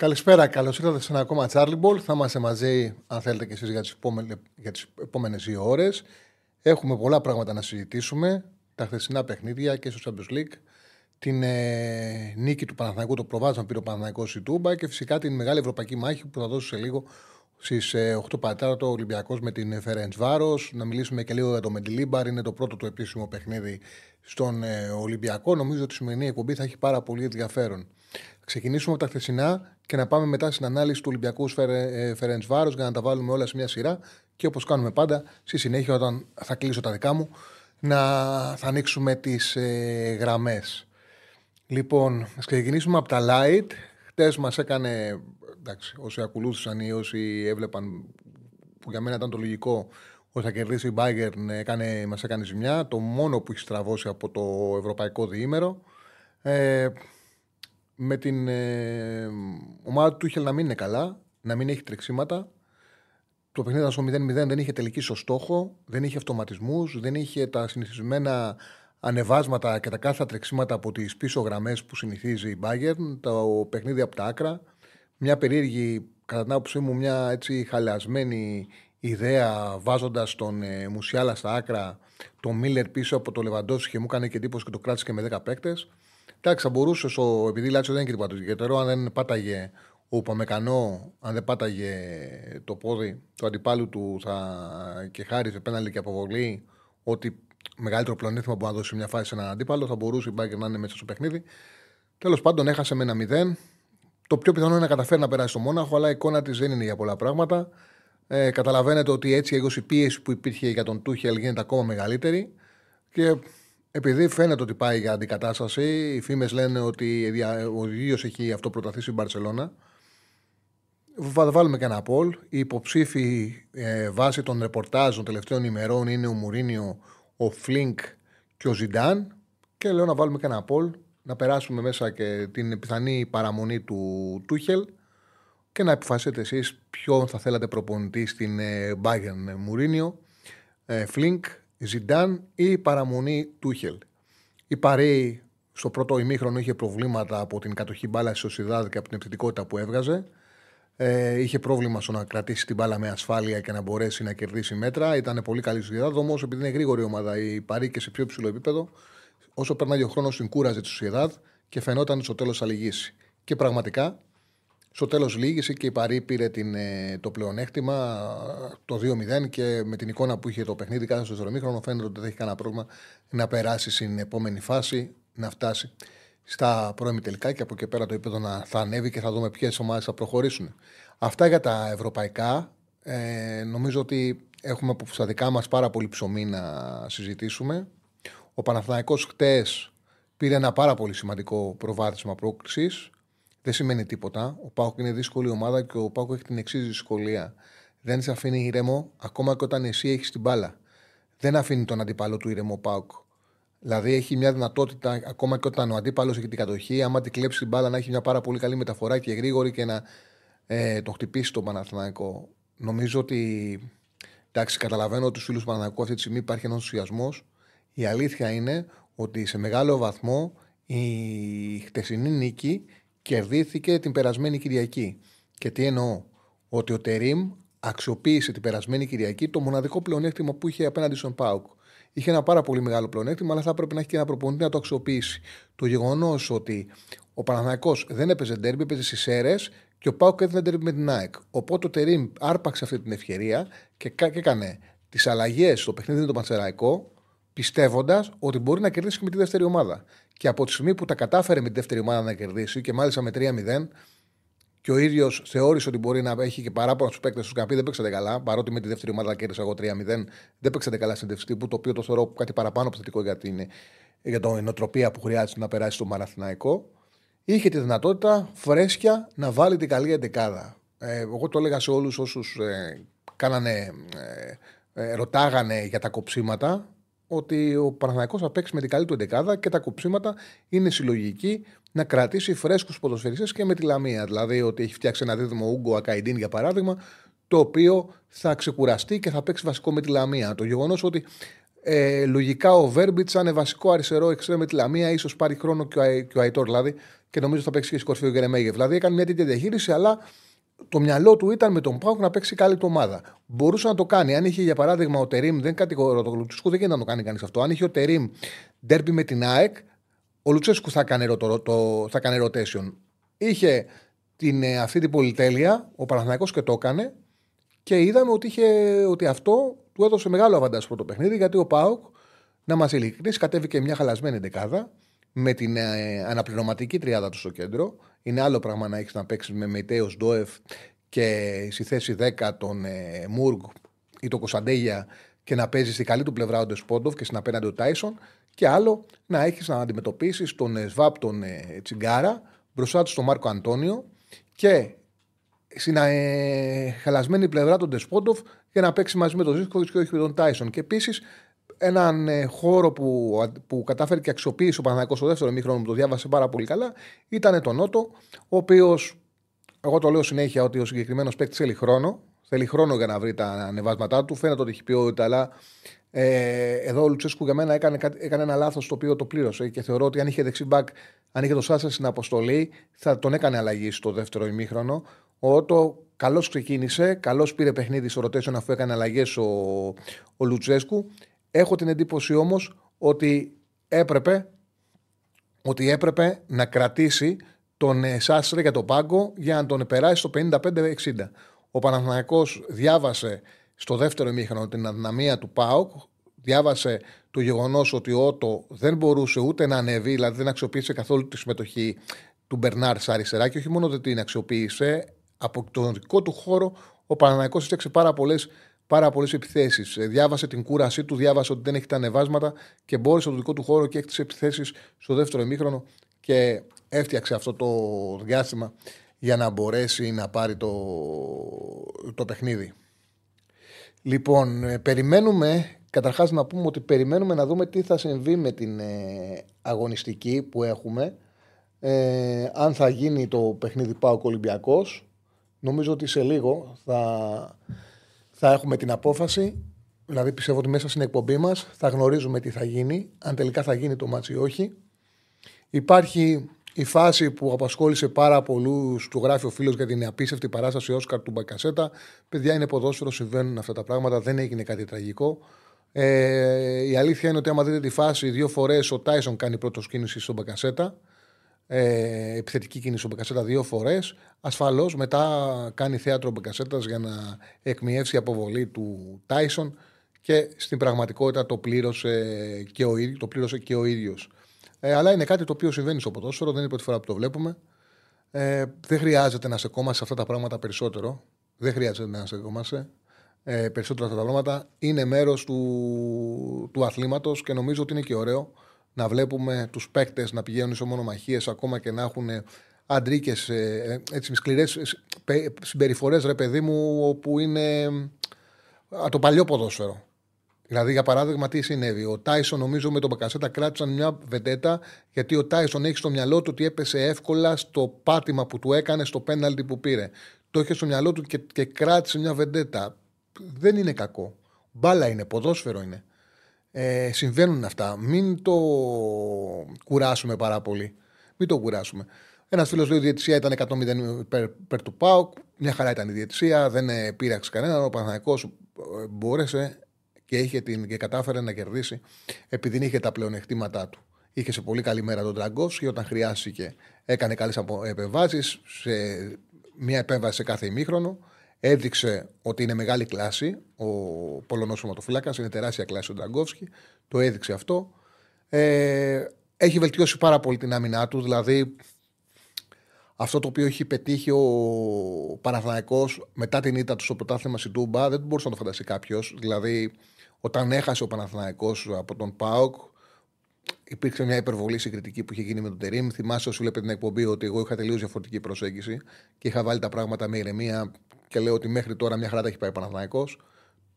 Καλησπέρα, καλώς ήρθατε σε ένα ακόμα Charlie Ball. Θα είμαστε μαζί, αν θέλετε και εσείς, για τις για τις επόμενες δύο ώρες. Έχουμε πολλά πράγματα να συζητήσουμε. Τα χθεσινά παιχνίδια και στο Champions League. Την ε, νίκη του Παναθηναϊκού, το προβάδισμα πήρε ο Παναθηναϊκός η Τούμπα και φυσικά την μεγάλη ευρωπαϊκή μάχη που θα δώσω σε λίγο στις ε, 8 πατάρα το Ολυμπιακός με την Φερέντ Βάρο. Να μιλήσουμε και λίγο για το Μεντιλίμπαρ. Είναι το πρώτο του επίσημο παιχνίδι στον ε, Ολυμπιακό. Νομίζω ότι η σημερινή εκπομπή θα έχει πάρα πολύ ενδιαφέρον. Ξεκινήσουμε από τα χθεσινά και να πάμε μετά στην ανάλυση του Ολυμπιακού Φερέντς Βάρος για να τα βάλουμε όλα σε μια σειρά. Και όπως κάνουμε πάντα, στη συνέχεια, όταν θα κλείσω τα δικά μου, να θα ανοίξουμε τις ε, γραμμές. Λοιπόν, ας ξεκινήσουμε από τα light. Χτες μας έκανε. Εντάξει, όσοι ακολούθησαν ή όσοι έβλεπαν, που για μένα ήταν το λογικό, ότι θα κερδίσει η Bayern, έκανε, μας έκανε ζημιά. Το μόνο που έχει στραβώσει από το ευρωπαϊκό διήμερο. Ε, με την ε, ομάδα του είχε να μην είναι καλά, να μην έχει τρεξίματα. Το παιχνίδι ήταν στο 0-0, δεν είχε τελική στο στόχο, δεν είχε αυτοματισμούς, δεν είχε τα συνηθισμένα ανεβάσματα και τα κάθε τρεξίματα από τις πίσω γραμμές που συνηθίζει η Bayern. Το παιχνίδι από τα άκρα. Μια περίεργη, κατά την άποψή μου, μια έτσι χαλασμένη ιδέα βάζοντας τον ε, Μουσιάλα στα άκρα, τον Μίλλερ πίσω από το Λεβαντόφσκι και μου έκανε και εντύπωση και το κράτησε και με 10 παίκτες. Εντάξει, θα μπορούσε, ο, επειδή η Λάτσιο δεν είναι και τίποτα ιδιαίτερο, αν δεν πάταγε ο Παμεκανό, αν δεν πάταγε το πόδι του αντιπάλου του θα και χάριζε πέναλη και αποβολή, ότι μεγαλύτερο πλεονέκτημα που να δώσει μια φάση σε έναν αντίπαλο, θα μπορούσε η Μπάγκερ να είναι μέσα στο παιχνίδι. Τέλος πάντων, έχασε με ένα 0. Το πιο πιθανό είναι να καταφέρει να περάσει στο Μόναχο, αλλά η εικόνα της δεν είναι για πολλά πράγματα. Ε, καταλαβαίνετε ότι έτσι η πίεση που υπήρχε για τον Τούχελ γίνεται ακόμα μεγαλύτερη. Και επειδή φαίνεται ότι πάει για αντικατάσταση, οι φήμες λένε ότι ο ίδιος έχει αυτό προταθεί στην Μπαρσελόνα. Θα βάλουμε και ένα πόλ. Οι υποψήφοι ε, βάσει των ρεπορτάζ των τελευταίων ημερών είναι ο Μουρίνιο, ο Φλίνκ και ο Ζιντάν. Και λέω να βάλουμε και ένα πόλ, να περάσουμε μέσα και την πιθανή παραμονή του Τούχελ και να επιφασίσετε εσείς ποιον θα θέλατε προπονητή στην ε, Bayern Μουρίνιο, ε, Φλίνκ Ζιντάν ή παραμονή Τούχελ. Η Παρέη στο πρώτο ημίχρονο είχε προβλήματα από την κατοχή μπάλας στη Σοσιδάδ και από την επιθετικότητα που έβγαζε. Ε, είχε πρόβλημα στο να κρατήσει την μπάλα με ασφάλεια και να μπορέσει να κερδίσει μέτρα. Ήταν πολύ καλή Σοσιδάδ, όμως επειδή είναι γρήγορη ομάδα η Παρή και σε πιο ψηλό επίπεδο, όσο περνάει ο χρόνος, την κούραζε τη Σοσιδάδ και φαινόταν στο τέλος θα λυγίσει. Και πραγματικά στο τέλος λύγησε και η Παρή πήρε την, ε, το πλεονέκτημα το 2-0 και με την εικόνα που είχε το παιχνίδι κάθε στο δρομήχρονο φαίνεται ότι δεν έχει κανένα πρόβλημα να περάσει στην επόμενη φάση, να φτάσει στα πρώιμη τελικά και από εκεί πέρα το επίπεδο να θα ανέβει και θα δούμε ποιες ομάδες θα προχωρήσουν. Αυτά για τα ευρωπαϊκά. Ε, νομίζω ότι έχουμε από στα δικά μας πάρα πολύ ψωμί να συζητήσουμε. Ο Παναθηναϊκός χτες πήρε ένα πάρα πολύ σημαντικό προβάδισμα πρόκλησης δεν σημαίνει τίποτα. Ο Πάοκ είναι δύσκολη ομάδα και ο Πάοκ έχει την εξή δυσκολία. Δεν σε αφήνει ηρεμό ακόμα και όταν εσύ έχεις την μπάλα. Δεν αφήνει τον αντίπαλο του ηρεμό Πάοκ. Δηλαδή έχει μια δυνατότητα ακόμα και όταν ο αντίπαλος έχει την κατοχή, άμα την κλέψει την μπάλα, να έχει μια πάρα πολύ καλή μεταφορά και γρήγορη και να ε, το χτυπήσει τον Παναθηναϊκό. Νομίζω ότι. Εντάξει, καταλαβαίνω ότι στου φίλους του Παναθηναϊκού αυτή τη στιγμή υπάρχει ένας ενθουσιασμός. Η αλήθεια είναι ότι σε μεγάλο βαθμό η χτεσινή νίκη κερδίθηκε την περασμένη Κυριακή. Και τι εννοώ, ότι ο Τερήμ αξιοποίησε την περασμένη Κυριακή το μοναδικό πλεονέκτημα που είχε απέναντι στον Πάουκ. Είχε ένα πάρα πολύ μεγάλο πλεονέκτημα, αλλά θα έπρεπε να έχει και ένα προπονητή να το αξιοποιήσει. Το γεγονός ότι ο Παναθανικό δεν έπαιζε ντέρμπι, έπαιζε στις αίρε και ο Πάουκ έδινε ντέρμπι με την ΑΕΚ. Οπότε ο Τερήμ άρπαξε αυτή την ευκαιρία και έκανε τις αλλαγές στο παιχνίδι με τον Πανσεραϊκό, πιστεύοντας ότι μπορεί να κερδίσει και με τη δεύτερη ομάδα. Και από τη στιγμή που τα κατάφερε με τη δεύτερη ομάδα να κερδίσει και μάλιστα με 3-0, και ο ίδιος θεώρησε ότι μπορεί να έχει και παράπονα στους παίκτες τους και να πει δεν παίξατε καλά, παρότι με τη δεύτερη ομάδα κέρδισα εγώ 3-0, δεν παίξατε καλά στην που το οποίο το θεωρώ κάτι παραπάνω από θετικό για την για την νοοτροπία που χρειάζεται να περάσει στο Μαραθηναϊκό. είχε τη δυνατότητα φρέσκια να βάλει την καλή εντεκάδα. Ε, εγώ το έλεγα σε όλους όσους ε, κάνανε, ε, ε, ρωτάγανε για τα κοψίματα ότι ο Παναθανικό θα παίξει με την καλή του εντεκάδα και τα κοψίματα είναι συλλογική να κρατήσει φρέσκους ποδοσφαιριστές και με τη Λαμία. Δηλαδή ότι έχει φτιάξει ένα δίδυμο Ούγκο Ακαϊντίν για παράδειγμα, το οποίο θα ξεκουραστεί και θα παίξει βασικό με τη Λαμία. Το γεγονός ότι ε, λογικά ο Βέρμπιτς, σαν είναι βασικό αριστερό εξτρέμ με τη Λαμία, ίσως πάρει χρόνο και ο, και ο Αϊτόρ δηλαδή, και νομίζω θα παίξει και στην κορφή ο Γκρεμέγεφ. Δηλαδή έκανε μια τέτοια διαχείριση, αλλά το μυαλό του ήταν με τον Πάουκ να παίξει καλή του ομάδα. Μπορούσε να το κάνει. Αν είχε για παράδειγμα ο Τερήμ, δεν κατηγορώ το Λουτσέσκου, δεν γίνεται να το κάνει κανείς αυτό. Αν είχε ο Τερήμ ντέρπι με την ΑΕΚ, ο Λουτσέσκου θα έκανε, το, το, θα έκανε rotation. Είχε την, ε, αυτή την πολυτέλεια, ο Παναθηναϊκός και το έκανε και είδαμε ότι, είχε, ότι αυτό του έδωσε μεγάλο αβαντάζ το παιχνίδι γιατί ο Πάουκ, να μας ειλικρινείς, κατέβηκε μια χαλασμένη δεκάδα με την ε, αναπληρωματική τριάδα του στο κέντρο. Είναι άλλο πράγμα να έχεις να παίξεις με Μετέο Ντόεφ και στη θέση 10 τον ε, Μούργκ ή τον Κωνσταντέγια και να παίζεις στη καλή του πλευρά ο Ντεσπόντοφ και στην απέναντι ο Τάισον. Και άλλο να έχεις να αντιμετωπίσεις τον ε, Σβάπ τον ε, Τσιγκάρα μπροστά του τον Μάρκο Αντώνιο και στην ε, χαλασμένη πλευρά τον Ντεσπόντοφ για να παίξει μαζί με τον Ζήσκοβιτ και όχι με τον Τάισον. Και επίσης έναν ε, χώρο που, που κατάφερε και αξιοποίησε ο Παναγιακό στο δεύτερο μήχρονο που το διάβασε πάρα πολύ καλά ήταν το Νότο, ο οποίος, εγώ το λέω συνέχεια ότι ο συγκεκριμένος παίκτης θέλει χρόνο. Θέλει χρόνο για να βρει τα ανεβάσματά του. Φαίνεται ότι έχει ποιότητα, αλλά ε, εδώ ο Λουτσέσκου για μένα έκανε, έκανε ένα λάθος το οποίο το πλήρωσε και θεωρώ ότι αν είχε δεξί μπακ, αν είχε το Σάσα στην αποστολή, θα τον έκανε αλλαγή στο δεύτερο ημίχρονο. Ο Ότο καλώς ξεκίνησε, καλώς πήρε παιχνίδι στο ρωτήσεων αφού έκανε αλλαγές ο, ο Λουτσέσκου. Έχω την εντύπωση όμως ότι έπρεπε, ότι έπρεπε να κρατήσει τον ε, Σάστρε για τον πάγκο για να τον περάσει στο 55-60. Ο Παναθηναϊκός διάβασε στο δεύτερο ημίχρονο την αδυναμία του ΠΑΟΚ, διάβασε το γεγονός ότι ο Ότο δεν μπορούσε ούτε να ανέβει, δηλαδή δεν αξιοποίησε καθόλου τη συμμετοχή του Μπερνάρ στα αριστερά και όχι μόνο δεν την αξιοποίησε, από τον δικό του χώρο ο Παναναναϊκό έφτιαξε πάρα πολλές πάρα πολλές επιθέσεις. Ε, διάβασε την κούρασή του, διάβασε ότι δεν έχει τα ανεβάσματα και μπόρεσε το δικό του χώρο και έκτισε επιθέσεις στο δεύτερο ημίχρονο και έφτιαξε αυτό το διάστημα για να μπορέσει να πάρει το, το παιχνίδι. Λοιπόν, ε, περιμένουμε, καταρχάς να πούμε ότι περιμένουμε να δούμε τι θα συμβεί με την ε, αγωνιστική που έχουμε. Ε, αν θα γίνει το παιχνίδι ΠΑΟΚ Ολυμπιακός. Νομίζω ότι σε λίγο θα, θα έχουμε την απόφαση. Δηλαδή πιστεύω ότι μέσα στην εκπομπή μας θα γνωρίζουμε τι θα γίνει, αν τελικά θα γίνει το ματς ή όχι. Υπάρχει η φάση που απασχόλησε πάρα πολλούς, του γράφει ο φίλος για την απίστευτη παράσταση Όσκαρ του Μπακασέτα. Παιδιά, είναι ποδόσφαιρο, συμβαίνουν αυτά τα πράγματα, δεν έγινε κάτι τραγικό. Ε, η αλήθεια είναι ότι άμα δείτε τη φάση, δύο φορές ο Τάισον κάνει πρώτο κίνηση στον Μπακασέτα. Ε, επιθετική κίνηση στον Μπακασέτα δύο φορές. Ασφαλώς μετά κάνει θέατρο ο Μπακασέτα για να εκμιεύσει η αποβολή του Τάισον και στην πραγματικότητα το πλήρωσε και ο, το πλήρωσε και ο ίδιος. Ε, αλλά είναι κάτι το οποίο συμβαίνει στο ποδόσφαιρο, δεν είναι η πρώτη φορά που το βλέπουμε. Ε, δεν χρειάζεται να σε κόμμα σε αυτά τα πράγματα περισσότερο. Δεν χρειάζεται να σε κόμμασε ε, περισσότερο αυτά τα πράγματα. Είναι μέρος του, του αθλήματος και νομίζω ότι είναι και ωραίο να βλέπουμε τους παίκτες να πηγαίνουν σε μονομαχίες ακόμα και να έχουν αντρίκες, ε, έτσι σκληρές συμπεριφορές, ρε παιδί μου, όπου είναι το παλιό ποδόσφαιρο. Δηλαδή, για παράδειγμα, τι συνέβη. Ο Τάισον, νομίζω, με τον Μπακασέτα κράτησαν μια βεντέτα, γιατί ο Τάισον έχει στο μυαλό του ότι έπεσε εύκολα στο πάτημα που του έκανε, στο πέναλτι που πήρε. Το είχε στο μυαλό του και, και κράτησε μια βεντέτα. Δεν είναι κακό. Μπάλα είναι, ποδόσφαιρο είναι. Ε, συμβαίνουν αυτά. Μην το κουράσουμε πάρα πολύ. Μην το κουράσουμε. Ένας φίλος λέει ότι η διαιτησία ήταν 100 υπέρ, του ΠΑΟΚ. Μια χαρά ήταν η διαιτησία. Δεν ε, πείραξε κανέναν. Ο Παναγιακό ε, μπόρεσε και, είχε την, και κατάφερε να κερδίσει επειδή είχε τα πλεονεκτήματά του. Είχε σε πολύ καλή μέρα τον Τραγκόφσκι όταν χρειάστηκε. Έκανε καλές επεμβάσεις, σε μία επέμβαση σε κάθε ημίχρονο. Έδειξε ότι είναι μεγάλη κλάση ο Πολωνός σωματοφύλακας. Είναι τεράστια κλάση ο Τραγκόφσκι. Το έδειξε αυτό. Ε, έχει βελτιώσει πάρα πολύ την άμυνά του. Δηλαδή, αυτό το οποίο έχει πετύχει ο Παναθηναϊκός μετά την ήττα του στο πρωτάθλημα στην Τούμπα δεν μπορούσε να το φανταστεί κάποιος. Δηλαδή, όταν έχασε ο Παναθηναϊκός από τον ΠΑΟΚ, υπήρξε μια υπερβολή συγκριτική που είχε γίνει με τον Τερήμ. Θυμάσαι όσοι βλέπετε την εκπομπή ότι εγώ είχα τελείως διαφορετική προσέγγιση και είχα βάλει τα πράγματα με ηρεμία και λέω ότι μέχρι τώρα μια χαρά τα έχει πάει ο Παναθλαϊκό.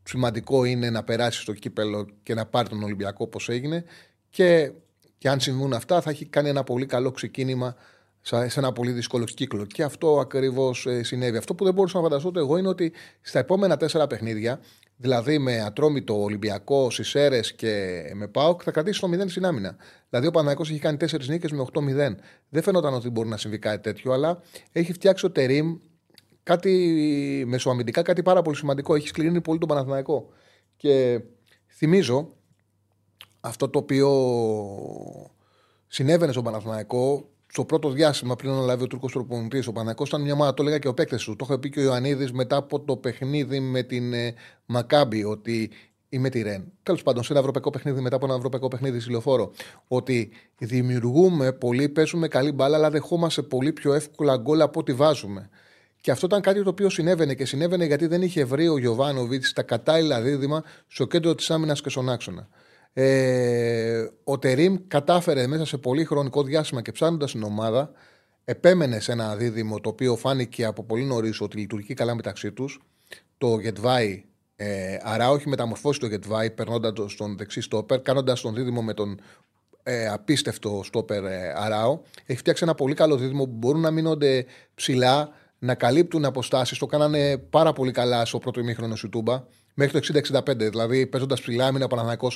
Σημαντικό είναι να περάσει στο κύπελο και να πάρει τον Ολυμπιακό όπω έγινε. Και, και αν συμβούν αυτά, θα έχει κάνει ένα πολύ καλό ξεκίνημα σε ένα πολύ δύσκολο κύκλο. Και αυτό ακριβώς ε, συνέβη. Αυτό που δεν μπορούσα να φανταστώ εγώ είναι ότι στα επόμενα τέσσερα παιχνίδια, δηλαδή με Ατρόμητο, Ολυμπιακό, Σισέρες και με Πάοκ, θα κρατήσει το 0 στην άμυνα. Δηλαδή ο Παναγιώ έχει κάνει τέσσερις νίκες με 8-0. Δεν φαίνονταν ότι μπορεί να συμβεί κάτι τέτοιο, αλλά έχει φτιάξει ο Τερήμ κάτι μεσοαμυντικά, κάτι πάρα πολύ σημαντικό. Έχει σκληρύνει πολύ τον Παναθηναϊκό. Και θυμίζω αυτό το οποίο συνέβαινε στον Παναθηναϊκό στο πρώτο διάστημα πριν αναλάβει ο Τούρκος προπονητής, ο Πανακό ήταν μια ομάδα, το έλεγα και ο παίκτε του. Το είχε πει και ο Ιωαννίδης μετά από το παιχνίδι με την ε, Μακάμπη, ότι ή με τη Ρεν. Τέλος πάντων, σε ένα ευρωπαϊκό παιχνίδι, μετά από ένα ευρωπαϊκό παιχνίδι συλλοφόρο, ότι δημιουργούμε πολύ, παίζουμε καλή μπάλα, αλλά δεχόμαστε πολύ πιο εύκολα γκολ από ό,τι βάζουμε. Και αυτό ήταν κάτι το οποίο συνέβαινε και συνέβαινε γιατί δεν είχε βρει ο Γιωβάνοβιτς τα κατάλληλα δίδυμα στο κέντρο της άμυνας και στον άξονα. Ε, ο Τερήμ κατάφερε μέσα σε πολύ χρονικό διάστημα και ψάχνοντας την ομάδα, επέμενε σε ένα δίδυμο το οποίο φάνηκε από πολύ νωρίς ότι λειτουργεί καλά μεταξύ τους. Το Γετβάη ε, Αράου όχι μεταμορφώσει το Γετβάη περνώντας τον δεξί στόπερ, κάνοντας τον δίδυμο με τον ε, απίστευτο στόπερ ε, Αράου. Έχει φτιάξει ένα πολύ καλό δίδυμο που μπορούν να μείνονται ψηλά, να καλύπτουν αποστάσεις. Το κάνανε πάρα πολύ καλά στο πρώτο ημίχρονο σου Τούμπα. Μέχρι το 60-65. Δηλαδή, παίζοντας ψηλά, έμεινε ο Παναναναϊκό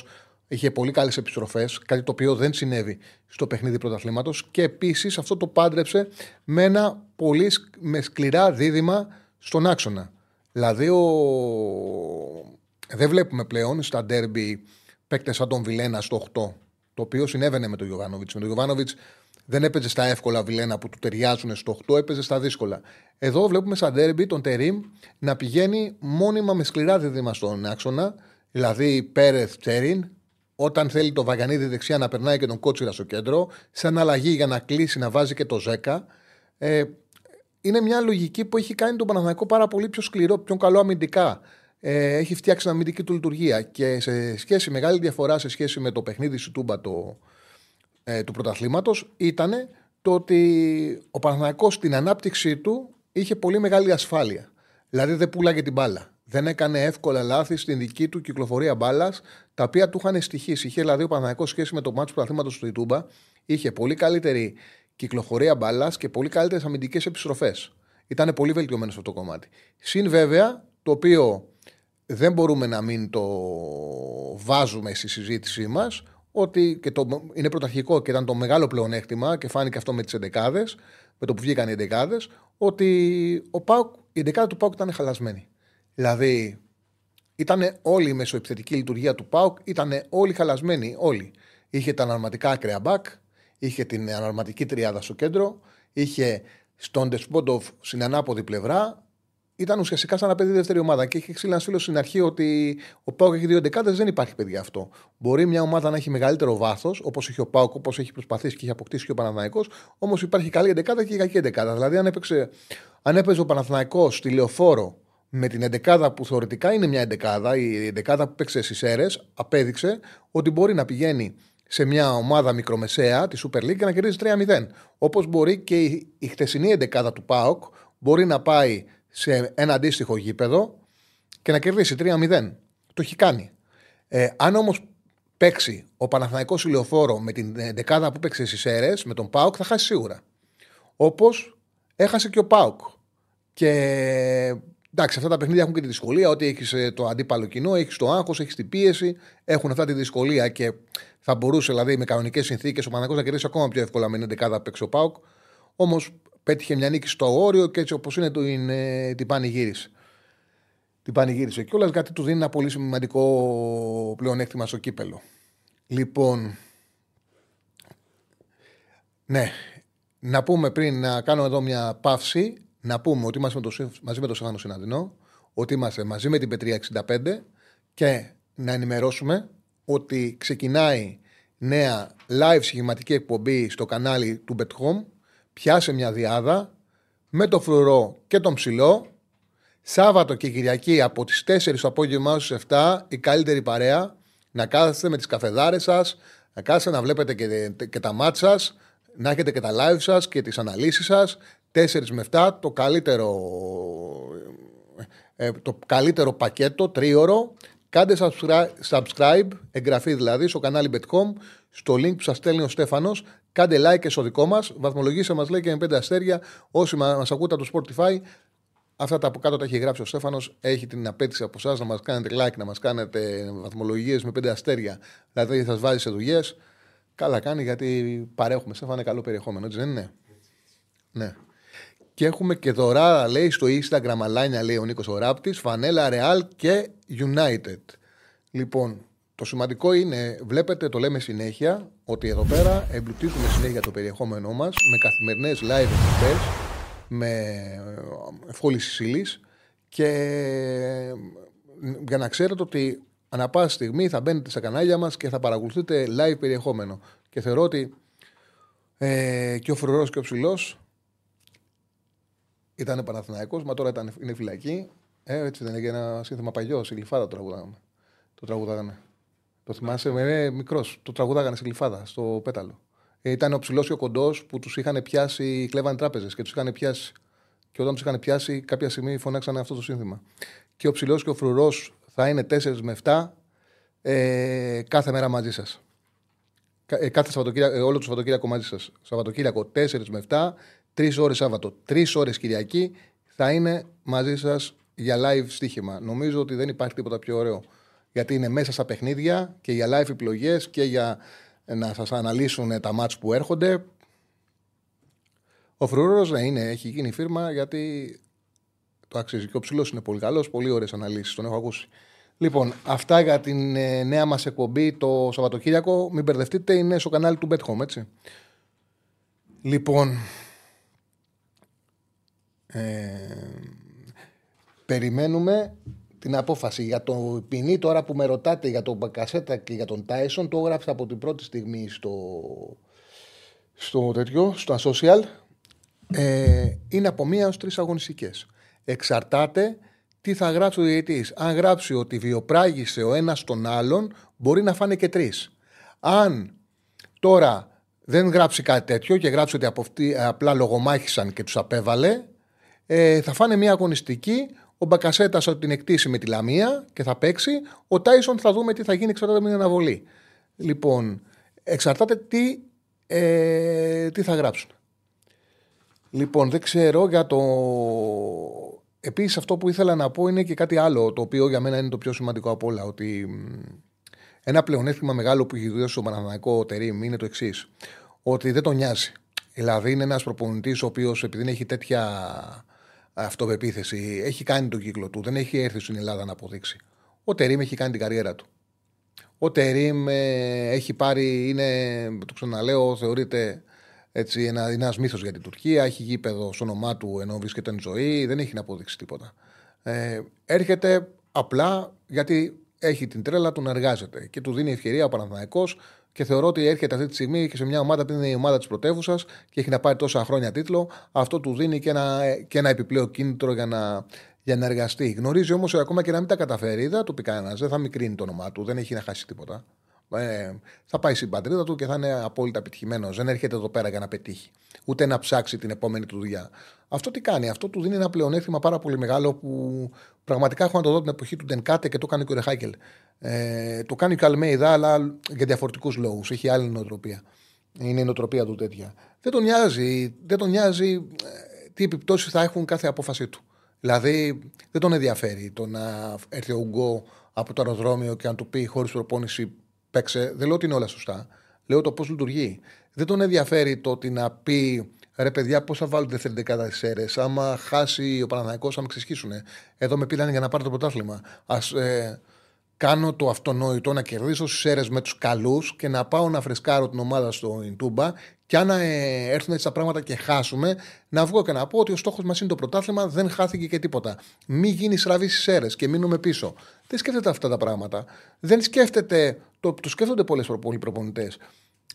Είχε πολύ καλές επιστροφές, κάτι το οποίο δεν συνέβη στο παιχνίδι πρωταθλήματος. Και επίσης αυτό το πάντρεψε με ένα πολύ με σκληρά δίδυμα στον άξονα. Δηλαδή, ο... δεν βλέπουμε πλέον στα ντέρμπι παίκτες σαν τον Βιλένα στο 8, το οποίο συνέβαινε με τον Γιωβάνοβιτς. Με τον Γιωβάνοβιτς δεν έπαιζε στα εύκολα Βιλένα που του ταιριάζουν στο 8, έπαιζε στα δύσκολα. Εδώ βλέπουμε σαν ντέρμπι τον Τερήμ να πηγαίνει μόνιμα με σκληρά δίδυμα στον άξονα, δηλαδή Πέρεθ Τσέριν, όταν θέλει το Βαγανίδη δεξιά να περνάει και τον Κότσιρα στο κέντρο, σαν αλλαγή για να κλείσει να βάζει και το Ζέκα. Ε, είναι μια λογική που έχει κάνει τον Παναθηναϊκό πάρα πολύ πιο σκληρό, πιο καλό αμυντικά. Ε, έχει φτιάξει την αμυντική του λειτουργία και σε σχέση, μεγάλη διαφορά σε σχέση με το παιχνίδι σου Τούμπα το, ε, του πρωταθλήματος ήταν το ότι ο Παναθηναϊκός στην ανάπτυξή του είχε πολύ μεγάλη ασφάλεια. Δηλαδή δεν πουλάγε την μπάλα δεν έκανε εύκολα λάθη στην δική του κυκλοφορία μπάλας, τα οποία του είχαν στοιχήσει. Είχε δηλαδή ο Παναγικό σχέση με το μάτσο του αθλήματο του Ιτούμπα, είχε πολύ καλύτερη κυκλοφορία μπάλας και πολύ καλύτερες αμυντικές επιστροφές. Ήταν πολύ βελτιωμένος σε αυτό το κομμάτι. Συν βέβαια, το οποίο δεν μπορούμε να μην το βάζουμε στη συζήτησή μας, ότι και το, είναι πρωταρχικό και ήταν το μεγάλο πλεονέκτημα και φάνηκε αυτό με τις 11 με το που βγήκαν οι 11 ότι ο Πάουκ, η 11 του Πάουκ ήταν χαλασμένη. Δηλαδή, ήταν όλη η μεσοεπιθετική λειτουργία του ΠΑΟΚ, ήταν όλοι χαλασμένοι. Όλοι. Είχε τα αναρματικά ακραία μπακ, είχε την αναρματική τριάδα στο κέντρο, είχε στον Τεσπόντοφ στην ανάποδη πλευρά. Ήταν ουσιαστικά σαν να παιδί δεύτερη ομάδα. Και είχε ξύλει ένα φίλο στην αρχή ότι ο Πάοκ έχει δύο δεκάδες, δεν υπάρχει παιδιά αυτό. Μπορεί μια ομάδα να έχει μεγαλύτερο βάθος, όπως είχε ο Πάοκ, όπως έχει προσπαθήσει και έχει αποκτήσει και ο Παναναναϊκό, όμως υπάρχει καλή δεκάδα και κακή δεκάδα. Δηλαδή, αν, έπαιξε, αν έπαιζε ο Παναθηναϊκός στη λεωφόρο με την εντεκάδα που θεωρητικά είναι μια εντεκάδα, η εντεκάδα που παίξε στις αίρε, απέδειξε ότι μπορεί να πηγαίνει σε μια ομάδα μικρομεσαία τη Super League και να κερδίζει 3-0. Όπως μπορεί και η, η χτεσινή εντεκάδα του ΠΑΟΚ μπορεί να πάει σε ένα αντίστοιχο γήπεδο και να κερδίσει 3-0. Το έχει κάνει. Ε, αν όμως παίξει ο Παναθηναϊκός ηλιοφόρο με την εντεκάδα που παίξει στις αίρε, με τον ΠΑΟΚ, θα χάσει σίγουρα. Όπως έχασε και ο ΠΑΟΚ. Και Εντάξει, αυτά τα παιχνίδια έχουν και τη δυσκολία ότι έχεις ε, το αντίπαλο κοινό, έχεις το άγχος, έχεις την πίεση. Έχουν αυτά τη δυσκολία και θα μπορούσε δηλαδή με κανονικές συνθήκες ο Παναγό να κερδίσει ακόμα πιο εύκολα με 11 παίξει ο Πάουκ. Όμως πέτυχε μια νίκη στο όριο και έτσι όπως είναι, την, την πανηγύρισε. Την πανηγύρισε κιόλας γιατί του δίνει ένα πολύ σημαντικό πλεονέκτημα στο κύπελο. Λοιπόν. Ναι, να πούμε πριν να κάνω εδώ μια παύση να πούμε ότι είμαστε με το, μαζί με τον Στέφανο Συναδεινό, ότι είμαστε μαζί με την Πετρία 65 και να ενημερώσουμε ότι ξεκινάει νέα live σχηματική εκπομπή στο κανάλι του BetHome. Πιάσε μια διάδα με το φρουρό και τον ψηλό. Σάββατο και Κυριακή από τις 4 το απόγευμα στις 7 η καλύτερη παρέα να κάθεστε με τις καφεδάρες σας, Να κάτσετε να βλέπετε και, και τα μάτσα σας, να έχετε και τα live σας και τις αναλύσεις σας. 4 με 7, το καλύτερο, ε, το καλύτερο πακέτο, τρίωρο. Κάντε subscribe, εγγραφή δηλαδή στο κανάλι Betcom, στο link που σας στέλνει ο Στέφανος. Κάντε like και στο δικό μας. Βαθμολογήστε μας λέει και με 5 αστέρια. Όσοι μα ακούτε από το Spotify, Αυτά τα από κάτω τα έχει γράψει ο Στέφανος. Έχει την απέτηση από εσάς να μας κάνετε like, να μας κάνετε βαθμολογίες με πέντε αστέρια. Δηλαδή θα σας βάζει σε δουλειές. Καλά κάνει γιατί παρέχουμε. Στέφανε καλό περιεχόμενο, έτσι δεν είναι; Ναι. Και έχουμε και δωρά, λέει, στο Instagram αλάνια, λέει ο Νίκος Οράπτη, φανέλα Real και United. Λοιπόν, το σημαντικό είναι, βλέπετε, το λέμε συνέχεια, ότι εδώ πέρα εμπλουτίζουμε συνέχεια το περιεχόμενό μας με καθημερινές live εκπομπές με ευκόλυση ύλη και για να ξέρετε ότι ανά πάση στιγμή θα μπαίνετε στα κανάλια μας και θα παρακολουθείτε live περιεχόμενο. Και θεωρώ ότι ε, και ο Φρουρός και ο Ψηλός ήταν Παναθηναϊκός, μα τώρα ήταν, είναι φυλακή. Ε, έτσι δεν έγινε ένα σύνθημα παλιό, σε γλυφάδα το τραγουδάγαμε. Το τραγουδάγανε. Το θυμάσαι, με μικρός. Το τραγουδάγανε σε γλυφάδα, στο πέταλο. Ε, ήταν ο ψηλός και ο κοντός που τους είχαν πιάσει, κλέβαν τράπεζες και τους είχαν πιάσει. Και όταν τους είχαν πιάσει, κάποια στιγμή φωνάξαν αυτό το σύνθημα. Και ο ψηλός και ο φρουρός θα είναι 4 με 7 ε, κάθε μέρα μαζί σας. Ε, κάθε Σαββατοκύριακο, ε, όλο το Σαββατοκύριακο μαζί σας. Σαββατοκύριακο 4 με 7, 3 ώρες Σάββατο, 3 ώρες Κυριακή θα είναι μαζί σας για live στοίχημα. Νομίζω ότι δεν υπάρχει τίποτα πιο ωραίο. Γιατί είναι μέσα στα παιχνίδια και για live επιλογές και για να σας αναλύσουν τα μάτς που έρχονται. Ο Φρούρος ναι, είναι, έχει γίνει φίρμα γιατί το αξίζει. Και ο ψηλός είναι πολύ καλός, πολύ ωραίες αναλύσεις, τον έχω ακούσει. Λοιπόν, αυτά για την ε, νέα μας εκπομπή το Σαββατοκύριακο. Μην μπερδευτείτε, είναι στο κανάλι του Bet έτσι. Λοιπόν, ε, περιμένουμε την απόφαση. Για το ποινή τώρα που με ρωτάτε για τον Μπακασέτα και για τον Τάισον, το έγραψα από την πρώτη στιγμή στο, στο τέτοιο, στο social. Ε, είναι από μία ω τρεις αγωνιστικές. Εξαρτάται τι θα γράψει ο διαιτητής. Αν γράψει ότι βιοπράγησε ο ένας τον άλλον, μπορεί να φάνε και τρεις. Αν τώρα δεν γράψει κάτι τέτοιο και γράψει ότι από απλά λογομάχησαν και τους απέβαλε, ε, θα φάνε μια αγωνιστική ο Μπακασέτα θα την εκτίσει με τη Λαμία και θα παίξει. Ο Τάισον θα δούμε τι θα γίνει, εξαρτάται με την αναβολή. Λοιπόν, εξαρτάται τι, ε, τι θα γράψουν. Λοιπόν, δεν ξέρω για το. Επίσης, αυτό που ήθελα να πω είναι και κάτι άλλο, το οποίο για μένα είναι το πιο σημαντικό από όλα. Ότι ένα πλεονέκτημα μεγάλο που έχει δώσει ο Παναναναϊκό Τερήμ είναι το εξής. Ότι δεν τον νοιάζει. Δηλαδή, είναι ένας προπονητής ο οποίος επειδή έχει τέτοια αυτοπεποίθηση. Έχει κάνει τον κύκλο του. Δεν έχει έρθει στην Ελλάδα να αποδείξει. Ο Τερήμ έχει κάνει την καριέρα του. Ο Τερήμ ε, έχει πάρει, είναι, το ξαναλέω, θεωρείται έτσι, ένα, ένας μύθος για την Τουρκία. Έχει γήπεδο στο όνομά του ενώ βρίσκεται εν ζωή. Δεν έχει να αποδείξει τίποτα. Ε, έρχεται απλά γιατί έχει την τρέλα του να εργάζεται και του δίνει ευκαιρία ο Παναθηναϊκός και θεωρώ ότι έρχεται αυτή τη στιγμή και σε μια ομάδα που είναι η ομάδα της πρωτεύουσας και έχει να πάρει τόσα χρόνια τίτλο. Αυτό του δίνει και ένα, και ένα επιπλέον κίνητρο για να, για να εργαστεί. Γνωρίζει όμως ακόμα και να μην τα καταφέρει, δεν το πει κανένας, δεν θα μικρύνει το όνομά του, δεν έχει να χάσει τίποτα. Ε, θα πάει στην πατρίδα του και θα είναι απόλυτα επιτυχημένος. Δεν έρχεται εδώ πέρα για να πετύχει. Ούτε να ψάξει την επόμενη του δουλειά. Αυτό τι κάνει, αυτό του δίνει ένα πλεονέκτημα πάρα πολύ μεγάλο που πραγματικά έχω να το δω την εποχή του Ντενκάτε και το κάνει και ο Ρεχάκελ. Ε, το κάνει και ο Αλμέιδα, αλλά για διαφορετικούς λόγους. Έχει άλλη νοοτροπία. Είναι η νοοτροπία του τέτοια. Δεν τον νοιάζει, δεν τον νοιάζει ε, τι επιπτώσεις θα έχουν κάθε απόφαση του. Δηλαδή δεν τον ενδιαφέρει το να έρθει ο Ουγκό από το αεροδρόμιο και να του πει χωρίς προπόνηση παίξε. Δεν λέω ότι είναι όλα σωστά. Λέω το πώς λειτουργεί. Δεν τον ενδιαφέρει το ότι να πει ρε παιδιά, πώ θα βάλουν δεύτερη δεκάδα στι αίρες; Άμα χάσει ο Παναναναϊκό, θα με ξεσχίσουν. Εδώ με πήραν για να πάρω το πρωτάθλημα. Α ε, κάνω το αυτονόητο να κερδίσω στι αίρε με τους καλούς και να πάω να φρεσκάρω την ομάδα στο Ιντούμπα. Και αν ε, έρθουν έτσι τα πράγματα και χάσουμε, να βγω και να πω ότι ο στόχος μας είναι το πρωτάθλημα, δεν χάθηκε και τίποτα. Μην γίνει στραβή στις αίρε και μείνουμε πίσω. Δεν σκέφτεται αυτά τα πράγματα. Δεν σκέφτεται. Το, το σκέφτονται πολλοί προπονητές.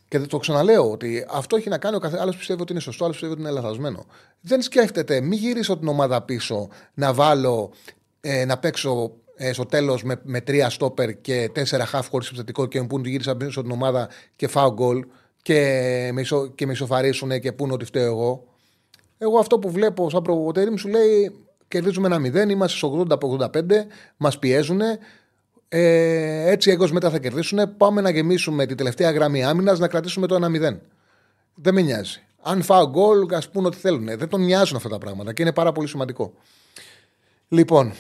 Και το ξαναλέω ότι αυτό έχει να κάνει ο κάθε άλλος πιστεύει ότι είναι σωστό, άλλος πιστεύει ότι είναι λαθασμένο. Δεν σκέφτεται, μην γυρίσω την ομάδα πίσω να βάλω, ε, να παίξω ε, στο τέλος με, με τρία στόπερ και τέσσερα half χωρίς επιθετικό και που γύρισα πίσω στην ομάδα και φάω γκολ και με, ισο, και με ισοφαρίσουν και πούνε ότι φταίω εγώ. Εγώ αυτό που βλέπω σαν προβοκοτέρη μου σου λέει κερδίζουμε ένα μηδέν, είμαστε στο 80 από 85, μας πιέζουν. Ε, έτσι εγώ μετά θα κερδίσουν. Πάμε να γεμίσουμε τη τελευταία γραμμή άμυνας να κρατήσουμε το 1-0. Δεν με νοιάζει. Αν φάω γκολ, ας πούμε ότι θέλουν. Δεν τον νοιάζουν αυτά τα πράγματα και είναι πάρα πολύ σημαντικό. Λοιπόν,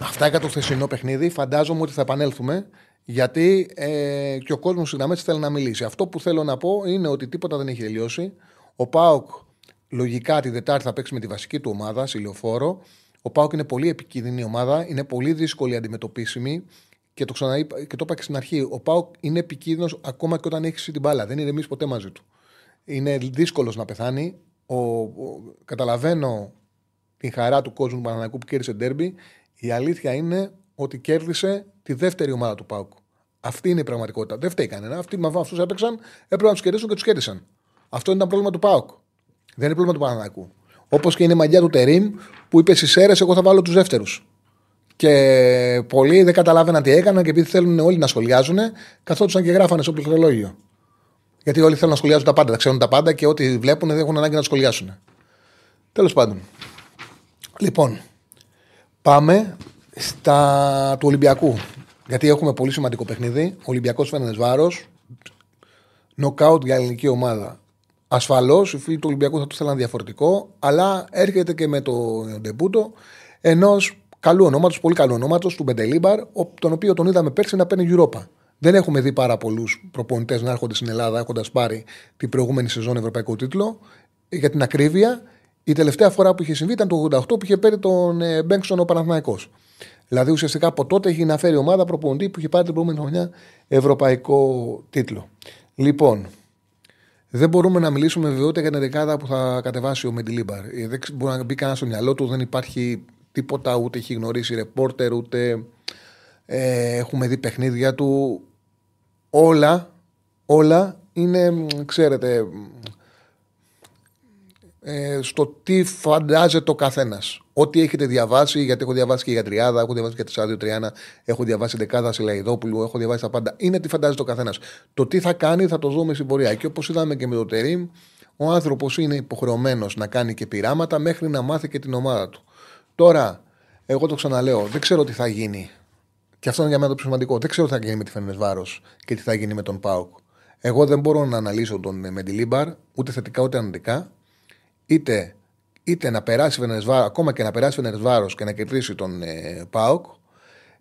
αυτά για το χθεσινό παιχνίδι. Φαντάζομαι ότι θα επανέλθουμε γιατί ε, και ο κόσμος στην αμέτρηση θέλει να μιλήσει. Αυτό που θέλω να πω είναι ότι τίποτα δεν έχει τελειώσει. Ο Πάοκ λογικά τη Δετάρτη θα παίξει με τη βασική του ομάδα, Σιλιοφόρο. Ο Πάοκ είναι πολύ επικίνδυνη ομάδα, είναι πολύ δύσκολη αντιμετωπίσιμη και το, ξαναείπα, και το είπα και στην αρχή. Ο Πάοκ είναι επικίνδυνος ακόμα και όταν έχεις την μπάλα. Δεν είναι εμείς ποτέ μαζί του. Είναι δύσκολος να πεθάνει. Ο, ο, καταλαβαίνω την χαρά του κόσμου του Παναναναϊκού που κέρδισε ντέρμπι. Η αλήθεια είναι ότι κέρδισε τη δεύτερη ομάδα του Πάουκ. Αυτή είναι η πραγματικότητα. Δεν φταίει κανένα. Αυτοί με αυτούς έπαιξαν, έπρεπε να τους κερδίσουν και τους κέρδισαν. Αυτό ήταν πρόβλημα του Πάουκ. Δεν είναι πρόβλημα του Παναναναϊκού. Όπως και είναι η μαγιά του Τερήμ που είπε στις αίρες: Εγώ θα βάλω τους δεύτερους. Και πολλοί δεν καταλάβαιναν τι έκαναν και επειδή θέλουν όλοι να σχολιάζουν, καθόντουσαν και γράφανε στο πληκτρολόγιο. Γιατί όλοι θέλουν να σχολιάζουν τα πάντα, τα ξέρουν τα πάντα και ό,τι βλέπουν δεν έχουν ανάγκη να σχολιάσουν. Τέλος πάντων. Λοιπόν, πάμε στα του Ολυμπιακού. Γιατί έχουμε πολύ σημαντικό παιχνίδι. Ολυμπιακός Φερεντσβάρος. Νοκάουτ για ελληνική ομάδα. Ασφαλώς οι φίλοι του Ολυμπιακού θα το θέλαν διαφορετικό, αλλά έρχεται και με το ντεμπούτο ενός καλού ονόματος, πολύ καλού ονόματος, του Μεντιλίμπαρ, τον οποίο τον είδαμε πέρσι να παίρνει Europa. Δεν έχουμε δει πάρα πολλούς προπονητές να έρχονται στην Ελλάδα έχοντας πάρει την προηγούμενη σεζόν ευρωπαϊκό τίτλο. Για την ακρίβεια, η τελευταία φορά που είχε συμβεί ήταν το 88 που είχε πάρει τον ε, Μπέγκσον ο Παναθναϊκό. Δηλαδή ουσιαστικά από τότε έχει να φέρει ομάδα προπονητή που είχε πάρει την προηγούμενη χρονιά ευρωπαϊκό τίτλο. Λοιπόν, δεν μπορούμε να μιλήσουμε βεβαιότητα για την δεκάδα που θα κατεβάσει ο Μεντιλίμπαρ. Ε, δεν μπορεί να μπει κανένα στο μυαλό του, δεν υπάρχει τίποτα, ούτε έχει γνωρίσει ρεπόρτερ, ούτε ε, έχουμε δει παιχνίδια του. Όλα, όλα είναι, ξέρετε, ε, στο τι φαντάζεται ο καθένας. Ό,τι έχετε διαβάσει, γιατί έχω διαβάσει και για Τριάδα, έχω διαβάσει και για Σάδιο Τριάνα, έχω διαβάσει Δεκάδα Σιλαϊδόπουλου, έχω διαβάσει τα πάντα. Είναι τι φαντάζεται ο καθένας. Το τι θα κάνει θα το δούμε στην πορεία. Και όπως είδαμε και με το Τερήμ, ο άνθρωπος είναι υποχρεωμένος να κάνει και πειράματα μέχρι να μάθει και την ομάδα του. Τώρα, εγώ το ξαναλέω, δεν ξέρω τι θα γίνει. Και αυτό είναι για μένα το πιο σημαντικό. Δεν ξέρω τι θα γίνει με τη Φένε Βάρο και τι θα γίνει με τον Πάουκ. Εγώ δεν μπορώ να αναλύσω τον Μεντιλίμπαρ ούτε θετικά ούτε αρνητικά είτε, είτε να περάσει Βενεσβάρο, ακόμα και να περάσει Βενεσβάρο και να κερδίσει τον ε, Πάοκ,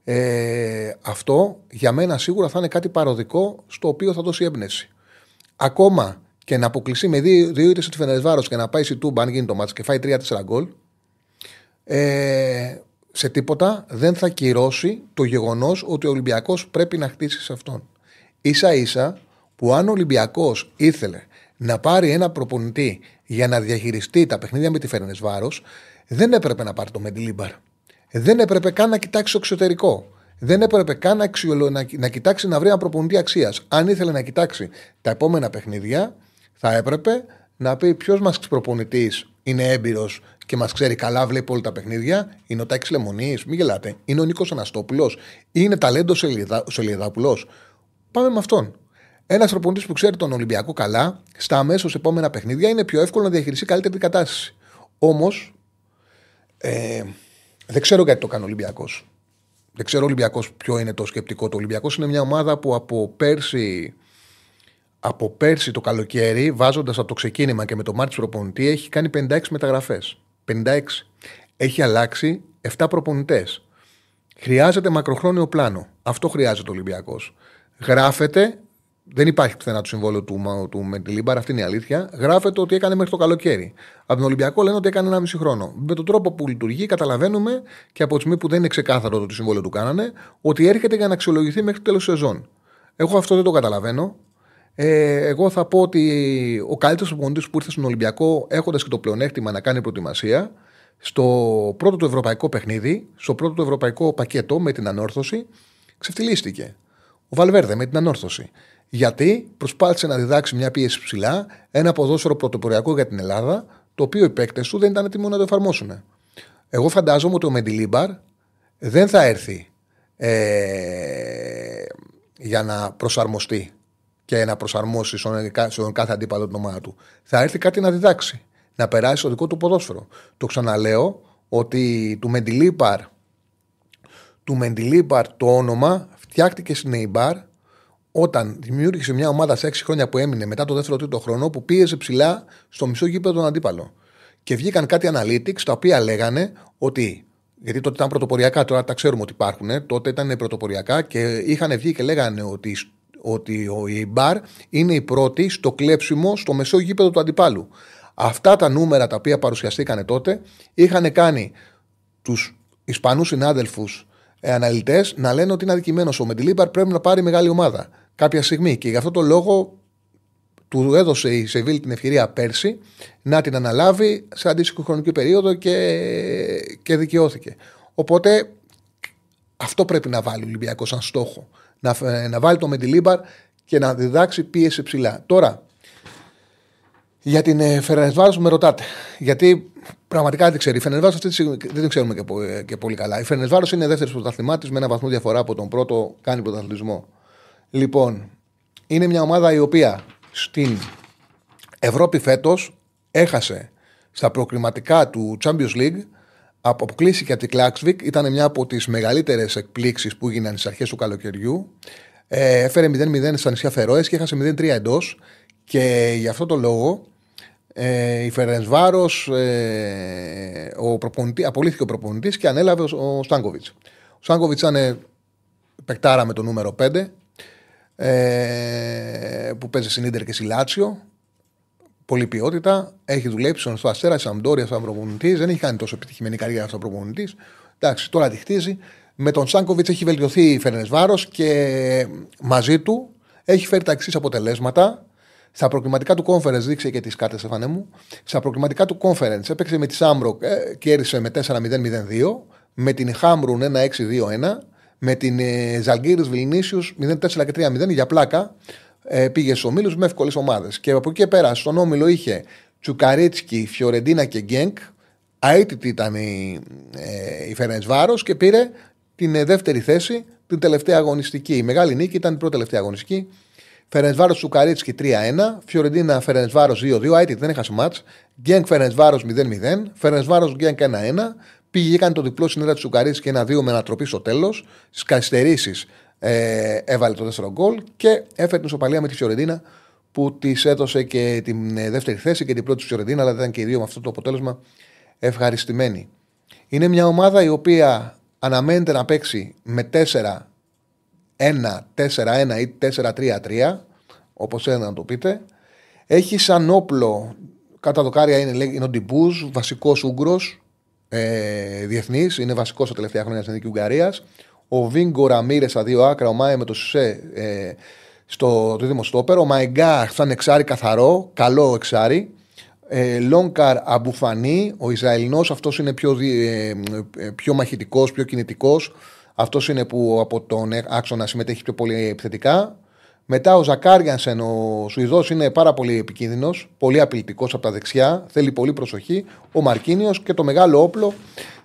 ε, αυτό για μένα σίγουρα θα είναι κάτι παροδικό στο οποίο θα δώσει έμπνευση. Ακόμα και να αποκλειστεί με δύο, δύο ήττες του Φενεσβάρο και να πάει σε τούμπα, αν γίνει το μάτσο και φάει 3-4 γκολ, ε, σε τίποτα δεν θα κυρώσει το γεγονός ότι ο Ολυμπιακός πρέπει να χτίσει σε αυτόν. σα ίσα που αν ο Ολυμπιακός ήθελε να πάρει ένα προπονητή για να διαχειριστεί τα παιχνίδια με τη Φέρνες Βάρος, δεν έπρεπε να πάρει το Μεντιλίμπαρ. Δεν έπρεπε καν να κοιτάξει το εξωτερικό. Δεν έπρεπε καν να, να, να κοιτάξει να βρει ένα προπονητή αξίας. Αν ήθελε να κοιτάξει τα επόμενα παιχνίδια, θα έπρεπε να πει ποιος μας προπονητής είναι έμπειρος και μας ξέρει καλά, βλέπει όλα τα παιχνίδια. Είναι ο Τάκης Λεμονής, μην γελάτε. Είναι ο Νίκος Αναστόπουλος. Είναι ταλέντος Σελιδάπουλο. Πάμε με αυτόν. Ένας προπονητής που ξέρει τον Ολυμπιακό καλά, στα αμέσως επόμενα παιχνίδια είναι πιο εύκολο να διαχειριστεί καλύτερη την κατάσταση. Όμως, ε, δεν ξέρω γιατί το κάνει ο Ολυμπιακός. Δεν ξέρω ο Ολυμπιακός ποιο είναι το σκεπτικό του. Ο Ολυμπιακός είναι μια ομάδα που από πέρσι, από πέρσι το καλοκαίρι, βάζοντας από το ξεκίνημα και με το Μάρτιο προπονητή, έχει κάνει 56 μεταγραφές. 56. Έχει αλλάξει 7 προπονητές. Χρειάζεται μακροχρόνιο πλάνο. Αυτό χρειάζεται ο Ολυμπιακός. Γράφεται δεν υπάρχει πουθενά το συμβόλαιο του, του Μεντιλίμπαρ, αυτή είναι η αλήθεια. Γράφεται ότι έκανε μέχρι το καλοκαίρι. Από τον Ολυμπιακό λένε ότι έκανε ένα μισή χρόνο. Με τον τρόπο που λειτουργεί, καταλαβαίνουμε και από τη στιγμή που δεν είναι ξεκάθαρο το συμβόλαιο του κάνανε, ότι έρχεται για να αξιολογηθεί μέχρι το τέλος σεζόν. Εγώ αυτό δεν το καταλαβαίνω. Ε, εγώ θα πω ότι ο καλύτερος προπονητής που ήρθε στον Ολυμπιακό, έχοντας και το πλεονέκτημα να κάνει προετοιμασία, στο πρώτο του ευρωπαϊκό παιχνίδι, στο πρώτο του ευρωπαϊκό πακέτο με την ανόρθωση, ξεφτυλίστηκε. Ο Βαλβέρδε με την ανόρθωση. Γιατί προσπάθησε να διδάξει μια πίεση ψηλά, ένα ποδόσφαιρο πρωτοποριακό για την Ελλάδα, το οποίο οι παίκτες του δεν ήταν έτοιμοι να το εφαρμόσουν. Εγώ φαντάζομαι ότι ο Μεντιλίμπαρ δεν θα έρθει ε, για να προσαρμοστεί και να προσαρμόσει στον κάθε αντίπαλο την ομάδα του. Θα έρθει κάτι να διδάξει, να περάσει στο δικό του ποδόσφαιρο. Το ξαναλέω ότι του Μεντιλίπαρ, του Μεντιλίπαρ το όνομα φτιάχτηκε στην Νεϊμπάρ όταν δημιούργησε μια ομάδα σε 6 χρόνια που έμεινε μετά το δεύτερο τρίτο χρόνο που πίεζε ψηλά στο μισό γήπεδο τον αντίπαλο. Και βγήκαν κάτι analytics τα οποία λέγανε ότι. Γιατί τότε ήταν πρωτοποριακά, τώρα τα ξέρουμε ότι υπάρχουν. Τότε ήταν πρωτοποριακά και είχαν βγει και λέγανε ότι, ότι ο Ιμπάρ είναι η πρώτη στο κλέψιμο στο μεσό γήπεδο του αντιπάλου. Αυτά τα νούμερα τα οποία παρουσιαστήκαν τότε είχαν κάνει τους Ισπανούς συνάδελφους ε, αναλυτές να λένε ότι είναι αδικημένος. Ο Μεντιλίμπαρ πρέπει να πάρει μεγάλη ομάδα κάποια στιγμή. Και γι' αυτό το λόγο του έδωσε η Σεβίλη την ευκαιρία πέρσι να την αναλάβει σε αντίστοιχο χρονική περίοδο και, και δικαιώθηκε. Οπότε αυτό πρέπει να βάλει ο Ολυμπιακός σαν στόχο. Να, να βάλει το Μεντιλίμπαρ και να διδάξει πίεση ψηλά. Τώρα, για την ε, Φερενεσβάρο με ρωτάτε. Γιατί πραγματικά δεν ξέρει. Η Φερενεσβάρο αυτή δεν την ξέρουμε και, και πολύ καλά. Η Φερενεσβάρο είναι δεύτερη πρωταθλημάτης με ένα βαθμό διαφορά από τον πρώτο, κάνει πρωταθλητισμό. Λοιπόν, είναι μια ομάδα η οποία στην Ευρώπη φέτος έχασε στα προκριματικά του Champions League αποκλείστηκε από την Κλάξβικ. Ήταν μια από τις μεγαλύτερες εκπλήξεις που έγιναν στις αρχές του καλοκαιριού. Ε, έφερε 0-0 στα νησιά Φερόες και έχασε 0-3 εντός. Και γι' αυτό το λόγο ε, η Φερενσβάρος, ε, ο απολύθηκε ο προπονητής και ανέλαβε ο, ο Στάνκοβιτς. Ο Στάνκοβιτς ήταν παικτάρα με το νούμερο 5 ε, που παίζει στην ντερ και στη Λάτσιο. Πολύ ποιότητα. Έχει δουλέψει στον Αστέρα, στη Αμπτόρια, σαν προπονητής. Δεν έχει κάνει τόσο επιτυχημένη καριέρα σαν προπονητής. Εντάξει, τώρα τη χτίζει. Με τον Σάνκοβιτς έχει βελτιωθεί η Φερενεσβάρο και μαζί του έχει φέρει τα εξής αποτελέσματα. Στα προκριματικά του conference, δείξε και τις κάρτες, Στεφανέ μου. Στα προκριματικά του conference έπαιξε με τη Σάμπροκ, ε, κέρδισε με 4-0-0-2. Με την Χάμρουν 1-6-2-1 με την ε, Ζαλγκύρη Βιλνίσιους 0-4 και 3-0 για πλάκα. Ε, πήγες στου ομίλου με εύκολες ομάδες. Και από εκεί και πέρα στον όμιλο είχε Τσουκαρίτσκι, Φιωρεντίνα και Γκένκ. Αίτητη ήταν η, ε, η Βάρο και πήρε την ε, δεύτερη θέση την τελευταία αγωνιστική. Η μεγάλη νίκη ήταν η πρώτη τελευταία αγωνιστική. Φερενσβάρο Τσουκαρίτσκι 3-1, Φιωρεντίνα Φερενσβάρο 2-2, αίτητη δεν έχασε μάτς. Γκένκ Φερενσβάρο 0-0, Φερενσβάρο Γκένκ 1-1. Πήγε, έκανε το διπλό συνέδρα του Σουκαρίτσκι και ένα-δύο με ανατροπή στο τέλος. Στις καθυστερήσεις ε, έβαλε το δεύτερο γκολ και έφερε την ισοπαλία με τη Φιωρεντίνα που της έδωσε και την ε, δεύτερη θέση και την πρώτη της Φιωρεντίνα, αλλά ήταν και οι δύο με αυτό το αποτέλεσμα ευχαριστημένοι. Είναι μια ομάδα η οποία αναμένεται να παίξει με 4-1, 4-1 ή 4-3-3, όπως θέλετε να το πείτε. Έχει σαν όπλο, κατά δοκάρια είναι, είναι ο Ντιμπούζ, βασικός Ούγκρο, ε, διεθνής, είναι βασικός στα τελευταία χρόνια στην Εθνική Ουγγαρίας. Ο Βίγκο Ραμίρες στα δύο άκρα, ο Μάε με το Σουσέ ε, στο τρίτο στόπερ. Ο Μαϊγκά σαν εξάρι καθαρό, καλό εξάρι. Ε, Λόγκαρ Αμπουφανή, ο Ισραηλινός, αυτός είναι πιο, ε, ε, πιο μαχητικός, πιο κινητικός. Αυτός είναι που από τον άξονα συμμετέχει πιο πολύ επιθετικά. Μετά ο Ζακάριανσεν, ο Σουηδός, είναι πάρα πολύ επικίνδυνος, πολύ απειλητικός από τα δεξιά, θέλει πολύ προσοχή. Ο Μαρκίνιος και το μεγάλο όπλο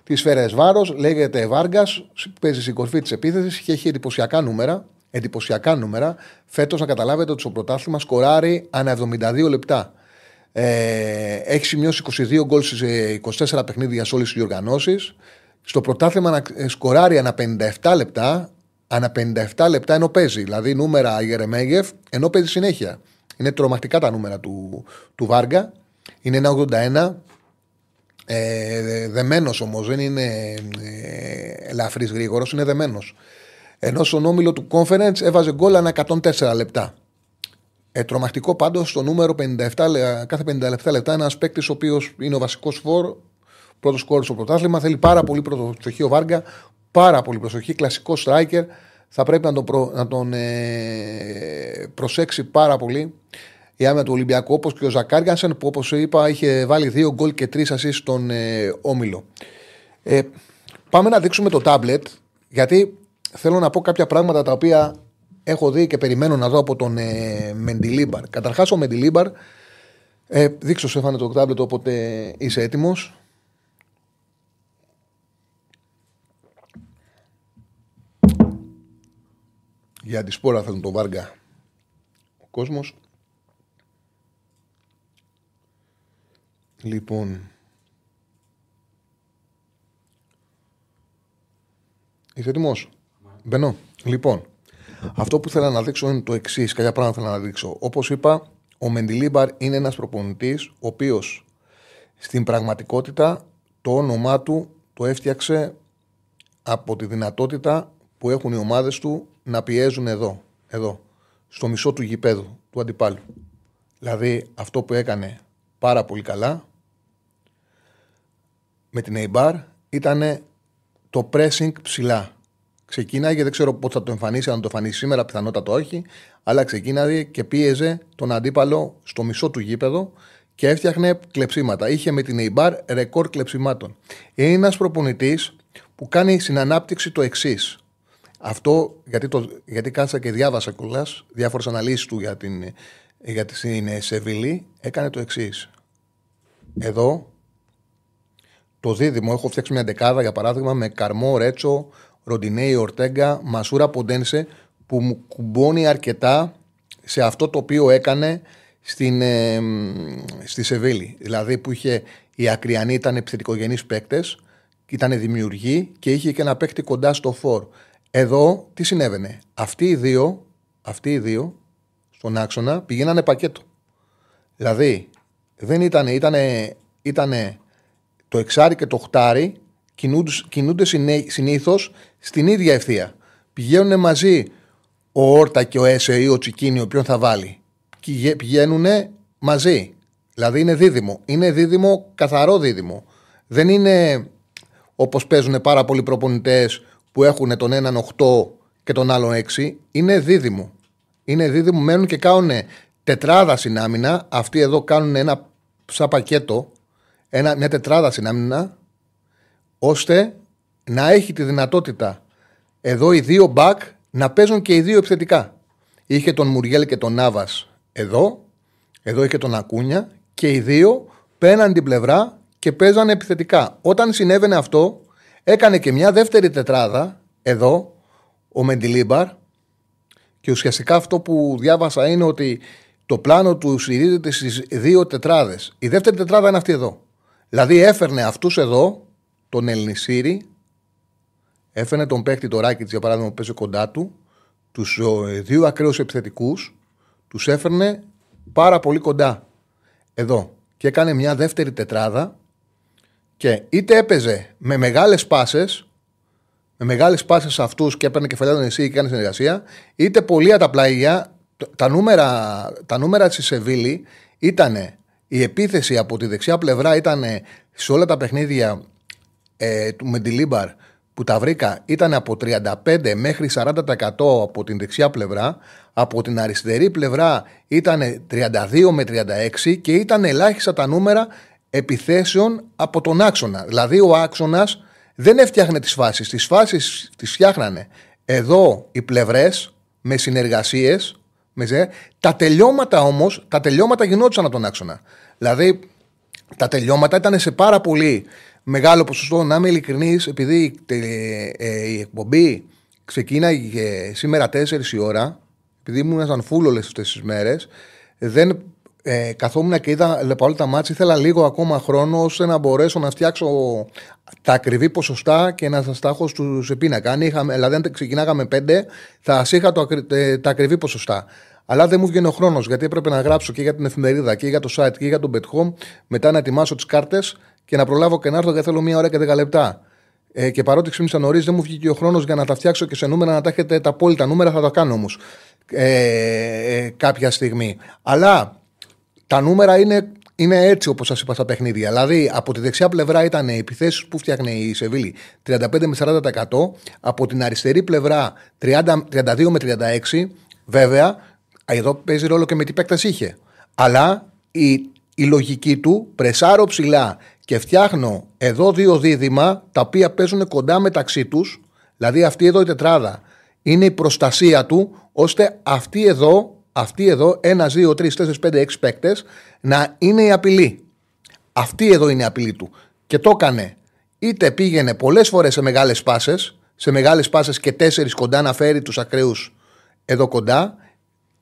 της Φερεσβάρο λέγεται Βάργας, παίζει στην κορφή της επίθεσης και έχει εντυπωσιακά νούμερα. Εντυπωσιακά νούμερα. Φέτος, να καταλάβετε ότι στο πρωτάθλημα σκοράρει ανά 72 λεπτά. Ε, έχει σημειώσει 22 γκολ σε 24 παιχνίδια σε όλες τις διοργανώσεις. Στο πρωτάθλημα σκοράρει ανά 57 λεπτά ανά 57 λεπτά ενώ παίζει. Δηλαδή νούμερα Γερεμέγεφ ενώ παίζει συνέχεια. Είναι τρομακτικά τα νούμερα του, του Βάργα. Είναι ένα 81. Ε, δεμένος όμως, δεν είναι ε, ελαφρύς γρήγορος, είναι δεμένος. Ενώ στον όμιλο του Conference έβαζε γκολ ανά 104 λεπτά. Ε, τρομακτικό πάντως στο νούμερο 57, κάθε 57 λεπτά ένας παίκτης ο οποίος είναι ο βασικός φόρ, πρώτος κόρο στο πρωτάθλημα. Θέλει πάρα πολύ προσοχή ο Βάργα, πάρα πολύ προσοχή, κλασικό striker. Θα πρέπει να τον, να τον ε, προσέξει πάρα πολύ η άμυνα του Ολυμπιακού, όπως και ο Ζακάριανσεν, που όπως είπα είχε βάλει δύο γκολ και τρεις ασεί στον ε, Όμιλο. Ε, πάμε να δείξουμε το τάμπλετ, γιατί θέλω να πω κάποια πράγματα τα οποία έχω δει και περιμένω να δω από τον ε, Μεντιλίμπαρ. Καταρχάς, ο Μεντιλίμπαρ, ε, δείξω σε το τάμπλετ όποτε είσαι έτοιμος. Για τη σπόρα θέλουν το Βάργα ο κόσμος. Λοιπόν. Είσαι έτοιμος; Μπαίνω. Λοιπόν, αυτό που θέλω να δείξω είναι το εξής. Κάποια πράγματα θέλω να δείξω. Όπως είπα, ο Μεντιλίμπαρ είναι ένας προπονητής ο οποίος στην πραγματικότητα το όνομά του το έφτιαξε από τη δυνατότητα που έχουν οι ομάδες του να πιέζουν εδώ, εδώ, στο μισό του γηπέδου, του αντιπάλου. Δηλαδή αυτό που έκανε πάρα πολύ καλά με την Eibar ήταν το pressing ψηλά. Ξεκίναγε, δεν ξέρω πότε θα το εμφανίσει, αν το εμφανίσει σήμερα, πιθανότατα όχι, αλλά ξεκίναγε και πίεζε τον αντίπαλο στο μισό του γήπεδο και έφτιαχνε κλεψίματα. Είχε με την Eibar ρεκόρ κλεψιμάτων. Είναι ένας προπονητής που κάνει στην ανάπτυξη το εξής. Αυτό γιατί, το, γιατί κάτσα και διάβασα κιόλας διάφορες αναλύσεις του για την, για την Σεβίλη, έκανε το εξής. Εδώ το δίδυμο, έχω φτιάξει μια δεκάδα για παράδειγμα με Καρμό, Ρέτσο, Ροντινέη, Ορτέγκα, Μασούρα Ποντένσε που μου κουμπώνει αρκετά σε αυτό το οποίο έκανε στην, ε, στη Σεβίλη. Δηλαδή που είχε οι Ακριανοί ήταν επιθετικογενείς παίκτες, ήταν δημιουργοί και είχε και ένα παίκτη κοντά στο φόρ. Εδώ τι συνέβαινε; Αυτοί οι δύο, αυτοί οι δύο στον άξονα πηγαίνανε πακέτο. Δηλαδή δεν ήταν, ήτανε, ήτανε το εξάρι και το χτάρι κινούνται, κινούνται συνήθως στην ίδια ευθεία. Πηγαίνουν μαζί ο Όρτα και ο Έσε ή ο Τσικίνη, ο οποίον θα βάλει πηγαίνουν μαζί. Δηλαδή είναι δίδυμο. Είναι δίδυμο, καθαρό δίδυμο. Δεν είναι όπως παίζουν πάρα πολλοί προπονητές που έχουν τον έναν 8 και τον άλλον 6. Είναι δίδυμο. Είναι δίδυμο, μένουν και κάνουν τετράδα στην άμυνα. Αυτοί εδώ κάνουν ένα σαν πακέτο, ένα, μια τετράδα στην άμυνα, ώστε να έχει τη δυνατότητα εδώ οι δύο μπακ να παίζουν και οι δύο επιθετικά. Είχε τον Μουριέλ και τον Νάβας εδώ, εδώ είχε τον Ακούνια και οι δύο πέναν την πλευρά και παίζανε επιθετικά. Όταν συνέβαινε αυτό, έκανε και μια δεύτερη τετράδα εδώ, ο Μεντιλίμπαρ, και ουσιαστικά αυτό που διάβασα είναι ότι το πλάνο του στηρίζεται στις δύο τετράδες. Η δεύτερη τετράδα είναι αυτή εδώ. Δηλαδή έφερνε αυτούς εδώ, τον Ελληνισίρη, έφερνε τον παίκτη το Ράκητς για παράδειγμα που παίζει κοντά του, τους ε, δύο ακραίους επιθετικούς, τους έφερνε πάρα πολύ κοντά. Εδώ. Και έκανε μια δεύτερη τετράδα και είτε έπαιζε με μεγάλες πάσες, με μεγάλες πάσες αυτούς και έπαιρνε κεφαλαίων εσύ και έκανε συνεργασία, είτε πολύ τα πλάγια, τα νούμερα, τα νούμερα τη Σεβίλη ήταν η επίθεση από τη δεξιά πλευρά ήταν σε όλα τα παιχνίδια ε, του Μεντιλίμπαρ που τα βρήκα ήταν από 35 μέχρι 40% από την δεξιά πλευρά, από την αριστερή πλευρά ήταν 32 με 36 και ήταν ελάχιστα τα νούμερα επιθέσεων από τον άξονα. Δηλαδή ο άξονας δεν έφτιαχνε τις φάσεις, τις φάσεις τις φτιάχνανε εδώ οι πλευρές με συνεργασίες, με... τα τελειώματα όμως, τα τελειώματα γινόντουσαν από τον άξονα. Δηλαδή τα τελειώματα ήταν σε πάρα πολύ μεγάλο ποσοστό. Να είμαι ειλικρινής, επειδή ε, η εκπομπή ξεκίναγε σήμερα 4 η ώρα, επειδή ήμουν σαν φούλο όλες αυτές τις μέρες, δεν ε, καθόμουν και είδα όλα τα μάτια. Ήθελα λίγο ακόμα χρόνο ώστε να μπορέσω να φτιάξω τα ακριβή ποσοστά και να σας τα έχω στους πίνακα. δηλαδή, αν ξεκινάγαμε 5, θα σας είχα το, ε, τα ακριβή ποσοστά. Αλλά δεν μου βγαίνει ο χρόνος γιατί έπρεπε να γράψω και για την εφημερίδα και για το site και για τον Bet Μετά να ετοιμάσω τις κάρτες και να προλάβω και να έρθω γιατί θέλω μία ώρα και δέκα λεπτά. Ε, και παρότι ξύπνησα νωρίς, δεν μου βγήκε ο χρόνος για να τα φτιάξω και σε νούμερα να τα έχετε τα απόλυτα νούμερα. Θα τα κάνω όμως ε, ε, κάποια στιγμή. Αλλά τα νούμερα είναι, είναι έτσι όπως σας είπα στα παιχνίδια. Δηλαδή από τη δεξιά πλευρά ήταν οι επιθέσεις που φτιάχνε η Σεβίλη 35 με 40%. Από την αριστερή πλευρά 30, 32 με 36%. Βέβαια, εδώ παίζει ρόλο και με τι παίκτες είχε. Αλλά η, η λογική του πρεσάρω ψηλά και φτιάχνω εδώ δύο δίδυμα τα οποία παίζουν κοντά μεταξύ τους. Δηλαδή αυτή εδώ η τετράδα είναι η προστασία του ώστε αυτή εδώ, αυτή εδώ, ένα, δύο, τρεις, τέσσερις, πέντε, έξι παίκτες να είναι η απειλή. Αυτή εδώ είναι η απειλή του. Και το έκανε. Είτε πήγαινε πολλές φορές σε μεγάλες πάσες, σε μεγάλες πάσες και τέσσερις κοντά να φέρει τους ακραίους εδώ κοντά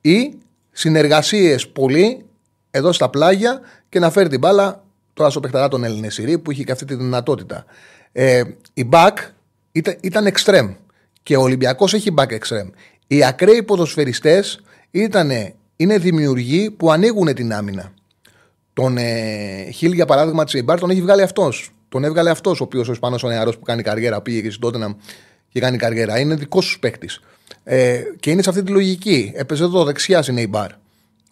ή συνεργασίες πολύ εδώ στα πλάγια και να φέρει την μπάλα τώρα στο παιχταρά τον Έλληνε Σιρή που είχε και αυτή τη δυνατότητα. Ε, η μπακ ήταν, ήταν extreme και ο Ολυμπιακός έχει back extreme. Οι ακραίοι ποδοσφαιριστέ είναι δημιουργοί που ανοίγουν την άμυνα. Τον ε, Χιλ, για παράδειγμα, Τσιμπάρ τον έχει βγάλει αυτός. Τον έβγαλε αυτός ο οποίος ο Ισπανό ο νεαρός που κάνει καριέρα, πήγε και στην Τότεναμ και κάνει καριέρα. Είναι δικός σου παίκτης. Ε, και είναι σε αυτή τη λογική. Έπαιζε εδώ δεξιά είναι η μπαρ.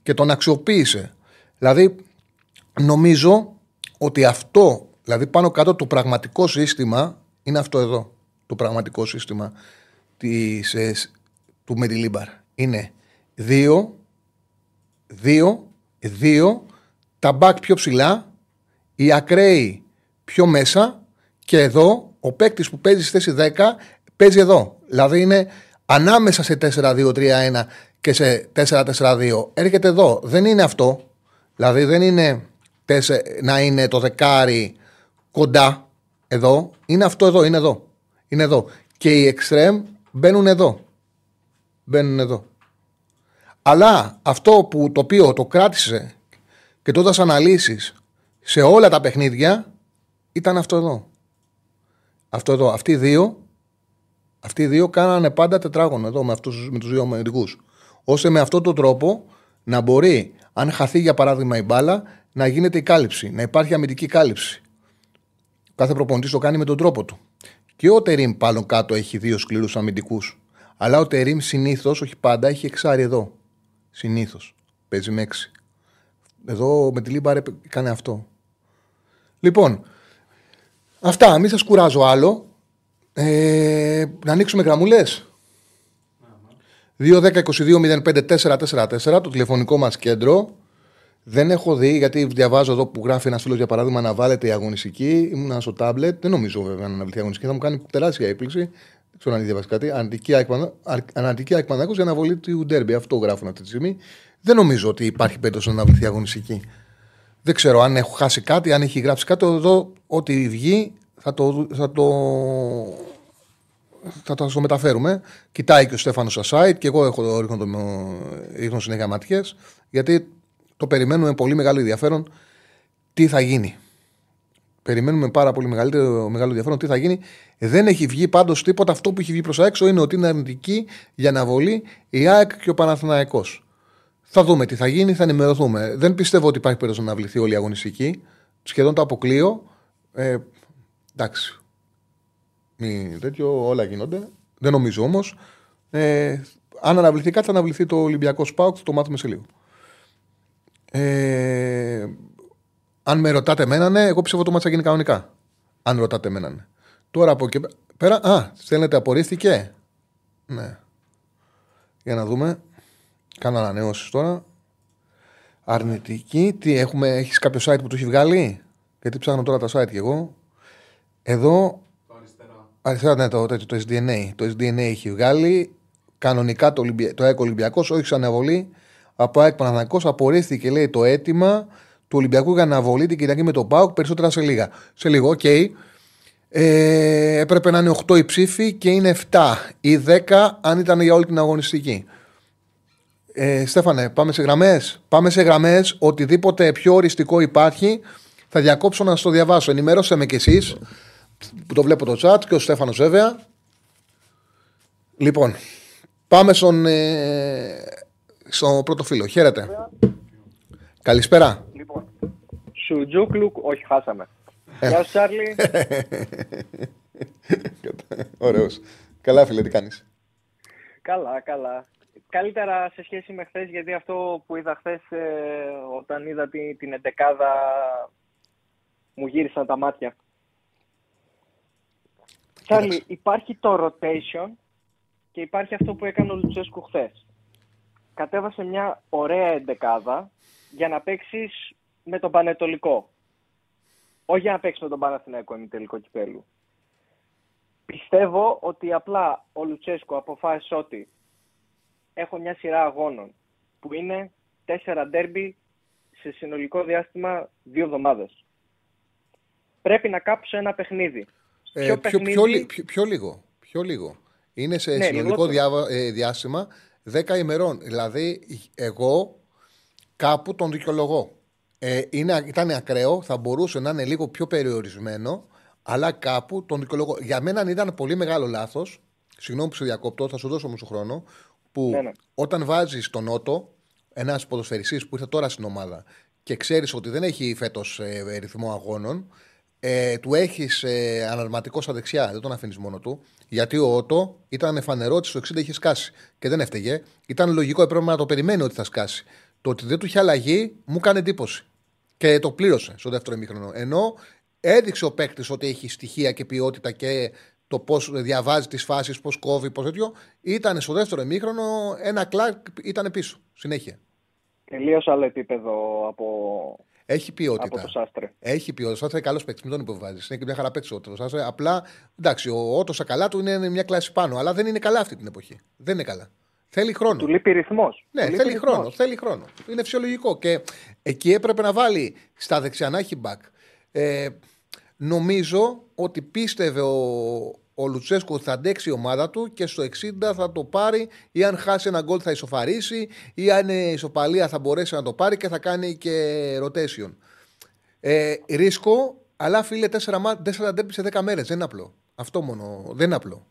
Και τον αξιοποίησε. Δηλαδή, νομίζω ότι αυτό, δηλαδή πάνω κάτω το πραγματικό σύστημα είναι αυτό εδώ. Το πραγματικό σύστημα της, ε, του Μεντιλίμπαρ. Είναι δύο, δύο, δύο, τα μπακ πιο ψηλά, οι ακραίοι πιο μέσα και εδώ ο παίκτης που παίζει στη θέση 10 παίζει εδώ. Δηλαδή είναι ανάμεσα σε 4-2-3-1 και σε 4-4-2. Έρχεται εδώ. Δεν είναι αυτό. Δηλαδή δεν είναι να είναι το δεκάρι κοντά εδώ. Είναι αυτό εδώ. Είναι εδώ. Είναι εδώ. Και οι εξτρέμ μπαίνουν εδώ. Μπαίνουν εδώ. Αλλά αυτό που το οποίο το κράτησε και το έδωσε αναλύσεις σε όλα τα παιχνίδια ήταν αυτό εδώ. Αυτό εδώ. Αυτοί οι δύο, αυτοί οι δύο κάνανε πάντα τετράγωνο εδώ με, αυτούς, με τους δύο αμυντικούς. Ώστε με αυτόν τον τρόπο να μπορεί, αν χαθεί για παράδειγμα η μπάλα, να γίνεται η κάλυψη, να υπάρχει αμυντική κάλυψη. Κάθε προπονητής το κάνει με τον τρόπο του. Και ο Τερίμ πάνω κάτω έχει δύο σκληρούς αμυντικούς. Αλλά ο Τερίμ συνήθως, όχι πάντα, έχει εξάρι εδώ. Συνήθως. Παίζει με έξι. Εδώ Μεντιλίμπαρ έκανε αυτό. Λοιπόν, αυτά. Μην σας κουράζω άλλο. Ε, να ανοίξουμε γραμμούλες. 2-10-22-05-444 το τηλεφωνικό μας κέντρο. Δεν έχω δει, γιατί διαβάζω εδώ που γράφει ένας φίλος για παράδειγμα να βάλετε η αγωνιστική. Ήμουν στο τάμπλετ. Δεν νομίζω βέβαια να αναβληθεί η αγωνιστική. Θα μου κάνει τεράστια έκπληξη. Δεν ξέρω αν διαβάσει κάτι. Αναντική Ακμανάκο για αναβολή του Ντέρμπι. Αυτό γράφουν αυτή τη στιγμή. Δεν νομίζω ότι υπάρχει περίπτωση να αναβληθεί η αγωνιστική. Δεν ξέρω αν έχω χάσει κάτι, αν έχει γράψει κάτι. Εδώ, ό,τι βγει, θα το, θα το, θα το μεταφέρουμε. Κοιτάει και ο Στέφανος στα site και εγώ έχω ρίχνω, ρίχνω συνέχεια ματιές. Γιατί το περιμένουμε πολύ μεγάλο ενδιαφέρον τι θα γίνει. Περιμένουμε πάρα πολύ μεγαλύτερο, μεγάλο ενδιαφέρον τι θα γίνει. Δεν έχει βγει πάντως τίποτα. Αυτό που έχει βγει προς έξω είναι ότι είναι αρνητική για αναβολή η ΑΕΚ και ο Παναθηναϊκός. Θα δούμε τι θα γίνει, θα ενημερωθούμε. Δεν πιστεύω ότι υπάρχει περίπτωση να βληθεί όλη η αγωνιστική. Σχεδόν το αποκλείω. Ε, εντάξει. Μη τέτοιο, όλα γίνονται. Δεν νομίζω όμως. Ε, αν αναβληθεί κάτι, θα αναβληθεί το Ολυμπιακό Σπάουκ, θα το μάθουμε σε λίγο. Ε, αν με ρωτάτε εμένα, ναι, εγώ πιστεύω το μάτσα γίνει κανονικά. Αν ρωτάτε εμένα, ναι. Τώρα από εκεί πέρα. Α, στέλνετε απορρίφθηκε. Ναι. Για να δούμε. Κάνω ανανεώσεις τώρα. Αρνητική. Τι έχουμε, έχεις κάποιο site που το έχει βγάλει; Γιατί ψάχνω τώρα τα site κι εγώ. Εδώ. Το αριστερά. Αριστερά, ναι, το, το, το SDNA. Το SDNA έχει βγάλει. Κανονικά το, το ΠΑΟΚ Ολυμπιακός, όχι σαν αναβολή. Από ΑΕΚ Παναθηναϊκό απορρίφθηκε, λέει, το αίτημα του Ολυμπιακού για αναβολή την Κυριακή με τον ΠΑΟΚ. Περισσότερα σε λίγα. Σε λίγο, OK. Okay. Ε, έπρεπε να είναι 8 οι ψήφοι και είναι 7 ή 10 αν ήταν για όλη την αγωνιστική. Ε, Στέφανε, πάμε σε γραμμές; Πάμε σε γραμμές. Οτιδήποτε πιο οριστικό υπάρχει, θα διακόψω να σα το διαβάσω. Ενημέρωσε με κι εσείς που το βλέπω το chat και ο Στέφανος βέβαια. Λοιπόν, πάμε στον, ε, στο πρώτο φίλο. Χαίρετε. Καλησπέρα. Λοιπόν, Σουτζούκλουκ, όχι χάσαμε. Ε. Γεια σου Τσάρλι. Ωραίος. Καλά φίλε, τι κάνεις; Καλά, καλά καλύτερα σε σχέση με χθες, γιατί αυτό που είδα χθες ε, όταν είδα την, την εντεκάδα μου γύρισαν τα μάτια. Τσάρλι, υπάρχει το rotation και υπάρχει αυτό που έκανε ο Λουτσέσκου χθες. Κατέβασε μια ωραία εντεκάδα για να παίξεις με τον Πανετολικό. Όχι για να παίξει με τον Παναθηναϊκό τελικό κυπέλου. Πιστεύω ότι απλά ο Λουτσέσκου αποφάσισε ότι έχω μια σειρά αγώνων που είναι τέσσερα ντέρμπι σε συνολικό διάστημα δύο εβδομάδες. Πρέπει να κάψω ένα παιχνίδι. Ε, πιο, παιχνίδι... Πιο, πιο, πιο, λίγο. Πιο λίγο. Είναι σε ναι, συνολικό διά, ε, διάστημα 10 ημερών. Δηλαδή, εγώ κάπου τον δικαιολογώ. Ε, είναι, ήταν ακραίο, θα μπορούσε να είναι λίγο πιο περιορισμένο, αλλά κάπου τον δικαιολογώ. Για μένα ήταν πολύ μεγάλο λάθος. Συγγνώμη που σε διακόπτω, θα σου δώσω όμως τον χρόνο. Που Ναι, ναι. όταν βάζεις τον Νότο, ένας ποδοσφαιριστής που ήρθε τώρα στην ομάδα και ξέρεις ότι δεν έχει φέτος ε, ρυθμό αγώνων, ε, του έχεις ε, αναρματικό στα δεξιά, δεν τον αφήνεις μόνο του. Γιατί ο Ότο ήταν φανερό ότι στο 60 είχε σκάσει και δεν έφταιγε. Ήταν λογικό, έπρεπε να το περιμένει ότι θα σκάσει. Το ότι δεν του είχε αλλαγή μου κάνει εντύπωση. Και το πλήρωσε στο δεύτερο ημίχρονο. Ενώ έδειξε ο παίκτης ότι έχει στοιχεία και ποιότητα και το πώς διαβάζει τις φάσεις, πώς κόβει, πώς τέτοιο. Ήταν στο δεύτερο ημίχρονο ένα κλακ, ήταν πίσω. Συνέχεια. Τελείως άλλο επίπεδο από, Έχει ποιότητα. από το Σάστρε. Έχει ποιότητα. Ο Σάστρε είναι καλός παίκτης, μην τον υποβάζεις. Είναι και μια χαρά παίκτης ο Σάστρε. Απλά εντάξει, ο Ότος καλά του είναι μια κλάση πάνω, αλλά δεν είναι καλά αυτή την εποχή. Δεν είναι καλά. Θέλει χρόνο. Του λείπει ρυθμός. Ναι, θέλει χρόνο, θέλει χρόνο. Είναι φυσιολογικό. Και εκεί έπρεπε να βάλει στα δεξιά να έχει back. Ε, νομίζω ότι πίστευε ο, ο Λουτσέσκο ότι θα αντέξει η ομάδα του και στο 60 θα το πάρει ή αν χάσει ένα γκολ θα ισοφαρίσει ή αν είναι ισοπαλία θα μπορέσει να το πάρει και θα κάνει και rotation. Ε, ρίσκο, αλλά φίλε 4 ντέρμπι σε 10 μέρες. Δεν είναι απλό. Αυτό μόνο. Δεν είναι απλό.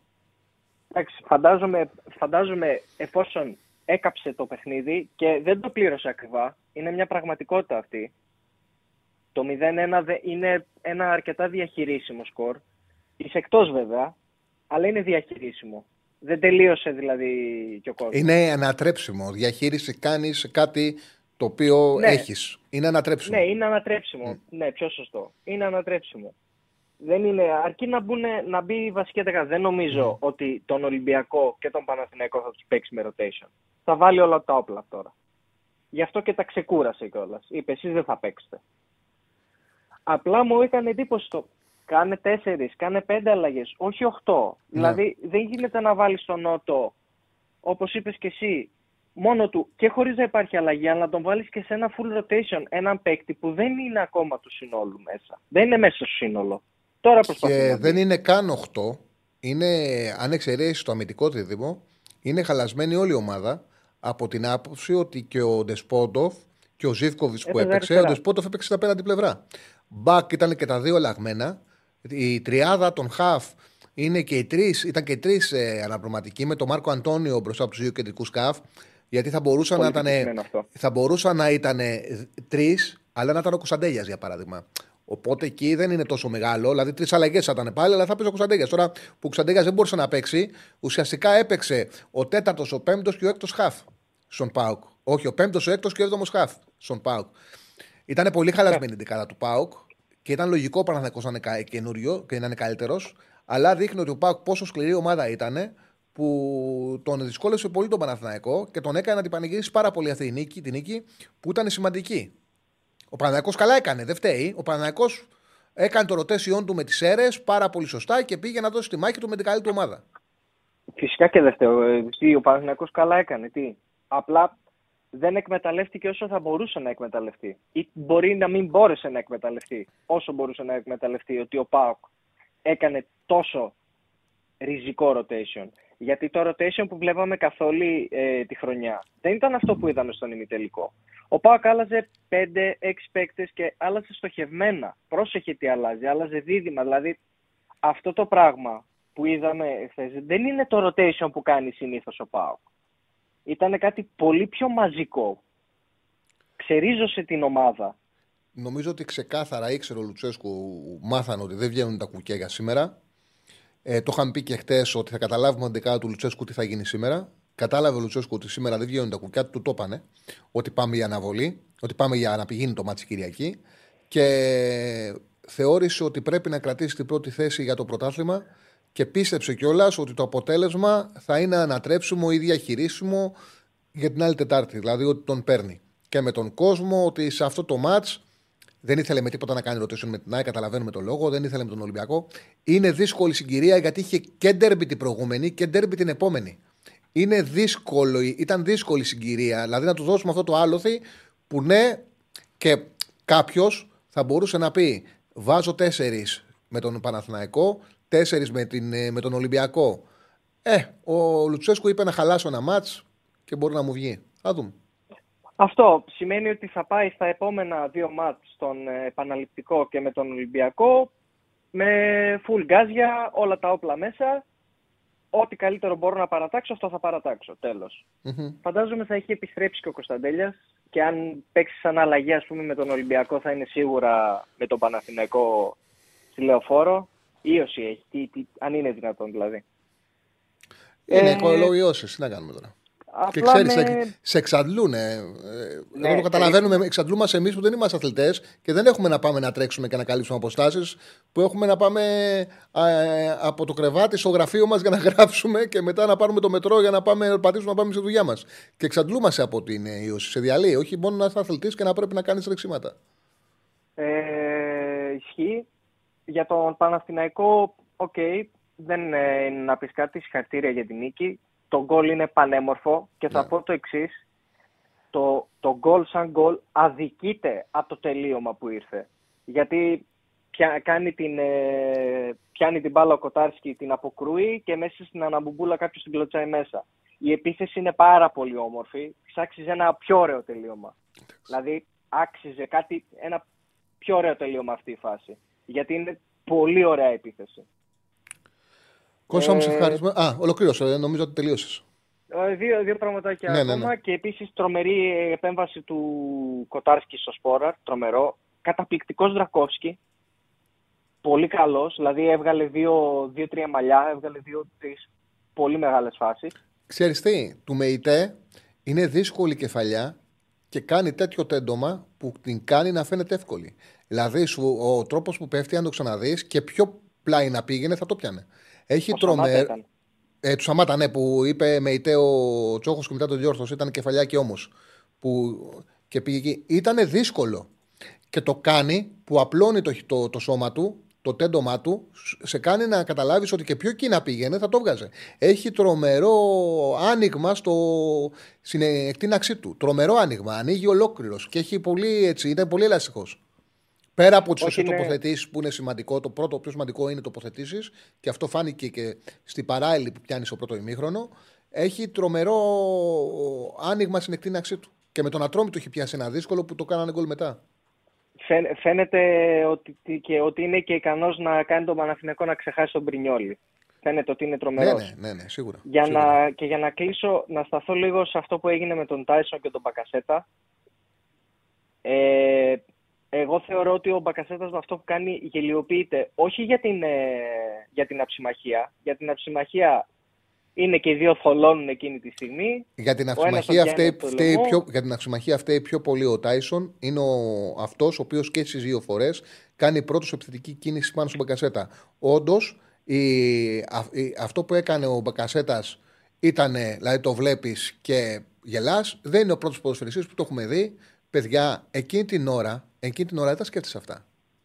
Εντάξει, φαντάζομαι, φαντάζομαι εφόσον έκαψε το παιχνίδι και δεν το πλήρωσε ακριβά, είναι μια πραγματικότητα αυτή. Το 0-1 δε- είναι ένα αρκετά διαχειρίσιμο σκορ. Είσαι εκτός βέβαια, αλλά είναι διαχειρίσιμο. Δεν τελείωσε δηλαδή και ο κόσμος. Είναι ανατρέψιμο. Διαχείριση κάνεις κάτι το οποίο Ναι. έχεις. Είναι ανατρέψιμο. Ναι, είναι ανατρέψιμο. Ναι, πιο σωστό. Είναι ανατρέψιμο. Δεν είναι, αρκεί να, μπουν, να μπει η βασική δεκάδα. Δεν νομίζω ότι τον Ολυμπιακό και τον Παναθηναϊκό θα τους παίξει με rotation. Θα βάλει όλα τα όπλα τώρα. Γι' αυτό και τα ξεκούρασε κιόλας. Είπε, εσείς δεν θα παίξετε. Απλά μου έκανε εντύπωση το. Κάνε τέσσερις, κάνε πέντε αλλαγές, όχι οχτώ. Δηλαδή δεν γίνεται να βάλεις τον Νότο, όπως είπες και εσύ, μόνο του και χωρίς να υπάρχει αλλαγή, αλλά να τον βάλεις και σε ένα full rotation έναν παίκτη που δεν είναι ακόμα του συνόλου μέσα. Δεν είναι μέσα στο σύνολο. Τώρα προσπαθεί. Και να μπει. δεν είναι καν 8. Είναι, αν εξαιρέσει το αμυντικό δίδυμο, είναι χαλασμένη όλη η ομάδα από την άποψη ότι και ο Ντεσπόντοφ και ο Ζήφκοβιτς που Έπαιζε έπαιξε, αριστερά. ο Ντεσπόντοφ έπαιξε στα απέναντι πλευρά. Μπακ ήταν και τα δύο αλλαγμένα. Η τριάδα των Χαφ είναι και οι τρεις, ήταν και οι τρεις ε, αναπληρωματικοί με τον Μάρκο Αντώνιο μπροστά από τους δύο κεντρικούς Χαφ. Γιατί θα μπορούσαν Πολύ να ήταν. επιτυχημένο αυτό. Θα μπορούσαν να ήταν τρεις, αλλά να ήταν ο Κωνσταντέλιας για παράδειγμα. Οπότε εκεί δεν είναι τόσο μεγάλο. Δηλαδή τρεις αλλαγές θα ήταν πάλι, αλλά θα παίζει ο Κωνσταντέλια. Τώρα που ο Κωνσταντέλια δεν μπορούσε να παίξει, ουσιαστικά έπαιξε ο τέταρτος, ο πέμπτος και ο έκτος χαφ στον Πάουκ. Όχι, ο πέμπτος, ο έκτος και ο έβδομος χαφ στον Πάουκ. Ήταν πολύ χαλασμένη η δεκάδα του Πάουκ και ήταν λογικό ο Παναθηναϊκός να είναι κα- καινούριο και να είναι καλύτερος. Αλλά δείχνει ότι ο Πάουκ πόσο σκληρή ομάδα ήταν που τον δυσκόλεσε πολύ τον Παναθηναϊκό και τον έκανε να την πανηγυρίσει πάρα πολύ αυτή η νίκη, τη νίκη που ήταν σημαντική. Ο Παναθηναϊκός καλά έκανε, δεν φταίει. Ο Παναθηναϊκός έκανε το ρωτέσιόν του με τις αίρες πάρα πολύ σωστά και πήγε να δώσει τη μάχη του με την καλή του ομάδα. Φυσικά και δεν φταίω. Ε, τι, Ο Παναθηναϊκός καλά έκανε. Τι. Απλά δεν εκμεταλλεύτηκε όσο θα μπορούσε να εκμεταλλευτεί. Ή μπορεί να μην μπόρεσε να εκμεταλλευτεί όσο μπορούσε να εκμεταλλευτεί ότι ο Πάοκ έκανε τόσο ριζικό rotation. Γιατί το rotation που βλέπαμε καθ' όλη ε, τη χρονιά δεν ήταν αυτό που είδαμε στον ημιτελικό. Ο Πάοκ άλλαζε 5-6 παίκτες και άλλαζε στοχευμένα. Πρόσεχε τι αλλάζει, άλλαζε δίδυμα. Δηλαδή αυτό το πράγμα που είδαμε χθες δεν είναι το rotation που κάνει συνήθως ο Πάοκ. Ήταν κάτι πολύ πιο μαζικό. Ξερίζωσε την ομάδα. Νομίζω ότι ξεκάθαρα ήξερε ο Λουτσέσκου, μάθανε ότι δεν βγαίνουν τα κουκιά για σήμερα. Ε, το είχαν πει και χτε ότι θα καταλάβουμε την δεκάδα του Λουτσέσκου τι θα γίνει σήμερα. Κατάλαβε ο Λουτσέσκου ότι σήμερα δεν βγαίνουν τα κουκιά, του το είπανε. Ότι πάμε για αναβολή, ότι πάμε για να πηγαίνει το ματς Κυριακή. Και θεώρησε ότι πρέπει να κρατήσει την πρώτη θέση για το πρωτάθλημα και πίστεψε κιόλας ότι το αποτέλεσμα θα είναι ανατρέψιμο ή διαχειρίσιμο για την άλλη Τετάρτη. Δηλαδή ότι τον παίρνει. Και με τον κόσμο ότι σε αυτό το ματς δεν ήθελε με τίποτα να κάνει rotation με την ΑΕΚ, καταλαβαίνουμε τον λόγο. Δεν ήθελε με τον Ολυμπιακό. Είναι δύσκολη συγκυρία γιατί είχε και ντέρμπι την προηγούμενη και ντέρμπι την επόμενη. Είναι δύσκολο, ήταν δύσκολη συγκυρία. Δηλαδή να του δώσουμε αυτό το άλοθη που ναι, και κάποιος θα μπορούσε να πει: Βάζω τέσσερις με τον Παναθηναϊκό, τέσσερις με, την, ε, με τον Ολυμπιακό. Ε, ο Λουτσέσκου είπε να χαλάσω ένα μάτς. και μπορεί να μου βγει. Θα δούμε. Αυτό σημαίνει ότι θα πάει στα επόμενα δύο μάτς στον ε, επαναληπτικό και με τον Ολυμπιακό με full γκάζια, όλα τα όπλα μέσα. Ό,τι καλύτερο μπορώ να παρατάξω, αυτό θα παρατάξω. Τέλος. Μμμ. Φαντάζομαι θα έχει επιστρέψει και ο Κωνσταντέλιας και αν παίξει σαν αλλαγή ας πούμε, με τον Ολυμπιακό θα είναι σίγουρα με τον Παναθηναϊκό στη Λεωφόρο. Ήωση έχει, τι, τι, αν είναι δυνατόν δηλαδή. Είναι Ε, οικολογιώσεις, τι να κάνουμε τώρα. Και Απλά ξέρεις, με... σε, σε εξαντλούν. Ε, ε, Ναι, εδώ το καταλαβαίνουμε, εξαντλούμαστε εμείς που δεν είμαστε αθλητές και δεν έχουμε να πάμε να τρέξουμε και να καλύψουμε αποστάσεις. Που έχουμε να πάμε ε, από το κρεβάτι στο γραφείο μας για να γράψουμε και μετά να πάρουμε το μετρό για να πάμε να πατήσουμε να πάμε στη δουλειά μας. Και εξαντλούμαστε από την ε, ίωση. Σε διαλύει. Όχι μόνο να είσαι αθλητής και να πρέπει να κάνεις τρεξίματα. Ε, ισχύει. Για τον Παναθηναϊκό, οκ, δεν ε, είναι να πεις κάτι, συγχαρητήρια για την νίκη. Το γκολ είναι πανέμορφο και θα Ναι. πω το εξής. Το, το γκολ σαν γκολ αδικείται από το τελείωμα που ήρθε. Γιατί πια, κάνει την, ε, πιάνει την μπάλα ο Κοτάρσκι, την αποκρούει και μέσα στην αναμπουμπούλα κάποιος την κλωτσάει μέσα. Η επίθεση είναι πάρα πολύ όμορφη. Ξάξιζε ένα πιο ωραίο τελείωμα. Δηλαδή, άξιζε κάτι, ένα πιο ωραίο τελείωμα αυτή η φάση. Γιατί είναι πολύ ωραία επίθεση. Κώστα μου, σε Ε, ευχαριστούμε. Α, ολοκλήρωσε. ε, Νομίζω ότι τελείωσες. Ε, Δύο, δύο πραγματάκια Ναι, ναι, ακόμα ναι. και επίσης τρομερή επέμβαση του Κοτάρσκι στο Σπόρα, τρομερό. Καταπληκτικός Δρακόφσκι, πολύ καλός, δηλαδή έβγαλε δύο- δύο-τρία μαλλιά, έβγαλε δύο-τρεις πολύ μεγάλες φάσεις. Ξέρεις τι, του ΜΕΙΤΕ είναι δύσκολη η κεφαλιά και κάνει τέτοιο τέντομα που την κάνει να φαίνεται εύκολη. Δηλαδή, σου, ο τρόπος που πέφτει, αν το ξαναδείς και πιο πλάι να πήγαινε, θα το πιάνε. Έχει Ο Σαμάτα τρομερ... ήταν. Ε, του Σαμάτα, ναι, που είπε ΜΕΙΤΕ ο Τσόχος και μετά τον διόρθωσε. Ήταν κεφαλιάκι όμως. Που... Και πήγε εκεί. Ήταν δύσκολο. Και το κάνει που απλώνει το, το, το σώμα του, το τέντομά του, σε κάνει να καταλάβεις ότι και πιο εκεί να πήγαινε θα το βγάζε. Έχει τρομερό άνοιγμα στο, στην εκτείναξή του. Τρομερό άνοιγμα. Ανοίγει ολόκληρος και έχει πολύ, έτσι, είναι πολύ ελαστικός. Πέρα από τις Όχι, σωστέ είναι- τοποθετήσεις που είναι σημαντικό, το πρώτο πιο σημαντικό είναι τοποθετήσεις και αυτό φάνηκε και στην παράλληλη που πιάνεις στο πρώτο ημίχρονο. Έχει τρομερό άνοιγμα στην εκτείναξή του. Και με τον Ατρόμητο έχει πιάσει ένα δύσκολο που το κάνανε γκολ μετά. Φαίν- Φαίνεται ότι, και ότι είναι και ικανός να κάνει τον Παναθηναϊκό να ξεχάσει τον Πρινιόλι. Φαίνεται ότι είναι Ναι, τρομερός. ναι, ναι, ναι, σίγουρα. Για σίγουρα. να, και για να κλείσω, να σταθώ λίγο σε αυτό που έγινε με τον Τάισον και τον Μπακασέτα. Ε, εγώ θεωρώ ότι ο Μπακασέτας με αυτό που κάνει γελιοποιείται όχι για την, ε, για την αψημαχία. Για την αψημαχία είναι και οι δύο θολώνουν εκείνη τη στιγμή. Για την ένας αυσιμαχία τον φταίει, πιάνει από το φταίει λαιμό. πιο, για την αυσιμαχία φταίει πιο πολύ ο Τάισον. Είναι ο, αυτός ο οποίος και στις δύο φορές κάνει πρώτος επιθετική κίνηση πάνω στον Μπακασέτα. Όντως, αυτό που έκανε ο Μπακασέτας ήταν, δηλαδή το βλέπεις και γελάς. Δεν είναι ο πρώτος ποδοσφαιριστής που το έχουμε δει. Παιδιά, εκείνη την ώρα, εκείνη την ώρα δεν τα σκέφτεσαι αυτά.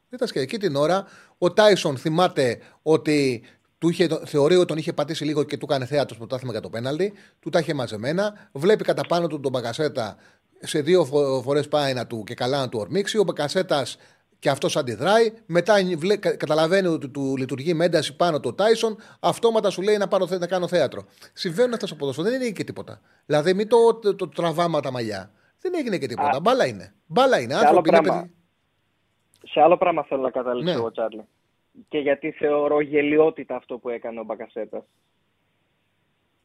Δεν τα σκέφτεσαι. Εκείνη την ώρα ο Τάισον θυμάται ότι του είχε, θεωρεί ότι τον είχε πατήσει λίγο και του έκανε θέατρο στο πρωτάθλημα για το πέναλτι. Του τα είχε μαζεμένα. Βλέπει κατά πάνω του τον Μπακασέτα. Σε δύο φορές πάει να του και καλά να του ορμήξει. Ο Μπακασέτας και αυτός αντιδράει. Μετά βλέ- κα- καταλαβαίνει ότι του λειτουργεί με ένταση πάνω του ο Τάισον. Αυτόματα σου λέει να, πάρω, θέ- να κάνω θέατρο. Συμβαίνουν αυτά στο ποδόσφαιρο. Δεν είναι και τίποτα. Δηλαδή, μην το, το, το τραβάμε τα μαλλιά. Δεν έγινε και τίποτα. Α. Μπάλα είναι. Μπάλα είναι. άλλο Άνθρωποι είναι πράγμα. παιδί. Σε άλλο πράγμα θέλω να καταλήξω Ναι. εγώ, Τσάρλι. Και γιατί θεωρώ γελιότητα αυτό που έκανε ο Μπακασέτας.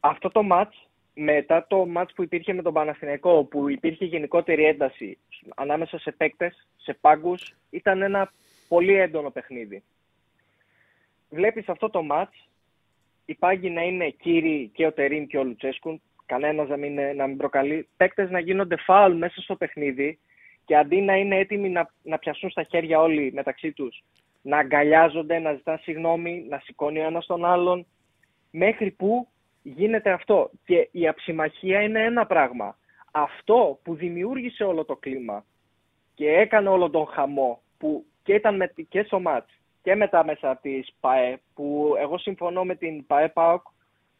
Αυτό το μάτς, μετά το μάτς που υπήρχε με τον Παναθηναϊκό, όπου υπήρχε γενικότερη ένταση ανάμεσα σε παίκτες, σε πάγκους, ήταν ένα πολύ έντονο παιχνίδι. Βλέπεις αυτό το μάτς, οι πάγκοι να είναι κύριοι και ο Τερίμ και ο Λουτσέσκουν, κανένας να μην, να μην προκαλεί, παίκτες να γίνονται φάουλ μέσα στο παιχνίδι και αντί να είναι έτοιμοι να, να πιαστούν στα χέρια όλοι μεταξύ τους, να αγκαλιάζονται, να ζητάνε συγγνώμη, να σηκώνει ο ένας τον άλλον, μέχρι που γίνεται αυτό. Και η αψημαχία είναι ένα πράγμα. Αυτό που δημιούργησε όλο το κλίμα και έκανε όλο τον χαμό που και ήταν με, και στο μάτς και μετά μέσα από τις ΠΑΕ που εγώ συμφωνώ με την ΠΑΕ ΠΑΟΚ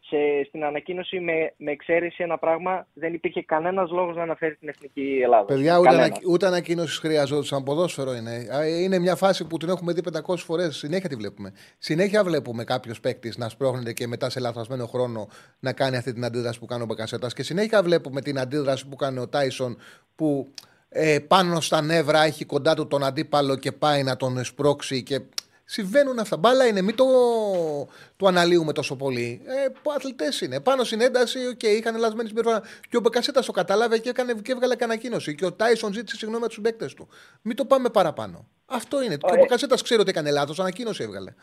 σε, στην ανακοίνωση με, με εξαίρεση ένα πράγμα δεν υπήρχε κανένας λόγος να αναφέρει την εθνική Ελλάδα. Παιδιά, ούτε, ανα, ούτε ανακοίνωσης χρειαζόταν. Ποδόσφαιρο είναι. Είναι μια φάση που την έχουμε δει 500 φορές. Συνέχεια τη βλέπουμε. Συνέχεια βλέπουμε κάποιος παίκτης να σπρώχνεται και μετά σε λαθασμένο χρόνο να κάνει αυτή την αντίδραση που κάνει ο Μπακασέτας. Και συνέχεια βλέπουμε την αντίδραση που κάνει ο Τάισον που ε, πάνω στα νεύρα έχει κοντά του τον αντίπαλο και πάει να τον σπρώξει και Συμβαίνουν αυτά. Μπάλα είναι, μην το, το αναλύουμε τόσο πολύ. Ε, Αθλητές είναι. Πάνω στην ένταση, okay, είχαν λασμένη συμπεριφορά. Και ο Μπεκασέτα το κατάλαβε και, έκανε, και έβγαλε ανακοίνωση. Και ο Τάισον ζήτησε συγγνώμη από τους παίκτε του. Μην το πάμε παραπάνω. Αυτό είναι. Και ο Μπεκασέτας ξέρει ότι έκανε λάθος, ανακοίνωση έβγαλε.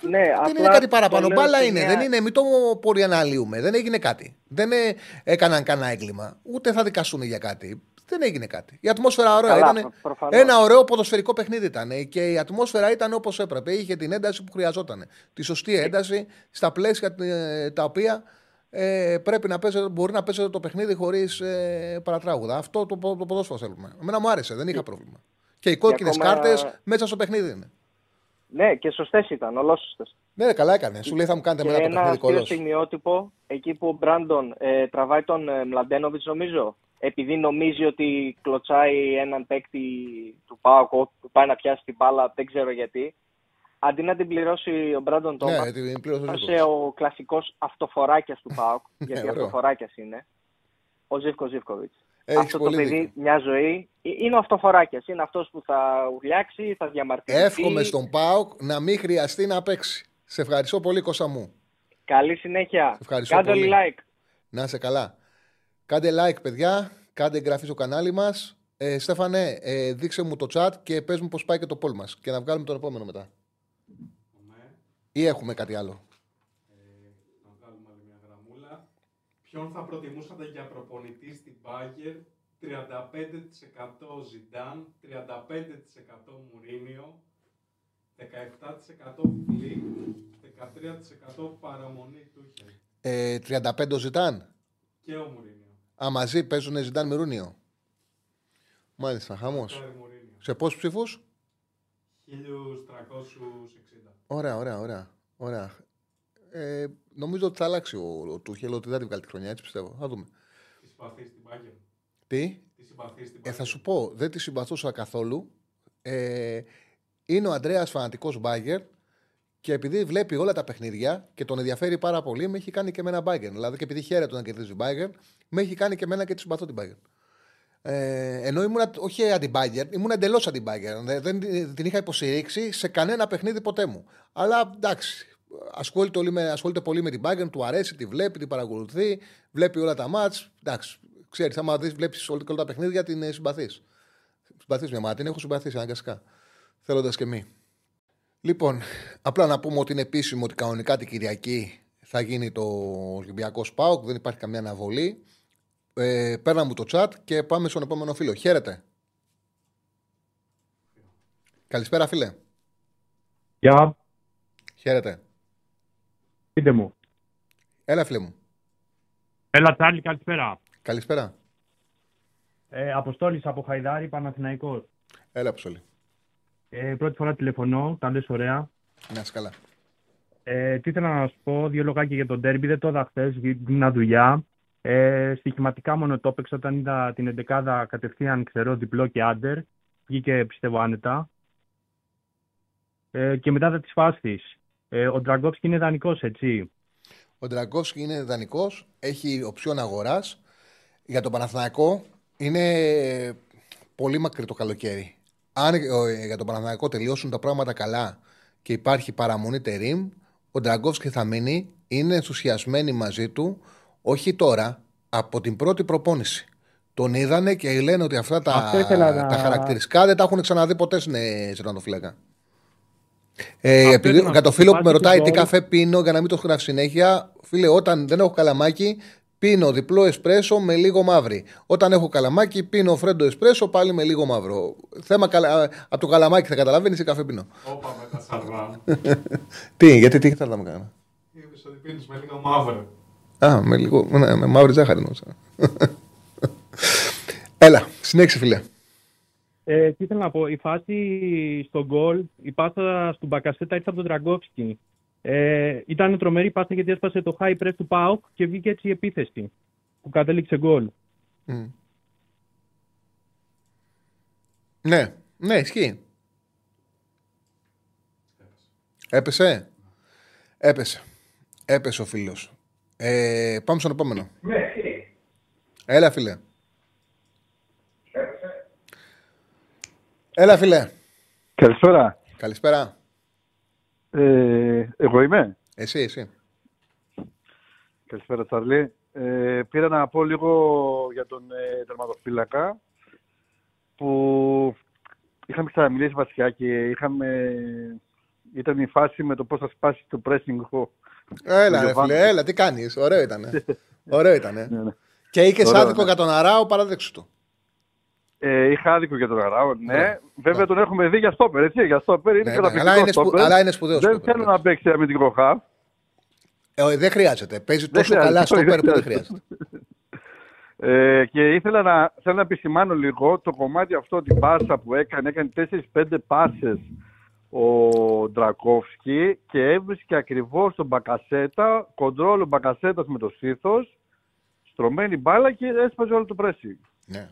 Ναι, δεν είναι κάτι παραπάνω. Μπάλα είναι. Μια... Δεν είναι. Μην το πολύ αναλύουμε. Δεν έγινε κάτι. Δεν ε, έκαναν κανένα έγκλημα. Ούτε θα δικαστούν για κάτι δεν έγινε κάτι. Η ατμόσφαιρα ωραία ήταν. Ένα ωραίο ποδοσφαιρικό παιχνίδι ήταν και η ατμόσφαιρα ήταν όπως έπρεπε. Είχε την ένταση που χρειαζόταν. Τη σωστή ένταση στα πλαίσια ε, τα οποία ε, πρέπει να παίζεται, μπορεί να παίζεται το παιχνίδι χωρίς ε, παρατράγουδα. Αυτό το, το ποδόσφαιρο θέλουμε. Εμένα μου άρεσε, δεν είχα πρόβλημα. Και οι κόκκινες ακόμα... κάρτες μέσα στο παιχνίδι είναι. Ναι, και σωστές ήταν, ολόσωστες. Ναι, καλά έκανε. Σου λέει θα μου κάνετε ένα το παιχνίδι Ένα στιγμιότυπο εκεί που ο Μπράντον ε, τραβάει τον ε, Μλαντένοβιτ, νομίζω επειδή νομίζει ότι κλωτσάει έναν παίκτη του ΠΑΟΚ που πάει να πιάσει την μπάλα, δεν ξέρω γιατί. Αντί να την πληρώσει ο Μπράντον Τόμας, ναι, ο κλασικός αυτοφοράκιας του ΠΑΟΚ, ναι, γιατί αυτοφοράκιας είναι, ο Ζήφκος Ζήφκοβιτς. Αυτό το παιδί, μια ζωή, ε, είναι ο αυτοφοράκιας. Είναι αυτός που θα ουρλιάξει, θα διαμαρτυρηθεί. Εύχομαι στον ΠΑΟΚ να μην χρειαστεί να παίξει. Σε ευχαριστώ πολύ, Κώστα μου. Καλή συνέχεια. Κάντε like. Να είσαι καλά. Κάντε like, παιδιά. Κάντε εγγραφή στο κανάλι μας. Ε, Στέφανε, ε, δείξε μου το chat και πες μου πώς πάει και το poll μας. Και να βγάλουμε τον επόμενο μετά. Ναι. Ή έχουμε κάτι άλλο. Ε, να βγάλουμε άλλη μια γραμμούλα. Ποιον θα προτιμούσατε για προπονητή στην Bayern; 35% Ζιντάν, 35% Μουρίνιο, 17% Φλικ, 13% παραμονή Τούχελ. Ε, 35% Ζιντάν. Και ο Μουρίνιο. Α, μαζί παίζουν Ζιντάν με Ρούνιο. Μάλιστα, χαμός. Σε πόσους ψήφους; 1360. Ωραία, ωραία, ωραία. ωραία. Ε, νομίζω ότι θα αλλάξει ο, ο Τούχελ, ότι δεν την βγάλει τη χρονιά, έτσι πιστεύω. Θα δούμε. Τη συμπαθεί στην Πάγκερ. Τι; Τη συμπαθεί στην ε, Θα σου πω, δεν τη συμπαθούσα καθόλου. Ε, είναι ο Αντρέα φανατικός Μπάγκερ και επειδή βλέπει όλα τα παιχνίδια και τον ενδιαφέρει πάρα πολύ, με έχει κάνει και με ένα Bayern. Δηλαδή και επειδή χαίρεται να κερδίζει Bayern, με έχει κάνει και εμένα και τη συμπαθώ την Bayern. Ε, ενώ ήμουν όχι αντι-Bayern, ήμουν εντελώς αντι-Bayern. Δεν την είχα υποστηρίξει σε κανένα παιχνίδι ποτέ μου. Αλλά εντάξει, ασχολείται, πολύ με, ασχολείται πολύ με την Bayern, του αρέσει, τη βλέπει, την παρακολουθεί, βλέπει όλα τα μάτς. Εντάξει, ξέρεις, άμα δεις, βλέπεις όλα τα παιχνίδια, την συμπαθείς. Συμπαθείς μια μάτι, την έχω συμπαθήσει αναγκαστικά. Θέλοντας και μη. Λοιπόν, απλά να πούμε ότι είναι επίσημο ότι κανονικά την Κυριακή θα γίνει το Ολυμπιακός Σπάουκ, δεν υπάρχει καμία αναβολή. Ε, παίρνα μου το chat και πάμε στον επόμενο φίλο. Χαίρετε. Καλησπέρα, φίλε. Γεια. Χαίρετε. Πείτε μου. Έλα, φίλε μου. Έλα, Τσάρλι, καλησπέρα. Καλησπέρα. Ε, Αποστόλης από Χαϊδάρη, Παναθηναϊκός. Έλα, Αποστόλη. Ε, πρώτη φορά τηλεφωνώ, τα λες ωραία. Να καλά. Ε, τι ήθελα να σου πω, δύο λογάκια για τον τέρμπι. Δεν το είδα χθες, ήμουν δουλειά. Ε, στοιχηματικά μόνο το έπαιξα όταν είδα την 11 κατευθείαν, ξέρω, διπλό και άντερ. Βγήκε, πιστεύω, άνετα. Ε, και μετά θα τις φάσεις. Ε, ο Ντραγκόφσκι είναι δανεικό, έτσι. Ο Ντραγκόφσκι είναι δανεικό, έχει οψιόν αγοράς. Για τον Παναθηναϊκό είναι πολύ μακρύ το καλοκαίρι αν ε, για τον Παναθηναϊκό τελειώσουν τα πράγματα καλά και υπάρχει παραμονή τερίμ, ο Ντραγκόφσκι θα μείνει, είναι ενθουσιασμένοι μαζί του, όχι τώρα, από την πρώτη προπόνηση. Τον είδανε και λένε ότι αυτά τα, τα χαρακτηριστικά δεν τα έχουν ξαναδεί ποτέ στην Τερματοφύλακα. Ε, επειδή, για το φίλο που με ρωτάει τι καφέ πίνω για να μην το γράφει συνέχεια, φίλε, όταν δεν έχω καλαμάκι, Πίνω διπλό εσπρέσο με λίγο μαύρη. Όταν έχω καλαμάκι, πίνω φρέντο εσπρέσο πάλι με λίγο μαύρο. Θέμα καλα... από το καλαμάκι θα καταλαβαίνεις ή καφέ πίνω. Όπα με τα σαρδά. τι, γιατί τι θα να κάνω. Είπες ότι πίνεις με λίγο μαύρο. Α, με, λίγο, με, με μαύρη ζάχαρη νόσα. Έλα, συνέχισε φίλε. Ε, τι ήθελα να πω, η φάση στον γκολ, η πάσα στον Μπακασέτα ήρθε από τον Τραγκόφσκι. Ε, ήταν τρομερή πάσα γιατί έσπασε το high press του ΠΑΟΚ και βγήκε έτσι η επίθεση που κατέληξε γκολ. Μμ. Ναι, ναι, ισχύει. Έπεσε. Έπεσε. Έπεσε ο φίλος. Ε, πάμε στον επόμενο. Έλα, φίλε. Έλα, φίλε. Καλησπέρα. Καλησπέρα. Ε, εγώ είμαι. Εσύ, εσύ. Καλησπέρα, Τσαρλί. Ε, πήρα να πω λίγο για τον ε, τερματοφύλακα που είχαμε ξαναμιλήσει βασικά και είχαμε... Ήταν η φάση με το πώς θα σπάσει το pressing ο Έλα, ρε Γιωβάνοβιτς. φίλε, έλα, τι κάνεις. Ωραίο ήτανε. Ωραίο ήτανε. Ναι, ναι. Και είχες Ωραίο, άδικο ναι. για τον Αράο, παράδεξου του. Ε, είχα άδικο για τον Αράο, ναι. Ναι. Βέβαια Ναι. τον έχουμε δει για στόπερ, έτσι. Για στόπερ είναι Ναι, ναι, καταπληκτικό αλλά είναι, σπου, στόπερ. αλλά είναι σπουδαίος. Δεν στόπερ, θέλω εντάξει. να παίξει αμυντικό χαφ. Ε, δεν χρειάζεται. Παίζει Δεν τόσο χρειάζεται, καλά στο δεν πέρα που δεν χρειάζεται. χρειάζεται. Ε, και ήθελα να, θέλω να επισημάνω λίγο το κομμάτι αυτό, την πάσα που έκανε. Έκανε 4-5 πάσες ο Ντρακόφσκι και έβρισκε ακριβώς τον Μπακασέτα, κοντρόλ ο Μπακασέτας με το στήθος, στρωμένη μπάλα και έσπαζε όλο το πρέσι. Ναι.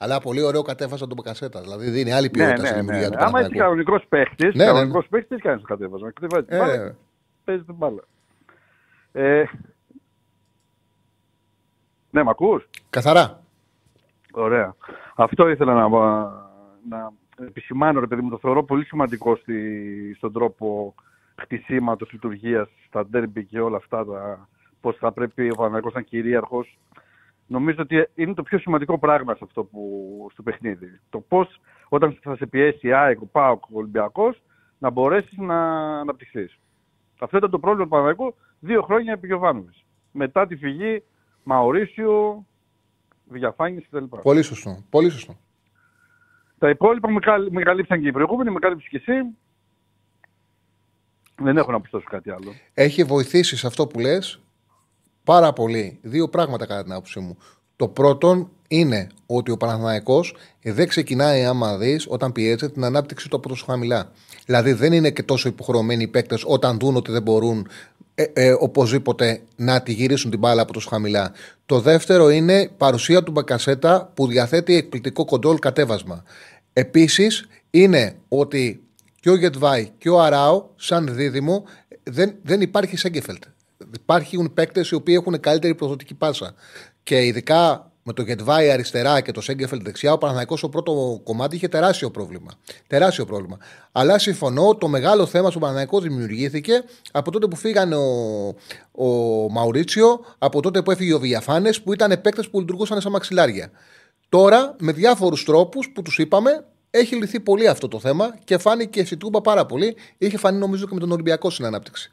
Αλλά πολύ ωραίο κατέβασα τον Μπακασέτα. Δηλαδή δίνει άλλη Ναι, ποιότητα ναι, στη ναι. δημιουργία του Άμα είσαι Παναθηναϊκού. κανονικός παίχτης, Ναι, ναι, ναι. κανονικός παίχτης, τι κάνεις το κατέβασμα. Κατεβάζει την μπάλα Ε, και παίζεις την μπάλα. Ε, ναι, μ' ακούς; καθαρά. Ωραία. Αυτό ήθελα να, να επισημάνω, ρε παιδί μου, το θεωρώ πολύ σημαντικό στη, στον τρόπο χτισήματος λειτουργίας στα ντέρμπι και όλα αυτά. Τα, πώς θα πρέπει ο Παναγιώτης να είναι κυρίαρχος. Νομίζω ότι είναι το πιο σημαντικό πράγμα σε αυτό που, στο παιχνίδι. Το πώς όταν θα σε πιέσει η ΑΕΚ, ο ΠΑΟΚ, ο Ολυμπιακός, να μπορέσεις να αναπτυχθείς. Αυτό ήταν το πρόβλημα του Παναγιώτου δύο χρόνια επί Γιωβάνοβης. Μετά τη φυγή Μαωρίσιο, διαφάνειες κτλ. Πολύ σωστό. Πολύ σωστό. Τα υπόλοιπα με, καλ- με καλύψαν και οι προηγούμενοι, με κάλυψε και εσύ. Δεν έχω να προσθέσω κάτι άλλο. Έχει βοηθήσει σε αυτό που λες πάρα πολύ. Δύο πράγματα κατά την άποψή μου. Το πρώτον είναι ότι ο Παναθηναϊκός δεν ξεκινάει, άμα δεις, όταν πιέζεται την ανάπτυξη του από τόσο χαμηλά. Δηλαδή δεν είναι και τόσο υποχρεωμένοι οι παίκτες όταν δουν ότι δεν μπορούν ε, ε, οπωσδήποτε να τη γυρίσουν την μπάλα από τόσο χαμηλά. Το δεύτερο είναι παρουσία του Μπακασέτα που διαθέτει εκπληκτικό κοντρόλ κατέβασμα. Επίσης είναι ότι και ο Γετβάη και ο Αράο, σαν δίδυμο, δεν, δεν υπάρχει Σέγκεφελτ. Υπάρχουν παίκτες οι οποίοι έχουν καλύτερη προδοτική πάσα. Και ειδικά με το Γετβάη αριστερά και το Σέγκεφελτ δεξιά, ο Παναθηναϊκός στο πρώτο κομμάτι είχε τεράστιο πρόβλημα. Τεράστιο πρόβλημα. Αλλά συμφωνώ, το μεγάλο θέμα στον Παναθηναϊκό δημιουργήθηκε από τότε που φύγανε ο, ο Μαουρίτσιο, από τότε που έφυγε ο Βιαφάνες, που ήταν παίκτες που λειτουργούσαν σαν μαξιλάρια. Τώρα, με διάφορους τρόπους που τους είπαμε, έχει λυθεί πολύ αυτό το θέμα και φάνηκε στη Τούμπα πάρα πολύ. Είχε φανεί νομίζω και με τον Ολυμπιακό στην ανάπτυξη.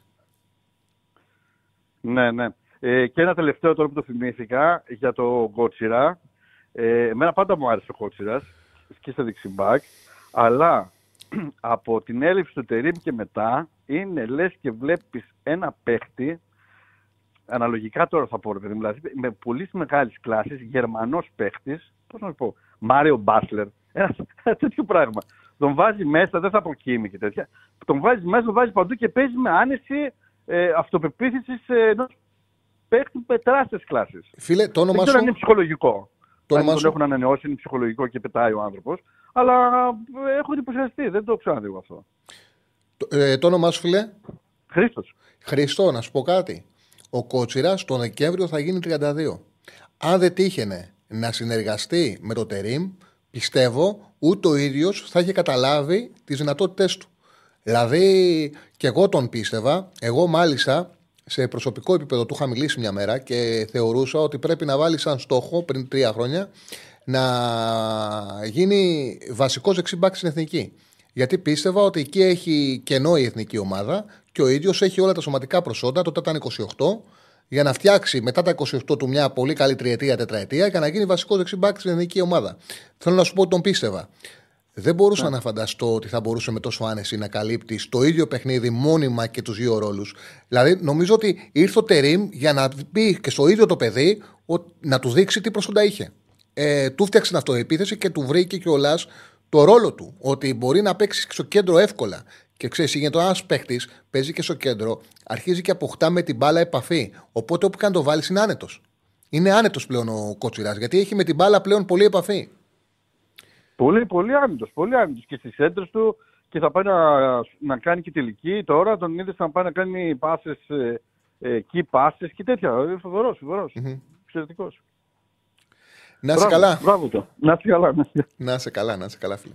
Ναι, ναι. Ε, και ένα τελευταίο τώρα που το θυμήθηκα για το Κότσιρα. Ε, εμένα πάντα μου άρεσε ο Κότσιρα και στο δεξιμπάκ. Αλλά από την έλλειψη του Τερίμ και μετά είναι λες και βλέπεις ένα παίχτη αναλογικά τώρα θα πω, ρε παιδί μου, δηλαδή με πολύ μεγάλης κλάσης, Γερμανός παίχτης, πώς να σου πω, Μάριο Μπάσλερ, ένα ένα τέτοιο πράγμα. Τον βάζει μέσα, δεν θα πω κίνη και τέτοια. Τον βάζει μέσα, τον βάζει παντού και παίζει με άνεση ε, αυτοπεποίθησης ενός παίχτη με τεράστιες κλάσεις. Φίλε, το Δεν όνομά ξέρω αν σου. είναι ψυχολογικό. Το αν όνομά τον σου. έχουν ανανεώσει, είναι ψυχολογικό και πετάει ο άνθρωπος. Αλλά ε, έχω εντυπωσιαστεί, δεν το ξαναδεί εγώ αυτό. Το, ε, το όνομά σου, φίλε; Χρήστος. Χριστό, να σου πω κάτι. Ο Κότσιρα τον Δεκέμβριο θα γίνει 32. Αν δεν τύχαινε να συνεργαστεί με το Τερίμ, πιστεύω ούτε ο ίδιος θα είχε καταλάβει τις δυνατότητές του. Δηλαδή, και εγώ τον πίστευα. Εγώ, μάλιστα, σε προσωπικό επίπεδο του είχα μιλήσει μια μέρα και θεωρούσα ότι πρέπει να βάλεις σαν στόχο πριν τρία χρόνια να γίνει βασικός δεξιμπάκ στην εθνική. Γιατί πίστευα ότι εκεί έχει κενό η εθνική ομάδα και ο ίδιος έχει όλα τα σωματικά προσόντα, τότε ήταν 28, για να φτιάξει μετά τα 28 του μια πολύ καλή τριετία, τετραετία και να γίνει βασικός δεξιμπάκ στην εθνική ομάδα. Θέλω να σου πω ότι τον πίστευα. Δεν μπορούσα να φανταστώ ότι θα μπορούσε με τόσο άνεση να καλύπτει το ίδιο παιχνίδι μόνιμα και τους δύο ρόλους. Δηλαδή, νομίζω ότι ήρθε ο Τερήμ για να πει και στο ίδιο το παιδί ο- να του δείξει τι προσόντα είχε. Ε, του φτιάξε την αυτοεπίθεση και του βρήκε κιόλα το ρόλο του. Ότι μπορεί να παίξει στο κέντρο εύκολα Και ξέρεις, γίνεται ένας παίχτη, παίζει και στο κέντρο, αρχίζει και αποκτά με την μπάλα επαφή. Οπότε όπου και αν το βάλεις είναι άνετος. Είναι άνετος πλέον ο Κότσιρας, γιατί έχει με την μπάλα πλέον πολύ επαφή. Πολύ, πολύ άνετος, πολύ άνετος και στις έντρες του και θα πάει να, να κάνει και τελική. Τώρα τον είδες να πάει να κάνει πάσες, ε, ε, key passes και τέτοια. Ε, Φοβερός, φοβερός. Εξαιρετικός. Να είσαι Μπράβο, καλά. Μπράβο το. Να είσαι καλά. να είσαι- Να είσαι καλά, να είσαι καλά, φίλε.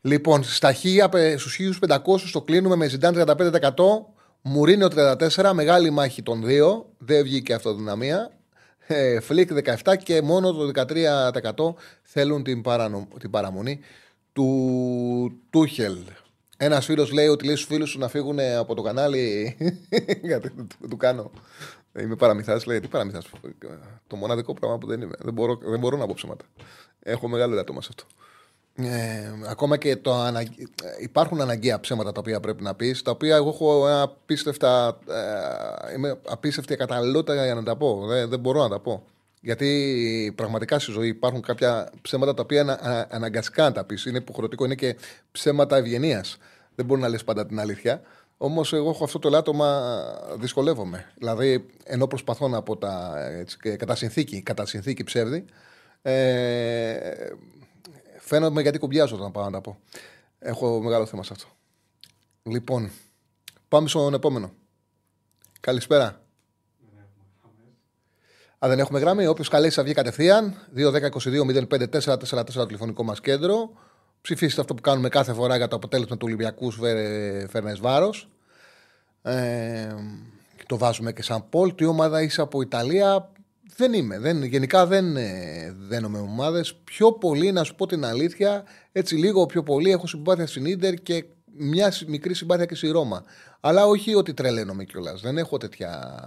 Λοιπόν, στα 1000, στους 1500 το κλείνουμε με Ζιντάν 35%, Μουρίνιο 34%, μεγάλη μάχη των δύο, δεν βγήκε αυτοδυναμία. Ε, Φλικ 17% και μόνο το 13% θέλουν την, παρανο- την παραμονή του Τούχελ. Ένας φίλος λέει ότι λέει στους φίλους σου να φύγουν από το κανάλι. Γιατί του, του κάνω. Είμαι παραμυθάς, λέει. Τι παραμυθάς. Το μοναδικό πράγμα που δεν είμαι. Δεν μπορώ, δεν μπορώ να πω ψέματα. Έχω μεγάλο ελαττώμα σε αυτό. Ε, ακόμα και το ανα... υπάρχουν αναγκαία ψέματα τα οποία πρέπει να πεις, τα οποία εγώ έχω ένα απίστευτα. Ε, είμαι απίστευτη καταλληλότητα για να τα πω. Δεν, δεν μπορώ να τα πω. Γιατί πραγματικά στη ζωή υπάρχουν κάποια ψέματα τα οποία ανα, α- αναγκαστικά να τα πεις. Είναι υποχρεωτικό, είναι και ψέματα ευγενίας. Δεν μπορεί να λες πάντα την αλήθεια. Όμως εγώ έχω αυτό το ελάττωμα, δυσκολεύομαι. Δηλαδή, ενώ προσπαθώ να πω τα, έτσι, και κατά συνθήκη, κατά συνθήκη ψεύδι, ε, Φαίνομαι γιατί κουμπιάζω όταν πάω να τα πω. Έχω μεγάλο θέμα σε αυτό. Λοιπόν, πάμε στον επόμενο. Καλησπέρα. Α, δεν έχουμε γραμμή. Όποιος καλέσει θα βγει κατευθείαν. 2-10-22-05-444 το τηλεφωνικό μας κέντρο. Ψηφίστε αυτό που κάνουμε κάθε φορά για το αποτέλεσμα του Ολυμπιακού Φέρνε Βάρος. Ε, το βάζουμε και σαν πόλ. Τι ομάδα είσαι από Ιταλία. Δεν είμαι. Δεν, γενικά δεν ε, δένομαι ομάδες. Πιο πολύ, να σου πω την αλήθεια, έτσι λίγο πιο πολύ έχω συμπάθεια στην ντερ και μια σ- μικρή συμπάθεια και στη Ρώμα. Αλλά όχι ότι τρελαίνομαι κιόλας. Δεν έχω τέτοια,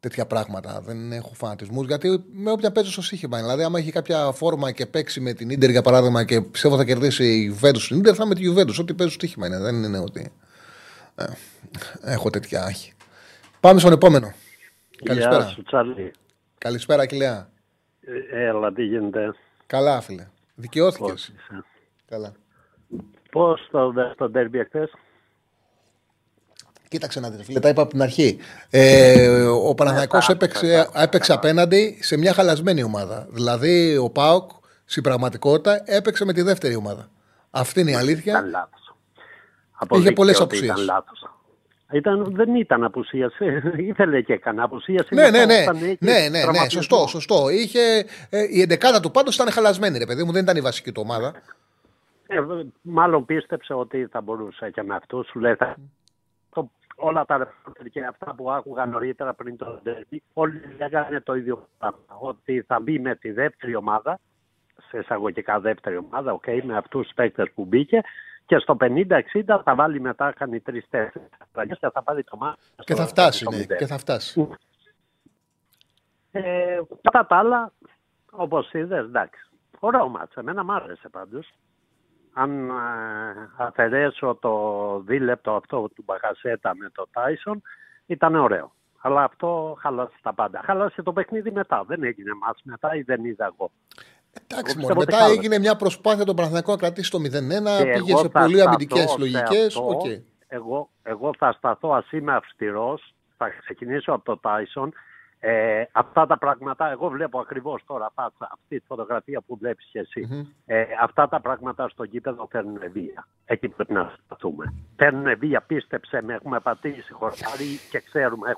τέτοια πράγματα. Δεν έχω φανατισμούς. Γιατί με όποια παίζω στο σύγχυμα. Δηλαδή, άμα έχει κάποια φόρμα και παίξει με την ντερ για παράδειγμα και πιστεύω θα κερδίσει η Juventus στην ντερ, θα είμαι τη Juventus. Ό,τι παίζω στο στοίχημα είναι. Δεν είναι ότι. Ε, έχω τέτοια άχη. Πάμε στον επόμενο. Καλησπέρα. Γεια σου, Τσάρλι. Καλησπέρα, Κιλέα. Ε, Έλα, τι γίνεται. Καλά, φίλε. Δικαιώθηκες. Πώς είσαι; Καλά. Πώς το δες το ντέρμπι εχθές; Κοίταξε να δείτε, φίλε, τα είπα από την αρχή. Ε, ο Παναθηναϊκός τα έπαιξε, άκουσα, τα έπαιξε άκουσα. απέναντι σε μια χαλασμένη ομάδα. Δηλαδή, ο Πάοκ στην πραγματικότητα έπαιξε με τη δεύτερη ομάδα. Αυτή είναι η αλήθεια. Ήταν λάθος. Αποδείχθηκε πολλές ότι απουσίες. Ήταν λάθος. Ήταν, δεν ήταν απουσίαση. Ήθελε και έκανε απουσίαση. Ναι, ναι, μετά ναι. όταν είχε ναι, ναι, ναι, τραυματισμό. σωστό, σωστό. Είχε, ε, η εντεκάδα του πάντως ήταν χαλασμένη, ρε παιδί μου, δεν ήταν η βασική του ομάδα. Ε, μάλλον πίστεψε ότι θα μπορούσε και με αυτούς. Σου λέει, θα... το- όλα τα ρεπόρτερ και αυτά που άκουγα νωρίτερα πριν το ντέρμπι, όλοι λέγανε το ίδιο πράγμα. Ότι θα μπει με τη δεύτερη ομάδα, σε εισαγωγικά δεύτερη ομάδα, okay, με αυτούς τους παίκτες που μπήκε, και στο 50-60 θα βάλει μετά, κάνει τρει-τέσσερι και θα πάρει το μάτι. Και θα φτάσει, ναι, και θα φτάσει. Ε, κατά τα άλλα, όπως είδες, εντάξει. Ωραίο μάτς. Εμένα μ' άρεσε πάντως. Αν ε, αφαιρέσω το δίλεπτο αυτό του Μπαχασέτα με το Τάισον, ήταν ωραίο. Αλλά αυτό χάλασε τα πάντα. Χάλασε το παιχνίδι μετά. Δεν έγινε μάτς μετά ή δεν είδα εγώ. Εντάξει, Εγώ μόνο. πιστεύω ότι Μετά χάλασε. έγινε μια προσπάθεια τον Παναθηναϊκό να κρατήσει το 0-1, Και πήγε εγώ σε θα πολύ σταθώ αμυντικές σε λογικές. αυτό. Οκ. Εγώ, εγώ θα σταθώ, ας είμαι αυστηρός, θα ξεκινήσω από το Τάισον. Ε, αυτά τα πράγματα, εγώ βλέπω ακριβώς τώρα φάτσα, αυτή τη φωτογραφία που βλέπεις και εσύ. Ε, αυτά τα πράγματα στο γήπεδο φέρνουν βία. Εκεί πρέπει να σταθούμε. Φέρνουν βία, πίστεψε με, έχουμε πατήσει χορτάρι και ξέρουμε.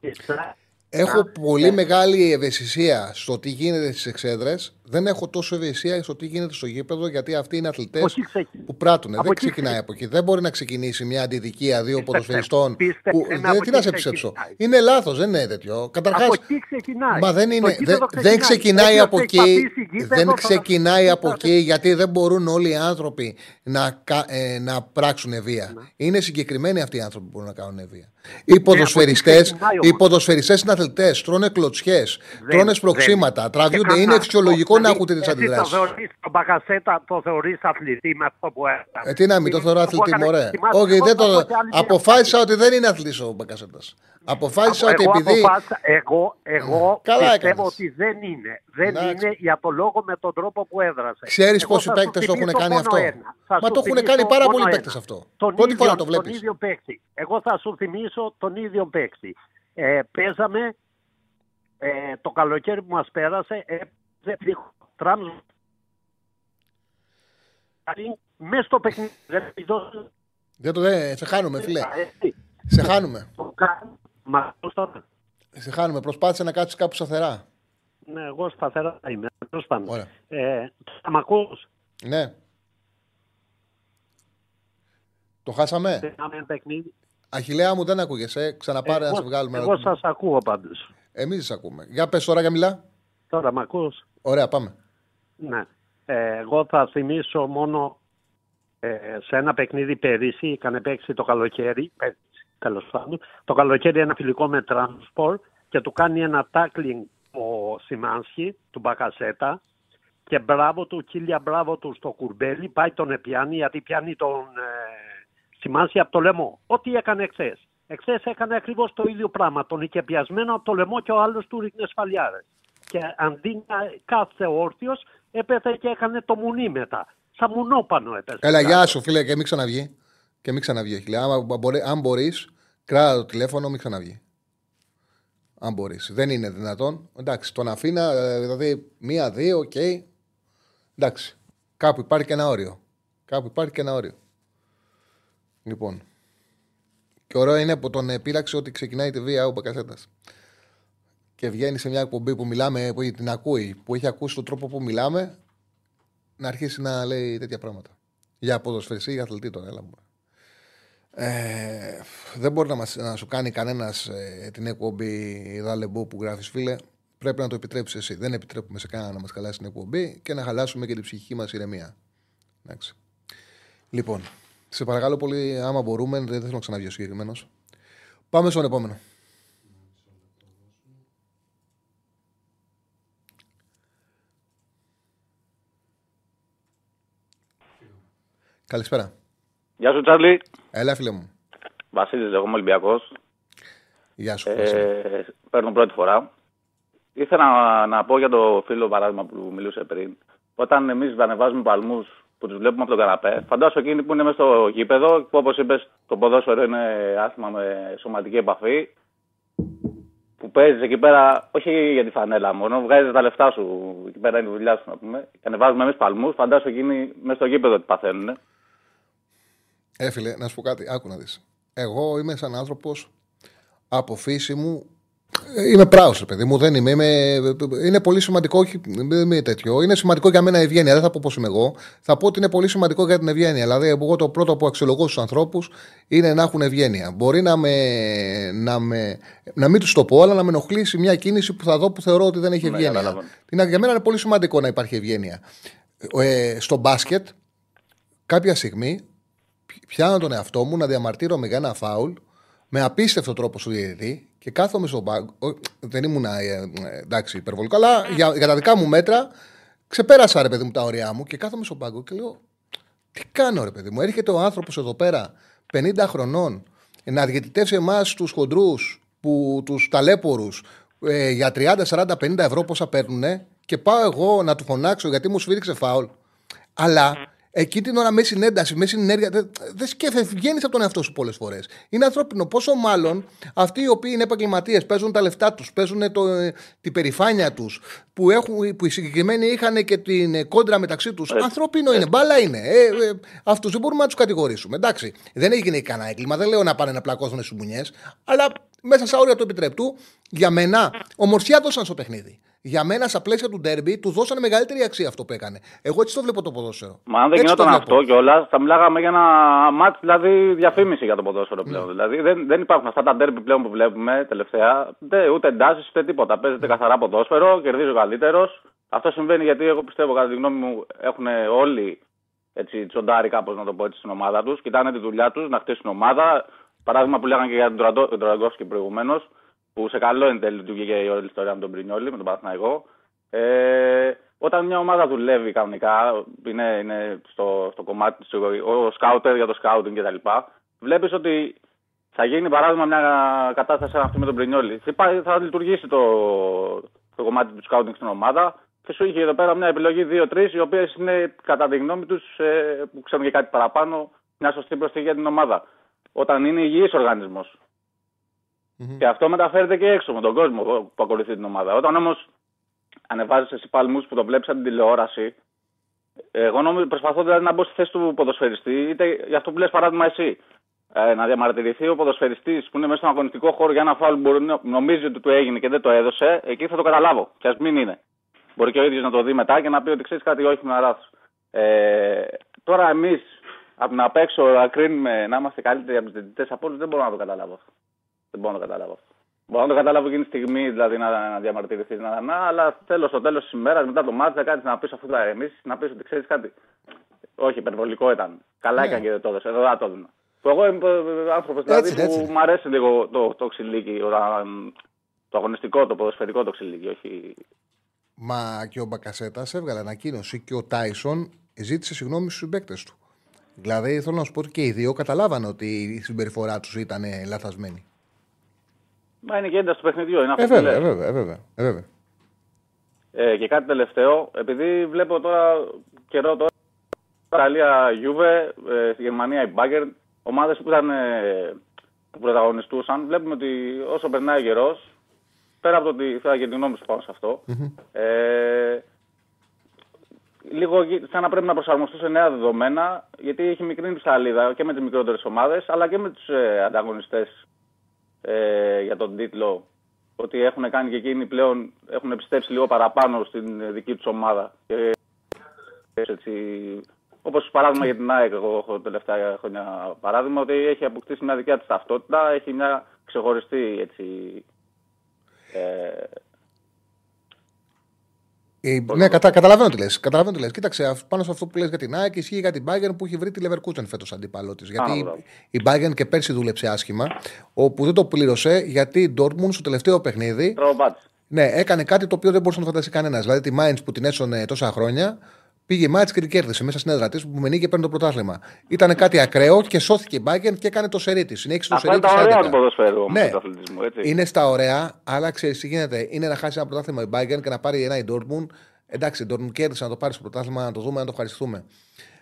Έχουμε... Έχω πολύ μεγάλη ευαισθησία στο τι γίνεται στις εξέδρες. Δεν έχω τόσο ευαισθησία στο τι γίνεται στο γήπεδο, γιατί αυτοί είναι αθλητές Όχι, ξεκινάει. που πράττουν. Από Δεν εκεί ξεκινάει ξεκινάει. από εκεί. Δεν μπορεί να ξεκινήσει μια αντιδικία δύο Πίστεψε, ποδοσφαιριστών. πίστεψε Που... με, Δεν, από τι να εκεί σε πιστέψω. ξεκινάει. Είναι λάθος, δεν είναι τέτοιο. Καταρχάς. Από εκεί ξεκινάει. Μα δεν, Το είναι, γήπεδο δεν, δεν ξεκινάει Όποιος από έχει εκεί. πατήσει γήπεδο Δεν θα- ξεκινάει από θα- εκεί γιατί δεν μπορούν όλοι οι άνθρωποι να, κα- ε, να πράξουν βία. Ναι. Είναι συγκεκριμένοι αυτοί οι άνθρωποι που μπορούν να κάνουν βία. Οι ποδοσφαιριστέ ξεκινάει οι όμως. ποδοσφαιριστές είναι αθλητέ, τρώνε κλωτσιές, τρώνε Δεν- σπροξήματα, δεν. τραβιούνται. Και Είναι κανένα. φυσιολογικό να Δηλαδή, έχουν τέτοιε εσύ αντιδράσεις. Το θεωρείς, τον Μπακασέτα το θεωρείς αθλητή με αυτό που έκανε. Ε, τι να μην το θεωρώ Εγώ αθλητή, έκανα- μωρέ. θυμάσαι, Όχι, εγώ δεν θα πω το... και άλλη μια αποφάσισα ότι δεν είναι αθλητής ο Μπακασέτα. Αποφάσισα ότι εγώ, επειδή. αποφάσισα- εγώ, εγώ Καλά πιστεύω έκανες. ότι δεν είναι. Δεν Εντάξει. είναι για το λόγο με τον τρόπο που έδρασε. Ξέρεις Εγώ πόσοι θα σου παίκτες το έχουν θυμίσω κάνει μόνο αυτό; ένα. Θα Μα σου το έχουν θυμίσω κάνει πάρα μόνο πολλοί ένα. παίκτες αυτό. Τον Πρώτη ίδιο, φορά το τον βλέπει. ίδιο παίκτη. Εγώ θα σου θυμίσω τον ίδιο παίκτη. Ε, παίζαμε ε, το καλοκαίρι που μας πέρασε, έπαιζε τράμς μέσα στο παιχνίδι. Δεν επιδόσει- Δεν το δε, σε χάνουμε, φίλε. Έτσι. Σε χάνουμε. Το κάνει. Μα πώς τώρα. Σε χάνουμε. Προσπάθησε να κάτσεις κάπου σταθερά. Ναι, εγώ σταθερά είμαι. Πώς πάμε. Ωραία. Ε, θα μ' ακούς; Ναι. Το χάσαμε; Κάναμε ένα παιχνίδι. Αχιλέα μου δεν ακούγεσαι. Ξαναπάρε να σε βγάλουμε. εγώ σας ακούω πάντως. Εμείς σε ακούμε. Για πες τώρα για μιλά. Τώρα μ' ακούς; Ωραία, πάμε. Ναι. Ε, εγώ θα θυμίσω μόνο ε, σε ένα παιχνίδι πέρυσι, είχαν παίξει το καλοκαίρι, πέρυσι τέλος πάντων, το καλοκαίρι ένα φιλικό με Transport και του κάνει ένα tackling ο Σιμάνσκι, του Μπακασέτα και μπράβο του, χίλια μπράβο του στο κουρμπέλι, πάει τον επιάνει γιατί πιάνει τον ε, Σιμάνσκι από το λαιμό. Ό,τι έκανε εχθές. Εχθές έκανε ακριβώς το ίδιο πράγμα. Τον είχε πιασμένο από το λαιμό και ο άλλος του ρίχνε σφαλιάρες. Και αντί να κάθε όρθιος, έπεθε και έκανε το μουνί μετά. Σαν μουνόπανο έπεσε. Έλα, γεια σου, φίλε, και μην ξαναβγεί. Και μην ξαναβγεί, Αχιλέα. Άμα μπορεί, αν μπορείς, κράτα το τηλέφωνο, μην ξαναβγεί. Αν μπορείς. Δεν είναι δυνατόν. Εντάξει, τον άφηνα, ε, δηλαδή μία-δύο, οκ. Εντάξει. Κάπου υπάρχει και ένα όριο. Κάπου υπάρχει και ένα όριο. Λοιπόν. Και ωραίο είναι που τον πείραξε ότι ξεκινάει τη βία ο Μπακασέτας. Και βγαίνει σε μια εκπομπή που μιλάμε, που την ακούει, που έχει ακούσει τον τρόπο που μιλάμε, να αρχίσει να λέει τέτοια πράγματα. Για ποδοσφαιριστή, για αθλητή τώρα, έλα μου. Ε, δεν μπορεί να, μας, να σου κάνει κανένας την εκπομπή Δαλεμπού που γράφεις, φίλε. Πρέπει να το επιτρέψεις εσύ. Δεν επιτρέπουμε σε κανένα να μας χαλάσει την εκπομπή και να χαλάσουμε και την ψυχική μας ηρεμία. Εντάξει. Λοιπόν, σε παρακαλώ πολύ, άμα μπορούμε, δεν θέλω να ξαναβγεί ο συγκεκριμένος. Πάμε στον επόμενο. Καλησπέρα. Γεια σου, Τσάρλι. Έλα, φίλε μου. Βασίλης, εγώ είμαι Ολυμπιακός. Γεια σου. Βασίλη. Ε, παίρνω πρώτη φορά. Ήθελα να, να πω για το φίλο παράδειγμα που μιλούσε πριν. Όταν εμείς ανεβάζουμε παλμούς που τους βλέπουμε από τον καναπέ, φαντάσου εκείνοι που είναι μέσα στο γήπεδο, που όπως είπες, το ποδόσφαιρο είναι άθλημα με σωματική επαφή. Που παίζεις εκεί πέρα, όχι για τη φανέλα μόνο, βγάζεις τα λεφτά σου. Εκεί πέρα είναι η δουλειά σου, να πούμε. Και ανεβάζουμε εμείς παλμούς, φαντάσου εκείνοι μέσα στο γήπεδο τι παθαίνουν. Ε, φίλε, να σου πω κάτι. Άκου να δεις. Εγώ είμαι σαν άνθρωπος από φύση μου. ε, Είμαι πράος, ρε παιδί μου. Δεν είμαι, είμαι. Είναι πολύ σημαντικό. Όχι, δεν είμαι τέτοιο. Είναι σημαντικό για μένα η ευγένεια. Δεν θα πω πώς είμαι εγώ. Θα πω ότι είναι πολύ σημαντικό για την ευγένεια. Δηλαδή, εγώ το πρώτο που αξιολογώ στους ανθρώπους είναι να έχουν ευγένεια. Μπορεί να, με, να, με, να μην τους το πω, αλλά να με ενοχλήσει μια κίνηση που θα δω που θεωρώ ότι δεν έχει Ναι, ευγένεια. καταλαβαίνω. Είναι- για μένα είναι πολύ σημαντικό να υπάρχει ευγένεια. Ε, στο μπάσκετ, κάποια στιγμή πιάνω τον εαυτό μου να διαμαρτύρομαι για ένα φάουλ με απίστευτο τρόπο στο διαιτητή και κάθομαι στον πάγκο. Ω, Δεν ήμουν ε, ε, εντάξει υπερβολικό, αλλά για, για τα δικά μου μέτρα ξεπέρασα ρε παιδί μου τα ωριά μου και κάθομαι στον πάγκο και λέω τι κάνω ρε παιδί μου. Έρχεται ο άνθρωπος εδώ πέρα 50 χρονών να διαιτητεύσει εμάς τους χοντρούς, τους ταλέπορους ε, για 30, 40, 50 ευρώ πόσα παίρνουν και πάω εγώ να του φωνάξω γιατί μου σφίριξε φάουλ. Αλλά εκεί την ώρα με συνένταση, με συνέργεια, δεν δε σκέφτεσαι, βγαίνεις από τον εαυτό σου πολλές φορές. Είναι ανθρώπινο. Πόσο μάλλον αυτοί οι οποίοι είναι επαγγελματίες, παίζουν τα λεφτά τους, παίζουν το, ε, την περηφάνεια τους, που, έχουν, που οι συγκεκριμένοι είχαν και την ε, κόντρα μεταξύ τους. Ανθρώπινο είναι, μπάλα είναι. Ε, ε, Αυτούς δεν μπορούμε να τους κατηγορήσουμε. Εντάξει, δεν έγινε κανένα έγκλημα, δεν λέω να πάνε να πλακώσουν στις μουνιέ, αλλά μέσα στα όρια του επιτρεπτού, για μένα, ομορφιά δώσαν στο παιχνίδι. Για μένα, στα πλαίσια του ντέρμπι, του δώσανε μεγαλύτερη αξία αυτό που έκανε. Εγώ έτσι το βλέπω το ποδόσφαιρο. Μα αν δεν Έτσι το γινόταν βλέπω. αυτό κιόλα, θα μιλάγαμε για ένα μάτ, δηλαδή διαφήμιση για το ποδόσφαιρο πλέον. Δηλαδή δεν, δεν υπάρχουν αυτά τα ντέρμπι πλέον που βλέπουμε τελευταία, ούτε, ούτε εντάσει ούτε τίποτα. Παίζεται καθαρά ποδόσφαιρο, κερδίζει ο καλύτερο. Αυτό συμβαίνει γιατί εγώ πιστεύω, κατά τη γνώμη μου, έχουν όλοι έτσι, τσοντάρει κάπω να το πω έτσι στην ομάδα του. Κοιτάνε τη δουλειά του, να χτίσουν ομάδα. Παράδειγμα που λέγανε και για τον Τραντο- τον Τραγκόφσκι προηγουμένω, που σε καλό εν τέλει του βγήκε η όλη ιστορία με τον Πρινιόλη, με τον Παναθηναϊκό. Ε, όταν μια ομάδα δουλεύει κανονικά, είναι, είναι στο, στο κομμάτι του, ο σκάουτερ για το σκάουτινγκ κτλ., βλέπεις ότι θα γίνει παράδειγμα μια κατάσταση σαν αυτή με τον Πρινιόλη. Θα υπά- Θα λειτουργήσει το, το κομμάτι του σκάουτινγκ στην ομάδα και σου είχε εδώ πέρα μια επιλογή 2-3 οι οποίες είναι κατά τη γνώμη τους που ξέρουν και κάτι παραπάνω μια σωστή προσθήκη για την ομάδα. Όταν είναι υγιής οργανισμός. Και αυτό μεταφέρεται και έξω με τον κόσμο που ακολουθεί την ομάδα. Όταν όμως ανεβάζεις εσύ παλμούς που το βλέπεις από την τηλεόραση, εγώ νομίζω προσπαθώ δηλαδή να μπω στη θέση του ποδοσφαιριστή, είτε για αυτό που λες παράδειγμα εσύ. Ε, να διαμαρτυρηθεί ο ποδοσφαιριστής που είναι μέσα στον αγωνιστικό χώρο για ένα φάουλ που μπορεί να νομίζει ότι του έγινε και δεν το έδωσε, εκεί θα το καταλάβω. Και ας μην είναι. Μπορεί και ο ίδιος να το δει μετά και να πει ότι ξέρεις κάτι, όχι, με λάθος. Ε, τώρα εμείς από την απ' έξω να κρίνουμε να είμαστε καλύτεροι από τους διαιτητές από όλους δεν μπορώ να το καταλάβω. Αυτό. Δεν μπορώ να το καταλάβω. αυτό. Μπορώ να το καταλάβω εκείνη τη στιγμή δηλαδή να, να διαμαρτυρηθείς, να, να, αλλά θέλω στο τέλος της ημέρας, μετά το μάτι, να κάνεις να πεις αφού θα εμεί, να πεις ότι ξέρεις κάτι. Όχι, υπερβολικό ήταν. Καλά Ναι. έκανε και δεν το έδωσε. Εδώ θα το έδινα. Που εγώ είμαι άνθρωπος δηλαδή Έτσι, που έτσι. μου αρέσει λίγο το, το ξυλίκι, όταν- το αγωνιστικό, το ποδοσφαιρικό το ξυλίκι, όχι. Μα και ο Μπακασέτας έβγαλε ανακοίνωση και ο Τάισον ζήτησε συγγνώμη στους συμπαίκτε του. Δηλαδή θέλω να σου πω ότι και οι δύο καταλάβανε ότι η συμπεριφορά τους ήταν λαθασμένη. Μα είναι και ένταση του παιχνιδιού, είναι αυτό Ε, που βέβαια, λες. ε, βέβαια, ε, βέβαια, ε, βέβαια. Ε, και κάτι τελευταίο, επειδή βλέπω τώρα καιρό τώρα, Ιταλία, Juve, ε, στη Γερμανία η Bayern, ομάδες που ήταν ε, που πρωταγωνιστούσαν, βλέπουμε ότι όσο περνάει ο καιρός, πέρα από το ότι θέλω και τη γνώμη σου πάνω σε αυτό, ε, λίγο γι- σαν να πρέπει να προσαρμοστούν σε νέα δεδομένα, γιατί έχει μικρή ψαλίδα και με τις μικρότερες ομάδες, αλλά και με τους ε, ανταγωνιστές ε, για τον τίτλο ότι έχουν κάνει και εκείνοι πλέον έχουν επιστρέψει λίγο παραπάνω στην ε, δική τους ομάδα. Και, έτσι, όπως παράδειγμα για την ΑΕΚ, εγώ έχω τελευταία χρόνια παράδειγμα, ότι έχει αποκτήσει μια δικιά της ταυτότητα, έχει μια ξεχωριστή έτσι, ε, Ε, ναι, κατα, καταλαβαίνω τι λες. Καταλαβαίνω τι λες. Κοίταξε, αυ- πάνω σε αυτό που λες για την ΑΕΚ ισχύει για την Bayern που έχει βρει τη Leverkusen φέτος αντίπαλό τη. Γιατί μπράβο. η Bayern και πέρσι δούλεψε άσχημα, όπου δεν το πλήρωσε γιατί η Dortmund στο τελευταίο παιχνίδι τροπάτης. ναι, έκανε κάτι το οποίο δεν μπορούσε να το φανταστεί κανένας. Δηλαδή τη Mainz που την έσωνε τόσα χρόνια, πήγε η Mainz και την κέρδισε μέσα στην έδρα της που μενεί και παίρνει το πρωτάθλημα. Ήταν κάτι ακραίο και σώθηκε η Bayern και έκανε το σερί της. Συνέχισε το Αυτά σερί είναι τα ωραία τη. του ποδοσφαίρου όμως, Ναι. του αθλητισμού. Έτσι. Είναι στα ωραία, αλλά ξέρεις τι γίνεται. Είναι να χάσει ένα πρωτάθλημα η Bayern και να πάρει ένα η Dortmund. Εντάξει, η Dortmund κέρδισε να το πάρει στο πρωτάθλημα, να το δούμε, να το ευχαριστούμε.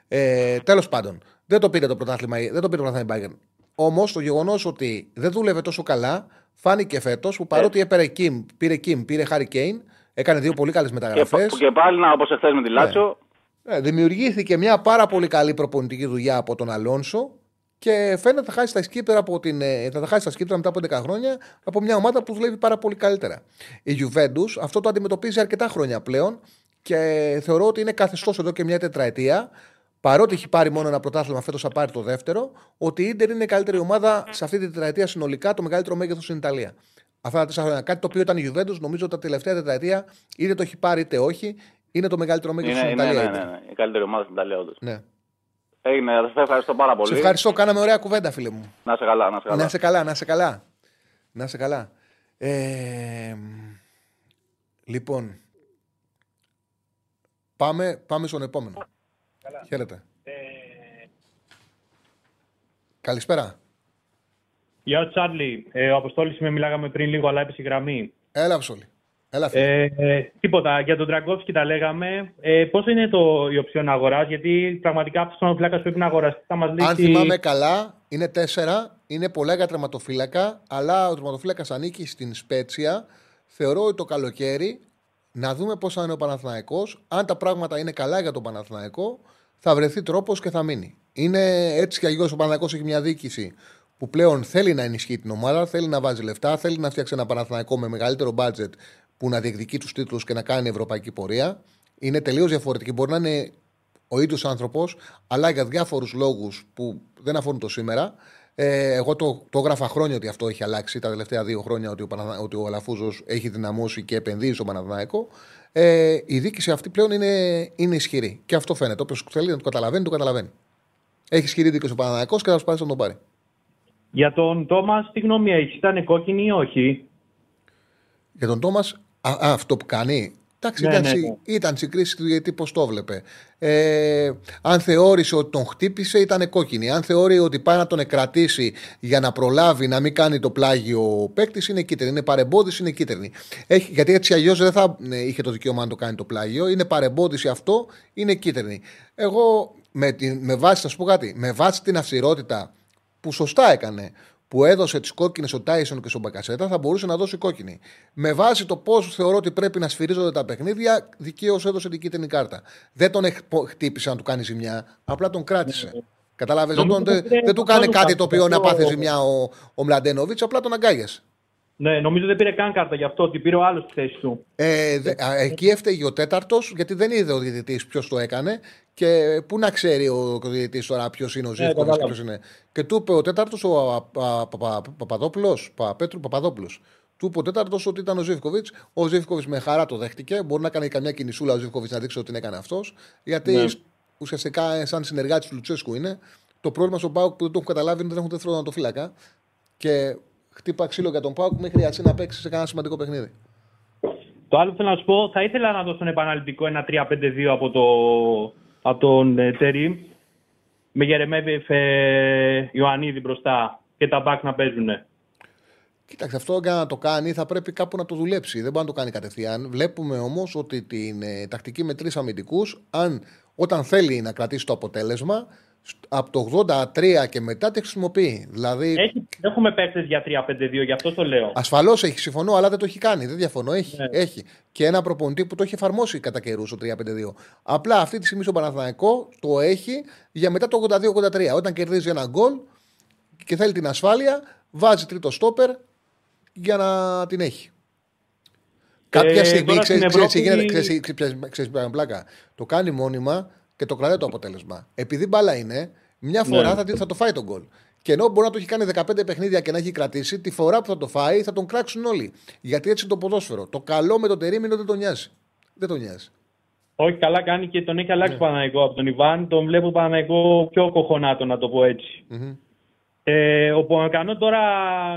Ε, Τέλος πάντων, δεν το πήρε το πρωτάθλημα, δεν το πήρε το πρωτάθλημα η Bayern. Όμως το γεγονός ότι δεν δούλευε τόσο καλά φάνηκε φέτος που παρότι έπαιρε Kim, πήρε Kim, πήρε Harry Kane, έκανε δύο πολύ καλές και, μεταγραφές. που και πάλι, να, όπως εχθές με τη Λάτσο, Ε, δημιουργήθηκε μια πάρα πολύ καλή προπονητική δουλειά από τον Αλόνσο και φαίνεται θα χάσει τα σκύπτερα από την, ε, θα τα χάσει τα σκύπτερα μετά από 11 χρόνια από μια ομάδα που δουλεύει πάρα πολύ καλύτερα. Η Juventus αυτό το αντιμετωπίζει αρκετά χρόνια πλέον και θεωρώ ότι είναι καθεστώς εδώ και μια τετραετία. Παρότι έχει πάρει μόνο ένα πρωτάθλημα, φέτος θα πάρει το δεύτερο, ότι η Ιντερ είναι η καλύτερη ομάδα σε αυτή τη τετραετία συνολικά, το μεγαλύτερο μέγεθος στην Ιταλία. Αυτά τα τέσσερα χρόνια. Κάτι το οποίο ήταν η Juventus, νομίζω τα τελευταία τετραετία είτε το έχει πάρει είτε όχι, είναι το μεγαλύτερο μέγεθος είναι, στην είναι, Ιταλία. ναι, η ναι, Inter. ναι, η καλύτερη ομάδα στην Ιταλία όντως. Ναι. Έγινε, σας ευχαριστώ πάρα πολύ. Σε ευχαριστώ, κάναμε ωραία κουβέντα, φίλε μου. Να είσαι καλά, να είσαι καλά. Να είσαι καλά, να είσαι καλά. Να είσαι καλά. Ε, λοιπόν, πάμε, πάμε στον επόμενο. Χαίρετε. Καλησπέρα. Γεια σου, Τσάρλι. Ε, ο Αποστόλης με μιλάγαμε πριν λίγο, αλλά έπεσε η γραμμή. Έλα, Ψόλη. Έλα, φίλε. Ε, ε, τίποτα. Για τον Τραγκόφσκι τα λέγαμε. Ε, Πώς είναι το, η οψιόν αγοράς, Γιατί πραγματικά αυτός ο φλάκα πρέπει να αγοραστεί. Θα μας λύσει. Αν θυμάμαι καλά, είναι τέσσερα. Είναι πολλά για τερματοφύλακα, αλλά ο τερματοφύλακας ανήκει στην Σπέτσια. Θεωρώ ότι το καλοκαίρι να δούμε πώς θα είναι ο Παναθηναϊκός. Αν τα πράγματα είναι καλά για τον Παναθηναϊκό, θα βρεθεί τρόπος και θα μείνει. Είναι έτσι κι αλλιώς ο Παναθηναϊκός έχει μια διοίκηση που πλέον θέλει να ενισχύει την ομάδα, θέλει να βάζει λεφτά, θέλει να φτιάξει ένα Παναθηναϊκό με μεγαλύτερο μπάτζετ που να διεκδικεί τους τίτλους και να κάνει ευρωπαϊκή πορεία. Είναι τελείως διαφορετική. Μπορεί να είναι ο ίδιος άνθρωπος, αλλά για διάφορους λόγους που δεν αφορούν το σήμερα. Ε, εγώ το, το έγραφα χρόνια ότι αυτό έχει αλλάξει τα τελευταία δύο χρόνια ότι ο, Παναθα... ότι ο Αλαφούζος έχει δυναμώσει και επενδύει στο Παναθηναϊκό. Ε, η δίκηση αυτή πλέον είναι, είναι ισχυρή. Και αυτό φαίνεται. Όποιος θέλει να το καταλαβαίνει, το καταλαβαίνει. Έχει ισχυρή δίκηση ο Παναθηναϊκός και θα σπάσει να τον πάρει. Για τον Τόμας, τι γνώμη έχεις, ήταν κόκκινη ή όχι; Για τον Τόμας, αυτό που κάνει, Εντάξει, Ναι, ήταν, ναι, συ- ναι. ήταν συγκρίση του γιατί πώς το βλέπε. Ε, αν θεώρησε ότι τον χτύπησε, ήταν κόκκινη. Αν θεώρησε ότι πάει να τον εκρατήσει για να προλάβει να μην κάνει το πλάγιο ο παίκτης, είναι κίτρινη. Είναι παρεμπόδιση, είναι κίτρινη. Έχει, γιατί έτσι αλλιώς δεν θα ε, είχε το δικαίωμα να το κάνει το πλάγιο. Είναι παρεμπόδιση αυτό, είναι κίτρινη. Εγώ με, την, με βάση, θα σου πω κάτι, με βάση την αυστηρότητα που σωστά έκανε, που έδωσε τις κόκκινες ο Τάισον και στον Μπακασέτα, θα μπορούσε να δώσει κόκκινη. Με βάση το πώς θεωρώ ότι πρέπει να σφυρίζονται τα παιχνίδια, δικαίως έδωσε την κίτρινη κάρτα. Δεν τον εκ- πο- χτύπησε να του κάνει ζημιά, απλά τον κράτησε. Κατάλαβε, δεν, Νομίζω τον- ότι δεν δεν του κάνει καθόλου κάτι το οποίο να αυτό- πάθει ζημιά ο, ο Μλαντένοβιτς, απλά τον αγκάγιασε. Ναι, νομίζω δεν πήρε καν κάρτα γι' αυτό, ότι πήρε ο άλλος τη θέση του. Ε, δε- α, εκεί έφταιγε ο τέταρτος, γιατί δεν είδε ο διαιτητής ποιος το έκανε. Και πού να ξέρει ο διαιτητής τώρα ποιος είναι ο Ζήφκοβιτ και κατάλαβα. ποιος είναι. Και του είπε ο τέταρτος, ο Παπαδόπουλος, Παπαπέτρου Παπαδόπουλος. Του είπε ο τέταρτος ότι ήταν ο Ζήφκοβιτς. Ο Ζήφκοβιτς με χαρά το δέχτηκε. Μπορεί να κάνει καμιά κινησούλα ο Ζήφκοβιτς να δείξει ότι την έκανε αυτός. Γιατί Ναι. ουσιαστικά ε, σαν συνεργάτης του Λουτσέσκου είναι. Το πρόβλημα στον Πάουκ που δεν το έχουν καταλάβει είναι ότι δεν έχουν δεύτερο τερματοφύλακα. Και χτύπα ξύλο για τον Πάουκ μέχρι έτσι να παίξει σε κανένα σημαντικό παιχνίδι. Το άλλο που θέλω να σου πω, θα ήθελα να δώσω ένα επαναληπτικό ένα 3-5-2 από, το, από τον ε, Τερίμ. Με Γερεμέβεφ ε, Ιωαννίδη μπροστά και τα μπακ να παίζουν. Κοίταξε, αυτό για να το κάνει θα πρέπει κάπου να το δουλέψει. Δεν μπορεί να το κάνει κατευθείαν. Βλέπουμε όμως ότι την ε, τακτική με τρεις αμυντικούς, αν όταν θέλει να κρατήσει το αποτέλεσμα, σ- από το 83 και μετά τη χρησιμοποιεί. Δηλαδή, Έχει, έχουμε παίκτε για 3-5-2, γι' αυτό το λέω. ασφαλώ έχει, συμφωνώ, αλλά δεν το έχει κάνει. Δεν διαφωνώ. Έχει, Ναι. έχει. Και ένα προπονητή που το έχει εφαρμόσει κατά καιρού το 3-5-2. Απλά αυτή τη στιγμή στο Παναθηναϊκό το έχει για μετά το 82-83. Όταν κερδίζει ένα γκολ και θέλει την ασφάλεια, βάζει τρίτο στόπερ για να την έχει. Κάποια Ε, στιγμή τώρα ξέρει στην τι Ευρώπη- γίνεται. Ξέρεις, ξέρεις, ξέρεις, ποια είναι η πλάκα. Το κάνει μόνιμα και το κρατάει το αποτέλεσμα. Επειδή μπάλα είναι, μια φορά Ναι. θα, τη- θα το φάει τον γκολ. Και ενώ μπορεί να το έχει κάνει 15 παιχνίδια και να έχει κρατήσει, τη φορά που θα το φάει θα τον κράξουν όλοι. Γιατί έτσι είναι το ποδόσφαιρο. Το καλό με τον τερίμινο δεν τον νοιάζει. Δεν τον νοιάζει. Όχι, καλά κάνει και τον έχει αλλάξει ο Παναναϊκό από τον Ιβάν. Τον βλέπω Παναναϊκό πιο κοχωνάτο, να το πω έτσι. Μμμ. Ε, ο Πονακανό τώρα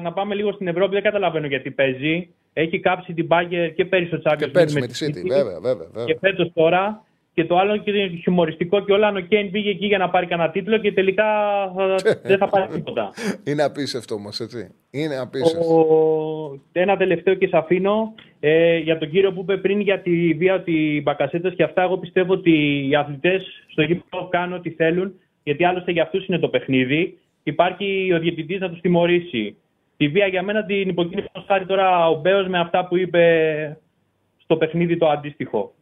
να πάμε λίγο στην Ευρώπη, δεν καταλαβαίνω γιατί παίζει. Έχει κάψει την Μπάγκερ και πέρυσι στο Champions Και League πέρσι με τη τη City, βέβαια, βέβαια. βέβαια. Και φέτος τώρα. Και το άλλο και είναι χιουμοριστικό και όλα, ο Κέιν πήγε εκεί για να πάρει κανένα τίτλο και τελικά θα- δεν θα πάρει τίποτα. Είναι απίστευτο όμως, έτσι. Είναι απίστευτο. Ο... Ένα τελευταίο και σε αφήνω. Ε, για τον κύριο που είπε πριν για τη βία ότι μπακασέτα και αυτά, εγώ πιστεύω ότι οι αθλητές στο γήπεδο κάνουν ό,τι θέλουν, γιατί άλλωστε για αυτούς είναι το παιχνίδι. Υπάρχει ο διαιτητής να τους τιμωρήσει. Τη βία για μένα την υποκίνησε ως χάρη τώρα ο Μπέος με αυτά που είπε στο παιχνίδι το αντίστοιχο.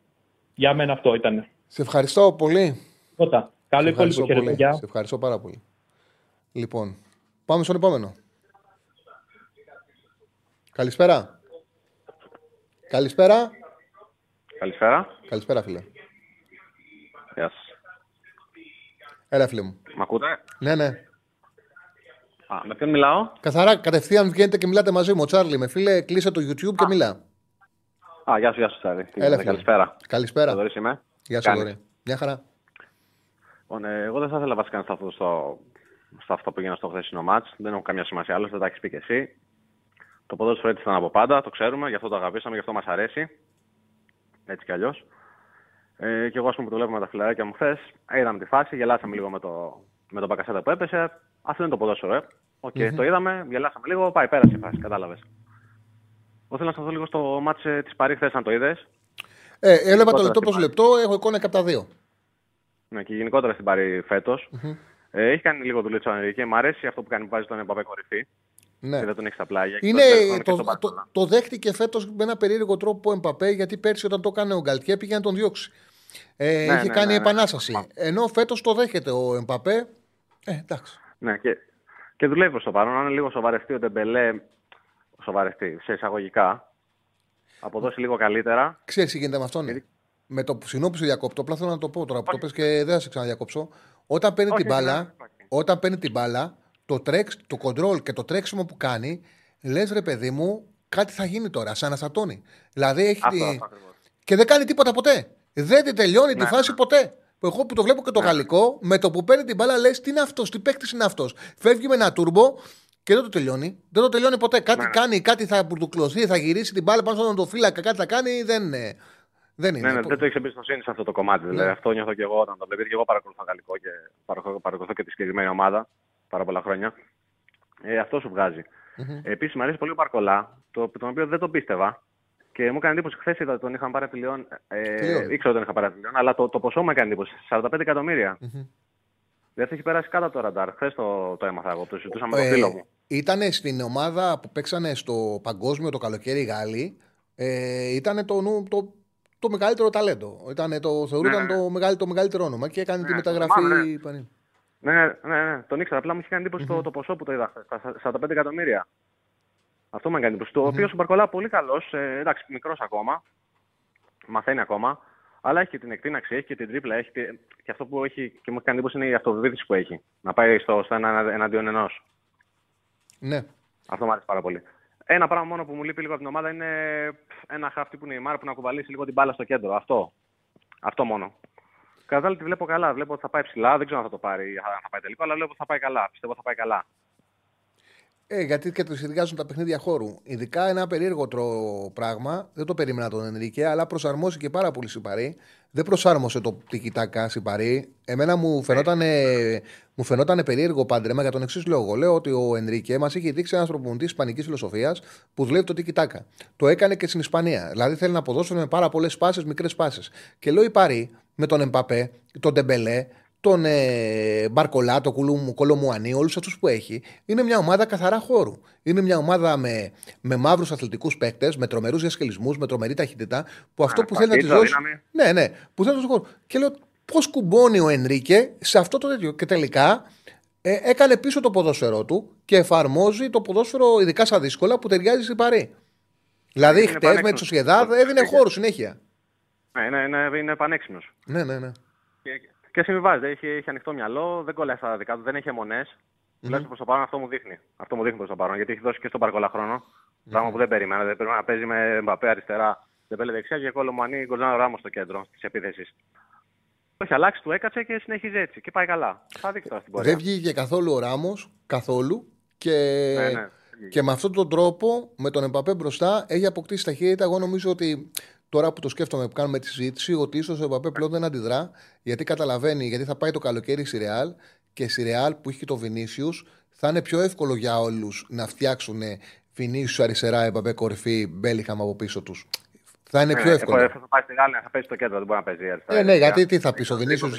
Για μένα αυτό ήταν. Σε ευχαριστώ πολύ. Πρώτα. Καλό Σε υπόλοιπο ευχαριστώ χαίρετε. πολύ. Γεια. Σε ευχαριστώ πάρα πολύ. Λοιπόν, πάμε στον επόμενο. Καλησπέρα. Καλησπέρα. Καλησπέρα. Καλησπέρα, φίλε. Γεια σας. Έλα, φίλε μου. Μ' ακούτε; Ναι, ναι. Α, με ποιον μιλάω; Καθαρά, κατευθείαν βγαίνετε και μιλάτε μαζί μου. Ο Τσάρλι, με φίλε, κλείσε το YouTube και μιλά. Α, γεια σου, γεια σου, Τσάρη. Τι Έλα, γίνεται, φίλε. Καλησπέρα. Καλησπέρα. Θοδωρής είμαι. Γεια σου, Κάνει. Δωρή. Μια χαρά. Λοιπόν, ε, εγώ δεν θα ήθελα βασικά να σταθώ στο, στο αυτό που έγινε στο χθεσινό μάτς. Δεν έχω καμία σημασία άλλο, δεν τα έχεις πει και εσύ. Το ποδόσφαιρο έτσι ήταν από πάντα, το ξέρουμε, γι' αυτό το αγαπήσαμε, γι' αυτό μας αρέσει. Έτσι κι αλλιώς. Ε, και εγώ, ας πούμε, που το βλέπω με τα φιλαράκια μου χθες, είδαμε τη φάση, γελάσαμε λίγο με το, με τον Μπακασέτα που έπεσε. Αυτό είναι το ποδόσφαιρο, ε. Οκ, Μμμ. το είδαμε, γελάσαμε λίγο, πάει, πέρασε η φάση, κατάλαβες. Εγώ θέλω να σταθώ λίγο στο ματς ε, της Παρί χθες, αν το είδες. Ε, έβλεπα το Γενικότερα λεπτό στην προς Παρί. λεπτό, έχω εικόνα και από τα δύο. Ναι, και γενικότερα στην Παρί φέτος. Μμμ. Ε, έχει κάνει λίγο δουλειά ο Ενρικέ. Μ' αρέσει αυτό που κάνει που βάζει τον Εμπαπέ κορυφή. Ναι. Και δεν τον έχει στα πλάγια. και Είναι, τον Μπαρκολά και το, τον το, Μπαρσελόνα. το δέχτηκε φέτος με ένα περίεργο τρόπο ο Εμπαπέ, γιατί πέρσι όταν το έκανε ο Γκαλτιέ πήγε να τον διώξει. Ε, Ναι, είχε ναι, κάνει ναι, ναι. επανάσταση. Ενώ φέτος το δέχεται ο Εμπαπέ. Ε, εντάξει. Ναι, και, και δουλεύει προς το παρόν. Αν είναι λίγο σοβαρευτεί ο Ντεμπελέ, σοβαρευτεί σε εισαγωγικά, αποδώσει λίγο καλύτερα. Ξέρεις τι γίνεται με αυτόν. Γιατί- Με το που συνόπισε διακόπτω, απλά θέλω να το πω τώρα που το πες και δεν θα σε ξαναδιακόψω. Όταν παίρνει Όχι, την όχι, μπάλα, ναι, όχι. όταν παίρνει την μπάλα, το, τρέξ, το control και το τρέξιμο που κάνει, λες ρε παιδί μου, κάτι θα γίνει τώρα, σαν αναστατώνει. Δηλαδή έχει. Αυτό, τη- αυτό ακριβώς. Και δεν κάνει τίποτα ποτέ. Δεν τη τελειώνει τη Ναι, φάση ναι. ποτέ. Εγώ που το βλέπω και το Ναι. γαλλικό, με το που παίρνει την μπάλα, λες τι είναι αυτός, τι παίκτης είναι αυτός. Φεύγει με ένα τούρμπο και δεν το τελειώνει. Δεν το τελειώνει ποτέ. Κάτι Ναι, ναι. κάνει, κάτι θα μπουρτουκλωθεί, θα γυρίσει την μπάλα πάνω στον φύλακα, κάτι θα κάνει. Δεν είναι. Δεν είναι. Ναι, ναι, δεν το έχεις εμπιστοσύνη σε αυτό το κομμάτι. Δηλαδή. Ναι. Αυτό νιώθω και εγώ όταν το βλέπω. Και εγώ παρακολουθώ γαλλικό και παρακολουθώ, παρακολουθώ και τη συγκεκριμένη ομάδα πάρα πολλά χρόνια. Ε, αυτό σου βγάζει. Μμμ. Επίσης, μου αρέσει πολύ ο Μπαρκολά, το, τον οποίο δεν τον πίστευα. Και μου έκανε εντύπωση χθες είδα τον είχαν πάρει από τη Λιόν. Ε, Τη Λιόν. ήξερα ότι τον είχα πάρει από τη Λιόν, αλλά το, το ποσό μου έκανε εντύπωση. 45 εκατομμύρια. Μμμ. Δεν θα έχει περάσει κάτω από το ραντάρ. Χθες το, το έμαθα εγώ. Το συζητούσα με Ε, τον φίλο μου. Ήταν στην ομάδα που παίξανε στο παγκόσμιο το καλοκαίρι οι Γάλλοι. Ε, ήταν το, νου- το, το μεγαλύτερο ταλέντο. Ήτανε το, θεωρούταν Ναι, ναι. το, μεγαλύτερο, το μεγαλύτερο όνομα και έκανε τη Ναι, μεταγραφή. θυμάμαι, ναι. πανί- Ναι, ναι, ναι, ναι, τον ήξερα. Απλά μου είχε κάνει εντύπωση το, το ποσό που το είδα χθες, τα 45 εκατομμύρια. Αυτό μου έκανε εντύπωση. Το οποίο ο Μπαρκολά πολύ καλός. Ε, εντάξει, μικρός ακόμα. Μαθαίνει ακόμα. Αλλά έχει και την εκτείναξη, έχει και την τρίπλα. Έχει και, και αυτό που έχει και μου έχει κάνει εντύπωση είναι η αυτοβεβαίωση που έχει. Να πάει στο, στο ένα εναντίον ενός. Ναι. Αυτό μου άρεσε πάρα πολύ. Ένα πράγμα μόνο που μου λείπει λίγο από την ομάδα είναι ένα χάφτι που είναι η Μάρα που να κουβαλήσει λίγο την μπάλα στο κέντρο. Αυτό. Αυτό μόνο. Κατά τα άλλα τη βλέπω καλά. Βλέπω ότι θα πάει ψηλά. Δεν ξέρω αν θα το πάρει, αν θα πάει τελικό, αλλά βλέπω ότι θα πάει καλά. Πιστεύω ότι θα πάει καλά. Ε, γιατί και τους συνδυάζουν τα παιχνίδια χώρου. Ειδικά ένα περίεργο τρο- πράγμα, δεν το περίμενα τον Ενρίκε, αλλά προσαρμόστηκε πάρα πολύ Σιπαρή. Δεν προσάρμοσε το τικιτάκα Σιπαρή. Εμένα μου φαινόταν, μου φαινόταν περίεργο πάντρεμα για τον εξής λόγο. Λέω ότι ο Ενρίκε μας είχε δείξει ένα προπονητή Ισπανικής φιλοσοφίας που δουλεύει το τικιτάκα. Το έκανε και στην Ισπανία. Δηλαδή θέλει να αποδώσουν με πάρα πολλές πάσει, μικρές πάσει. Και λέω η Παρή με τον Εμπαπέ, τον Ντεμπελέ, τον ε, Μπαρκολά, τον Κουλου- Κολομουανί, όλους αυτούς που έχει, είναι μια ομάδα καθαρά χώρου. Είναι μια ομάδα με, με μαύρους αθλητικούς παίκτες, με τρομερούς διασκελισμούς, με τρομερή ταχύτητα, που αυτό που θέλει να τη παρτίδα, δώσει. δύναμη. Ναι, ναι, που θέλει να του χώρου. Και λέω, πώς κουμπώνει ο Ενρίκε σε αυτό το τέτοιο. Και τελικά ε, έκανε πίσω το ποδόσφαιρό του και εφαρμόζει το ποδόσφαιρο, ειδικά στα δύσκολα, που ταιριάζει στην Παρή. Δηλαδή, Είναι χτες με πανέξυπνος. τη Σοσιαδάδ έδινε χώρο συνέχεια. Ναι, είναι, είναι, είναι πανέξυπνος. Ναι, ναι, ναι. Και, και συμβιβάζεται. Έχει, έχει ανοιχτό μυαλό, δεν κολλάει στα δικά του, δεν έχει αιμονές. Τουλάχιστον προς το παρόν αυτό μου δείχνει. Αυτό μου δείχνει προς το παρόν. Γιατί έχει δώσει και στον Παρκολά χρόνο. Πράγμα που δεν περίμενα. Δεν περίμενα να παίζει με Μπαπέ αριστερά, Ντεμπέλε δεξιά και Κολομανί Γκολζάνο Ράμος στο κέντρο της επίθεσης. Το έχει αλλάξει, του έκατσε και συνεχίζει έτσι. Και πάει καλά. Θα δείξει τώρα στην πορεία. Δεν βγήκε καθόλου ο Ράμος, καθόλου. Και, Ναι, ναι. και με αυτόν τον τρόπο, με τον Εμπαπέ μπροστά, έχει αποκτήσει ταχύτητα. Εγώ νομίζω ότι τώρα που το σκέφτομαι που κάνουμε τη συζήτηση, ότι ίσως ο Εμπαπέ πλέον δεν αντιδρά, γιατί καταλαβαίνει, γιατί θα πάει το καλοκαίρι στη Ρεάλ και στη Ρεάλ που έχει και το Βινίσιους, θα είναι πιο εύκολο για όλους να φτιάξουν Βινίσιους αριστερά, Εμπαπέ κορυφή, Μπέλιχαμ από πίσω τους. Θα είναι πιο Ναι, εύκολο. εγώ Θα πάει στη Γάλλια, θα παίζει στο κέντρο, δεν μπορεί να παίζει αριστερά. Ε, ναι, δεξιά. γιατί τι θα πεις ο Βινίσιου.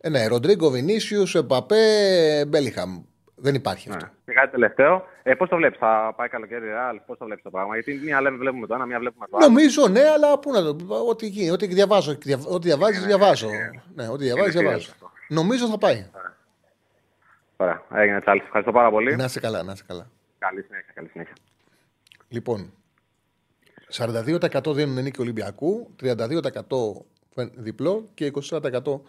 Ε, ναι, Ροντρίγκο, Βινίσιου, Εμπαπέ, Μπέλιχαμ. Δεν υπάρχει αυτό. Ναι. Και κάτι τελευταίο. Ε, πώς το βλέπεις, θα πάει καλοκαίρι Ρεάλ, πώς το βλέπεις το πράγμα. Γιατί μία λέμε, βλέπουμε το ένα, μία βλέπουμε το άλλο. Νομίζω ναι, αλλά πού να το πω. Ό,τι, γίνει, ό,τι διαβάζω. δια- Ό,τι διαβάζεις, διαβάζω. Ναι, ό,τι διαβάζεις, Είναι διαβάζω. αυτό. Νομίζω θα πάει. Ωραία, έγινε τσάλι. Ευχαριστώ πάρα πολύ. Να είσαι καλά, να είσαι καλά. Καλή συνέχεια, καλή συνέχεια. Λοιπόν, 42% δίνουν νίκη Ολυμπιακού, 32% φεν- διπλό και 24%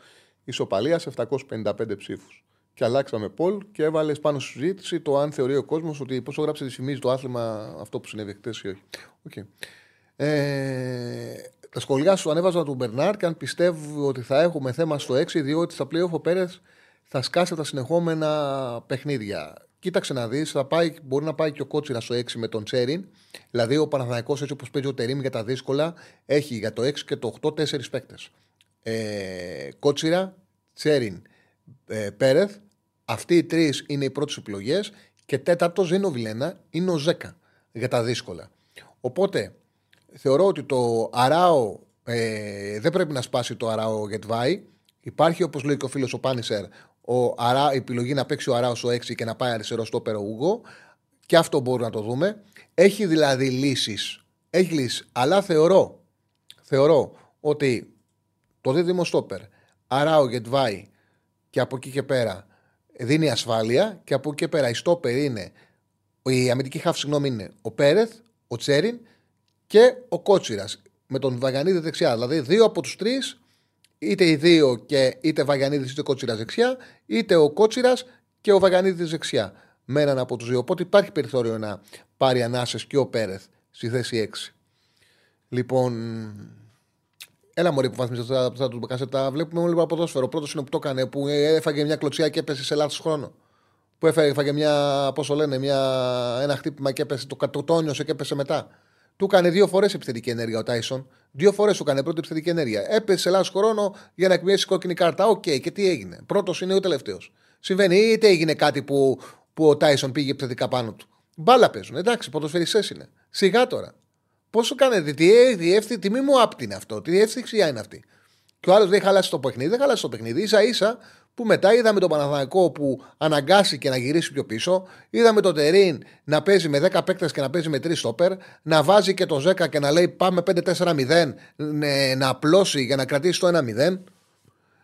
ισοπαλίας σε 755 ψήφους. Και αλλάξαμε Πολ και έβαλες πάνω στη συζήτηση το αν θεωρεί ο κόσμος ότι πόσο γράψε τη θυμίζει το άθλημα αυτό που συνέβη χτε ή όχι. Οκ. Ε, τα σχολιά σου ανέβαζα του Μπερνάρ και αν πιστεύει ότι θα έχουμε θέμα στο 6, διότι στα playoff ο Πέρεθ θα σκάσει τα συνεχόμενα παιχνίδια. Κοίταξε να δεις, μπορεί να πάει και ο Κότσιρα στο 6 με τον Τσέριν. Δηλαδή ο Παναθηναϊκός έτσι όπως παίζει ο Τερήμ για τα δύσκολα, έχει για το 6 και το 8 τέσσερις παίκτες. Ε, Κότσιρα, Τσέριν, ε, Πέρεθ. Αυτοί οι τρεις είναι οι πρώτες επιλογές. Και τέταρτος δεν είναι ο Βιλένα, είναι ο Ζέκα για τα δύσκολα. Οπότε θεωρώ ότι το Αράο ε, δεν πρέπει να σπάσει το Αράο Γετβάη. Υπάρχει, όπως λέει και ο φίλος ο Πάνισερ, ο Αρά, η επιλογή να παίξει ο Αράος στο 6 και να πάει αριστερό στο Ούγο. Και αυτό μπορούμε να το δούμε. Έχει δηλαδή λύσεις. Έχει λύσεις. Αλλά θεωρώ, θεωρώ ότι το δίδυμο στόπερ, Αράο Γετβάη και από εκεί και πέρα δίνει ασφάλεια και από εκεί και πέρα η στόπερ είναι, η αμυντική χάφη συγγνώμη είναι ο Πέρεθ, ο Τσέριν και ο Κότσιρας με τον Βαγανίδη δεξιά. Δηλαδή, δύο από τους τρεις, είτε οι δύο και είτε Βαγανίδη είτε Κότσιρας δεξιά, είτε ο Κότσιρας και ο Βαγανίδη δεξιά. Με έναν από τους δύο. Οπότε υπάρχει περιθώριο να πάρει ανάσες και ο Πέρεθ στη θέση 6. Λοιπόν, Έλα μωρή που βάθμιζες τα, τα τους μπακασέτα. Βλέπουμε όλοι από ποδόσφαιρο. Πρώτος είναι που το έκανε, που έφαγε μια κλωτσιά και έπεσε σε λάθος χρόνο. Που έφαγε, έφαγε μια, πώς το λένε, μια, ένα χτύπημα και έπεσε, το, το, το ένιωσε και έπεσε μετά. Του έκανε δύο φορές επιθετική ενέργεια ο Τάισον. Δύο φορές του έκανε πρώτη επιθετική ενέργεια. Έπεσε λάθος χρόνο για να εκμαιεύσει κόκκινη κάρτα. Οκ, και τι έγινε. Πρώτος είναι ο τελευταίος. Συμβαίνει, είτε έγινε κάτι που, που ο Τάισον πήγε επιθετικά πάνω του. Μπάλα παίζουν. Εντάξει, ποδοσφαιριστές είναι. Σιγά τώρα. Πόσο κάνετε, τι, τι, τι μη μου άπτου είναι αυτό, τι ευθιξία είναι αυτή. Και ο άλλος δεν χαλάσει το παιχνίδι, δεν χαλάσει το παιχνίδι. ίσα ίσα που μετά είδαμε τον Παναθηναϊκό που αναγκάστηκε να γυρίσει πιο πίσω. Είδαμε τον Τερίμ να παίζει με 10 παίκτες και να παίζει με 3 στόπερ. Να βάζει και το Ζέκα και να λέει πάμε 5-4-0 να απλώσει για να κρατήσει το 1-0.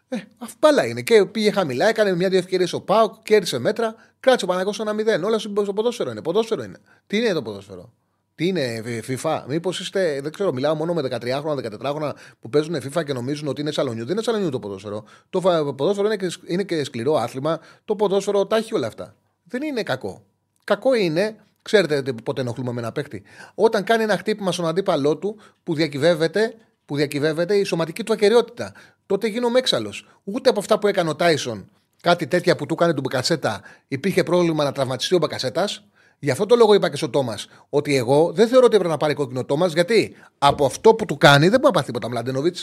Ε, αυτά είναι. Και πήγε χαμηλά, έκανε μια-δύο ευκαιρίες ο Πάουκ, κέρδισε μέτρα, κράτησε ο Παναγό 1-0. Όλα στο ποδόσφαιρο είναι. Ποδόσφαιρο είναι. Τι είναι το ποδόσφαιρο; Τι είναι FIFA, Μήπως είστε, δεν ξέρω, μιλάω μόνο με 13χρονα, 14χρονα που παίζουν FIFA και νομίζουν ότι είναι σαλονιού. Δεν είναι σαλονιού το ποδόσφαιρο. Το ποδόσφαιρο είναι και, είναι και σκληρό άθλημα. Το ποδόσφαιρο τα έχει όλα αυτά. Δεν είναι κακό. Κακό είναι, ξέρετε πότε ενοχλούμε με ένα παίχτη. Όταν κάνει ένα χτύπημα στον αντίπαλό του που διακυβεύεται, που διακυβεύεται η σωματική του ακαιρεότητα. Τότε γίνομαι έξαλλος. Ούτε από αυτά που έκανε ο Τάισον, κάτι τέτοια που του έκανε του Μπακασέτα, υπήρχε πρόβλημα να τραυματιστεί ο Μπακασέτας. Γι' αυτό το λόγο είπα και στον Τόμας ότι εγώ δεν θεωρώ ότι έπρεπε να πάρει κόκκινο Τόμας, γιατί από αυτό που του κάνει δεν μπορεί να πάθει τίποτα Μλάντενοβιτ.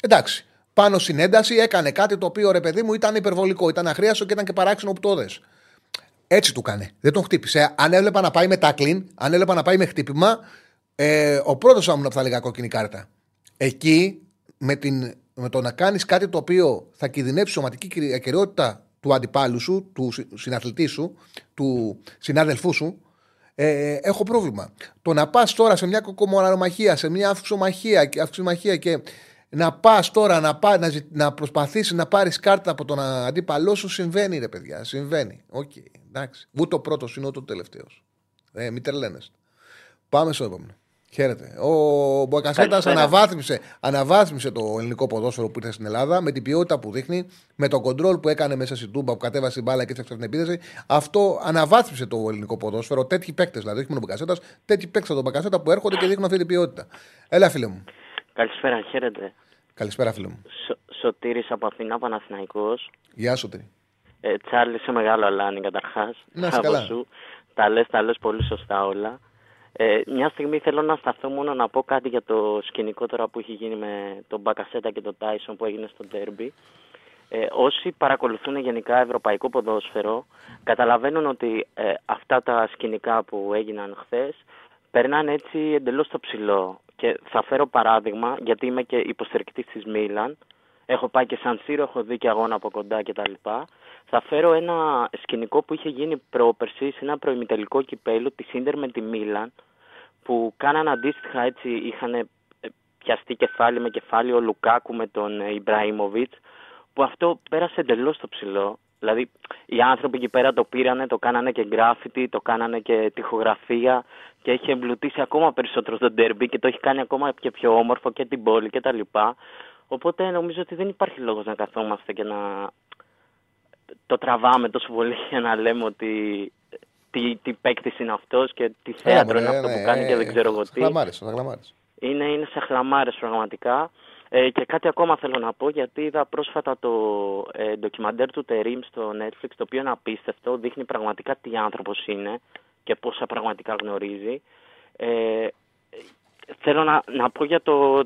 Εντάξει. Πάνω στην ένταση έκανε κάτι το οποίο ρε παιδί μου ήταν υπερβολικό, ήταν αχρίαστο και ήταν και παράξενο που το δες. Έτσι του κάνει. Δεν τον χτύπησε. Αν έβλεπα να πάει με τάκλιν, αν έβλεπα να πάει με χτύπημα, ε, ο πρώτος θα ήμουνα που θα έλεγα κόκκινη κάρτα. Εκεί με, την, με το να κάνεις κάτι το οποίο θα κινδυνεύσει σωματική ακεραιότητα του αντιπάλου σου, του συναθλητή σου, του συνάδελφού σου, ε, έχω πρόβλημα. Το να πας τώρα σε μια κοκορομαχία, σε μια αυξομαχία και να πας τώρα να, πά, να, να προσπαθήσεις να πάρεις κάρτα από τον αντίπαλό σου, συμβαίνει ρε παιδιά. Συμβαίνει. OK, okay, εντάξει. Ούτε ο πρώτος είναι ούτε ο τελευταίος. Ε, μην τρελαίνεστε. Πάμε στο επόμενο. Χαίρετε. Ο Μποκασέτα αναβάθμισε, αναβάθμισε το ελληνικό ποδόσφαιρο που ήρθε στην Ελλάδα με την ποιότητα που δείχνει, με τον κοντρόλ που έκανε μέσα στην τούμπα που κατέβασε την μπάλα και έφτιαξε την επίθεση. Αυτό αναβάθμισε το ελληνικό ποδόσφαιρο. Τέτοιοι παίκτες δηλαδή, όχι μόνο ο Μποκασέτα, τέτοιοι παίκτες τον Μποκασέτα που έρχονται και δείχνουν αυτή την ποιότητα. Έλα, φίλε μου. Καλησπέρα, χαίρετε. Καλησπέρα, φίλε μου. Σο, Σωτήρης από Αθηνά, Παναθηναϊκός. Γεια σου, Τύρι. Ε, Τσάρλι, σε μεγάλο αλάνι καταρχάς. Να καλά. Σου. Τα λες, τα λες πολύ σωστά όλα. Ε, μια στιγμή θέλω να σταθώ μόνο να πω κάτι για το σκηνικό τώρα που έχει γίνει με τον Μπακασέτα και τον Τάισον που έγινε στο Ντέρμπι. Ε, όσοι παρακολουθούν γενικά ευρωπαϊκό ποδόσφαιρο καταλαβαίνουν ότι ε, αυτά τα σκηνικά που έγιναν χθες περνάνε έτσι εντελώς στο ψηλό. Και θα φέρω παράδειγμα, γιατί είμαι και υποστηρικτής της Μίλαν, έχω πάει και σαν Σύρο, έχω δει και αγώνα από κοντά κτλ. Θα φέρω ένα σκηνικό που είχε γίνει πρόπερση σε ένα προημιτελικό κυπέλο τη Ίντερ με τη Μίλαν, που κάναν αντίστοιχα έτσι, είχαν ε, πιαστεί κεφάλι με κεφάλι ο Λουκάκου με τον Ιμπραήμοβιτς, που αυτό πέρασε εντελώς στο ψηλό. Δηλαδή, οι άνθρωποι εκεί πέρα το πήρανε, το κάνανε και γκράφιτι, το κάνανε και τυχογραφία και έχει εμπλουτίσει ακόμα περισσότερο το ντέρμπι και το έχει κάνει ακόμα και πιο όμορφο και την πόλη κτλ. Οπότε νομίζω ότι δεν υπάρχει λόγος να καθόμαστε και να το τραβάμε τόσο πολύ για να λέμε ότι τι, τι παίκτης είναι αυτός και τι θέατρο είναι αυτό που κάνει και δεν ξέρω εγώ τι. Είναι, είναι σε χλαμάρες πραγματικά. Ε, και κάτι ακόμα θέλω να πω, γιατί είδα πρόσφατα το ε, ντοκιμαντέρ του Τερίμ στο Netflix, το οποίο είναι απίστευτο, δείχνει πραγματικά τι άνθρωπος είναι και πόσα πραγματικά γνωρίζει. Ε, θέλω να, να πω για, το,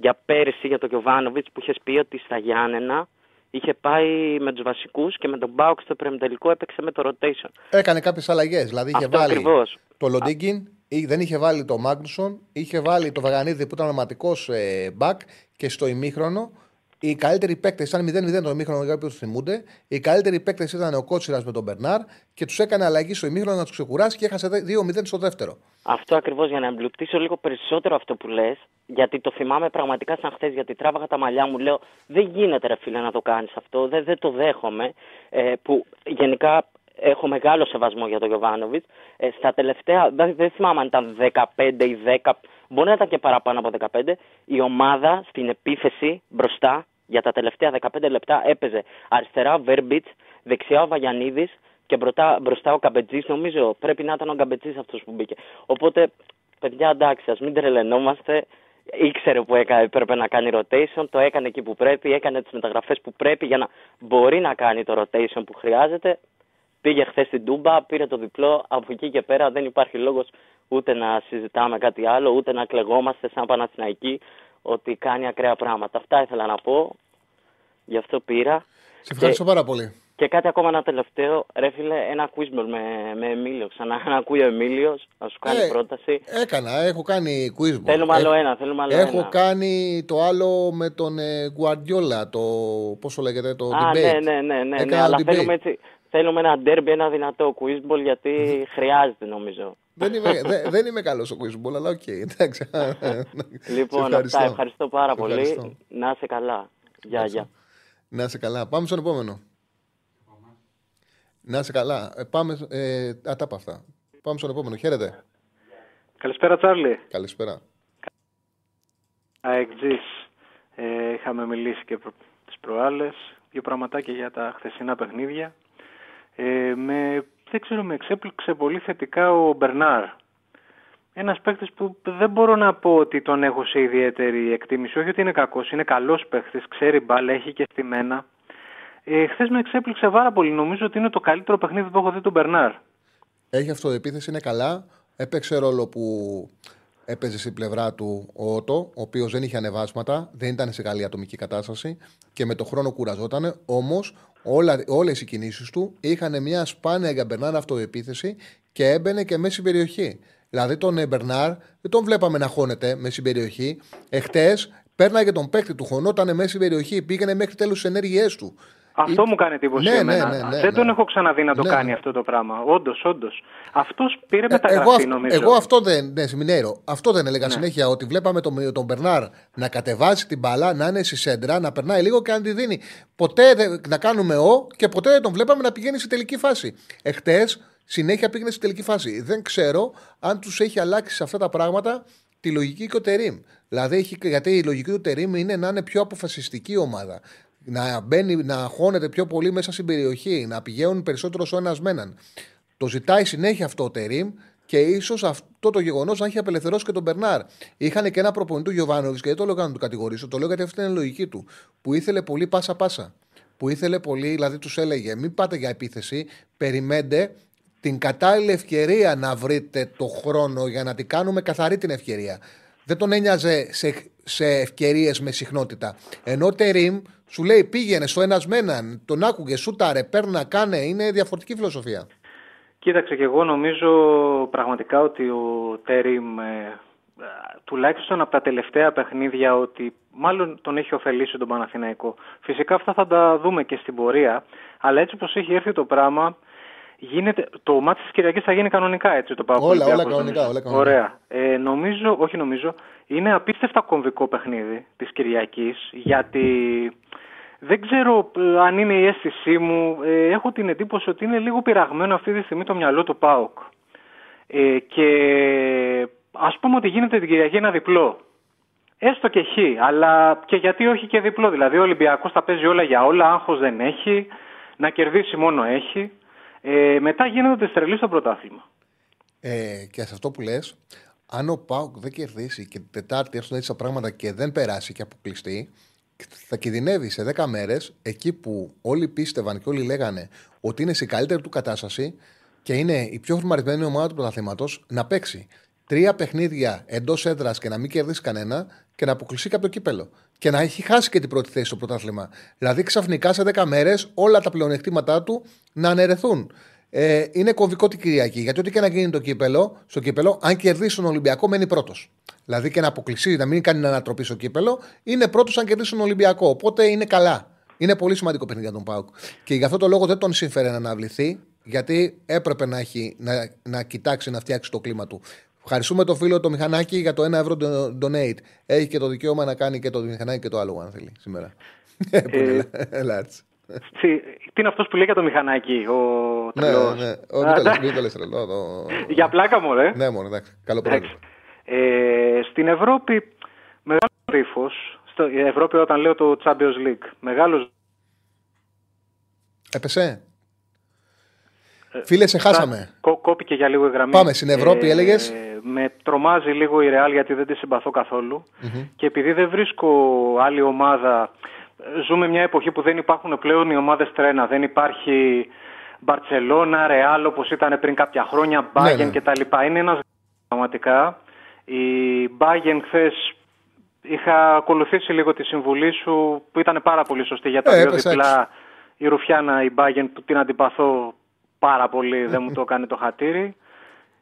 για πέρυσι, για τον Γιωβάνοβιτς που είχες πει ότι στα Γιάννενα είχε πάει με τους βασικούς και με τον Μπάουξ στο πρεμιτελικό έπαιξε με το rotation. Έκανε κάποιες αλλαγές. Δηλαδή είχε Αυτό βάλει ακριβώς. το Λοντίγκιν, δεν είχε βάλει το Μάγνουσον, είχε βάλει το Βαγανίδη που ήταν ονοματικός ε, back και στο ημίχρονο οι καλύτεροι παίκτες ήταν 0-0 το ημίχρονο για όποιους θυμούνται. Οι καλύτεροι παίκτες ήταν ο Κότσιρας με τον Μπερνάρ και τους έκανε αλλαγή στο ημίχρονο να τους ξεκουράσει και έχασε 2-0 στο δεύτερο. Αυτό ακριβώς για να εμπλουτίσω λίγο περισσότερο αυτό που λες, γιατί το θυμάμαι πραγματικά σαν χθες, γιατί τράβαγα τα μαλλιά μου, λέω Δεν γίνεται, ρε φίλε, να το κάνεις αυτό, δεν, δεν το δέχομαι. Ε, που γενικά έχω μεγάλο σεβασμό για τον Γιωβάνοβιτς. Ε, στα τελευταία, δεν, δεν θυμάμαι αν ήταν 15 ή 10, μπορεί να ήταν και παραπάνω από 15, η ομάδα στην επίθεση μπροστά για τα τελευταία 15 λεπτά έπαιζε αριστερά ο Βέρμπιτς, δεξιά ο Βαγιανίδης και μπροστά, μπροστά ο Καμπετζής. Νομίζω πρέπει να ήταν ο Καμπετζής αυτός που μπήκε. Οπότε, παιδιά, εντάξει, ας μην τρελαινόμαστε. Ήξερε που έκανε, έπρεπε να κάνει rotation, το έκανε εκεί που πρέπει, έκανε τις μεταγραφές που πρέπει για να μπορεί να κάνει το rotation που χρειάζεται. Πήγε χθες στην Τούμπα, πήρε το διπλό. Από εκεί και πέρα δεν υπάρχει λόγος ούτε να συζητάμε κάτι άλλο, ούτε να κλεγόμαστε σαν Παναθηναϊκοί ότι κάνει ακραία πράγματα. Αυτά ήθελα να πω. Γι' αυτό πήρα. Σε ευχαριστώ πάρα πολύ. Και κάτι ακόμα ένα τελευταίο. Ρε φίλε, ένα quizball με, με Εμίλιο. Ξανά να ακούει ο Εμίλιος, να σου κάνει Ε, πρόταση. Έκανα, έχω κάνει quiz. Θέλουμε άλλο ένα, θέλουμε άλλο Έχω ένα. κάνει το άλλο με τον ε, Guardiola, το πόσο λέγεται, το Α, debate. ναι, ναι, ναι, ναι, ναι, Έκανα αλλά debate. θέλουμε, έτσι, θέλουμε ένα derby, ένα δυνατό quizball γιατί χρειάζεται νομίζω. Δεν είμαι, δε- δεν είμαι καλός στο quiz αλλά οκ, εντάξει. Λοιπόν, Σε ευχαριστώ. αυτά. Ευχαριστώ πάρα πολύ. Ευχαριστώ. Να είσαι καλά. Γεια, γεια. Να είσαι καλά. Πάμε στον επόμενο. Να είσαι καλά. Ε, πάμε. Ε, α, τα είπα αυτά. Πάμε στον επόμενο. Χαίρετε. Καλησπέρα Τσάρλι. Καλησπέρα. ΑΕΚΤΖΙΣ. Ε, είχαμε μιλήσει και προ... τις προάλλες. Δύο πραγματάκια για τα χθεσινά παιχνίδια. Ε, με, δεν ξέρω, με εξέπληξε πολύ θετικά ο Μπερνάρ. Ένας παίχτης που δεν μπορώ να πω ότι τον έχω σε ιδιαίτερη εκτίμηση. Όχι ότι είναι κακός, είναι καλός παίχτης, ξέρει μπάλα, έχει και στη μένα. Ε, Χθες με εξέπληξε πάρα πολύ. Νομίζω ότι είναι το καλύτερο παιχνίδι που έχω δει τον Μπερνάρ. Έχει αυτοεπίθεση, είναι καλά. Έπαιξε ρόλο που έπαιζε στην πλευρά του ο Ότο, ο οποίος δεν είχε ανεβάσματα, δεν ήταν σε καλή ατομική κατάσταση και με το χρόνο κουραζόταν. Όμως όλες οι κινήσεις του είχαν μια σπάνια για Μπερνάρ αυτοεπίθεση και έμπαινε και μέσα στην περιοχή. Δηλαδή τον ε, Μπερνάρ δεν τον βλέπαμε να χώνεται μέσα στην περιοχή. Εχθές πέρναγε τον παίκτη του, χωνόταν μέσα στην περιοχή, πήγαινε μέχρι τέλου τις ενέργειές του. Αυτό Ή- μου κάνει εντύπωση Ναι, εμένα. ναι, ναι, ναι, δεν τον ναι. έχω ξαναδεί να το Ναι, κάνει ναι. αυτό το πράγμα. Όντως, όντως. Αυτός πήρε Ε, εγώ, μεταγραφή, αυ- νομίζω. εγώ αυτό δεν. Ναι, Σιμινέρο, αυτό δεν έλεγα Ναι. συνέχεια. Ότι βλέπαμε τον, τον Μπερνάρ να κατεβάζει την μπαλά, να είναι στη σέντρα, να περνάει λίγο και να τη δίνει. Ποτέ δεν- να κάνουμε ο και ποτέ δεν τον βλέπαμε να πηγαίνει στη τελική φάση. Εχθές συνέχεια πήγαινε στη τελική φάση. Δεν ξέρω αν τους έχει αλλάξει σε αυτά τα πράγματα τη λογική και ο Τερήμ. Δηλαδή, έχει, γιατί η λογική του Τερήμ είναι να είναι πιο αποφασιστική η ομάδα. Να μπαίνει, να χώνεται πιο πολύ μέσα στην περιοχή, να πηγαίνουν περισσότερο ο ένα με έναν. Το ζητάει συνέχεια αυτό ο Τερήμ και ίσως αυτό το γεγονός να έχει απελευθερώσει και τον Μπερνάρ. Είχαν και ένα προπονητή του Γιωβάνοβιτς και δεν το λέω για να του κατηγορήσω, το λέω γιατί αυτή είναι η λογική του. Που ήθελε πολύ πάσα-πάσα. Που ήθελε πολύ, δηλαδή τους έλεγε: Μην πάτε για επίθεση, περιμένετε την κατάλληλη ευκαιρία να βρείτε το χρόνο για να την κάνουμε καθαρή την ευκαιρία. Δεν τον ένοιαζε σε, σε ευκαιρίες με συχνότητα. Ενώ ο Τερήμ σου λέει πήγαινε στο ένας με έναν, τον άκουγε, σούταρε, παίρνα, κάνε. Είναι διαφορετική φιλοσοφία. Κοίταξε και εγώ νομίζω πραγματικά ότι ο Τέριμ ε, τουλάχιστον από τα τελευταία παιχνίδια ότι μάλλον τον έχει ωφελήσει τον Παναθηναϊκό. Φυσικά αυτά θα τα δούμε και στην πορεία, αλλά έτσι όπως έχει έρθει το πράγμα γίνεται, το μάτι της Κυριακής θα γίνει κανονικά έτσι το πάω Όλα, όλα κανονικά, όλα κανονικά. Ωραία. Ε, νομίζω, όχι νομίζω, είναι απίστευτα κομβικό παιχνίδι της Κυριακής γιατί δεν ξέρω ε, αν είναι η αίσθησή μου. Ε, έχω την εντύπωση ότι είναι λίγο πειραγμένο αυτή τη στιγμή το μυαλό του ΠΑΟΚ. Ε, και ας πούμε ότι γίνεται την Κυριακή ένα διπλό. Έστω και χ, αλλά και γιατί όχι και διπλό. Δηλαδή ο Ολυμπιακός τα παίζει όλα για όλα, άγχος δεν έχει, να κερδίσει μόνο έχει. Ε, μετά γίνεται τρελή στο πρωτάθλημα. Ε, και σε αυτό που λες, αν ο Πάουκ δεν κερδίσει και την Τετάρτη έρθουν έτσι τα πράγματα και δεν περάσει και αποκλειστεί, θα κινδυνεύει σε 10 μέρες εκεί που όλοι πίστευαν και όλοι λέγανε ότι είναι σε καλύτερη του κατάσταση και είναι η πιο χρηματισμένη ομάδα του πρωταθλήματος να παίξει τρία παιχνίδια εντός έδρας και να μην κερδίσει κανένα και να αποκλειστεί και από το κύπελο. Και να έχει χάσει και την πρώτη θέση στο πρωτάθλημα. Δηλαδή ξαφνικά σε 10 μέρες όλα τα πλεονεκτήματά του να αναιρεθούν. Ε, είναι κομβικό την Κυριακή. Γιατί ό,τι και να γίνει το κύπελο, στο κύπελο, αν κερδίσει τον Ολυμπιακό, μένει πρώτος. Δηλαδή και να αποκλειστεί, να μην κάνει ανατροπή στο κύπελο, είναι πρώτος αν κερδίσει τον Ολυμπιακό. Οπότε είναι καλά. Είναι πολύ σημαντικό παιχνίδι για τον Πάουκ. Και γι' αυτό το λόγο δεν τον συμφέρει να αναβληθεί, γιατί έπρεπε να, έχει, να, να κοιτάξει να φτιάξει το κλίμα του. Ευχαριστούμε τον φίλο το μηχανάκι για το 1 ευρώ donate. Έχει και το δικαίωμα να κάνει και το μηχανάκι και το άλλο, αν θέλει σήμερα. Ε, Έλα, έτσι. Τι, τι είναι αυτός που λέει για το μηχανάκι, ο Ναι, τρελός; ναι. Α, Όχι, μην το λες, εντάξει. μην το λες τρελός. το- Για πλάκα μου, ρε. Ναι, μόνο, εντάξει. Καλό πρωί. Ε, στην Ευρώπη, μεγάλος ρήφος. Η Ευρώπη όταν λέω το Champions League. Μεγάλος Έπεσε; Φίλε, σε χάσαμε. Κό, κόπηκε για λίγο η γραμμή. Πάμε στην Ευρώπη, έλεγες. Με τρομάζει λίγο η Real γιατί δεν τη συμπαθώ καθόλου. Και επειδή δεν βρίσκω άλλη ομάδα. Ζούμε μια εποχή που δεν υπάρχουν πλέον οι ομάδες τρένα. Δεν υπάρχει Μπαρσελόνα, Ρεάλ όπως ήταν πριν κάποια χρόνια, Bayern ναι. κτλ. Είναι ένας πραγματικά. Η Bayern χθες είχα ακολουθήσει λίγο τη συμβουλή σου που ήταν πάρα πολύ σωστή για τα Ε, δύο έπεσε διπλά. Η Ρουφιάνα, η Bayern που την αντιπαθώ πάρα πολύ, δεν μου το κάνει το χατήρι.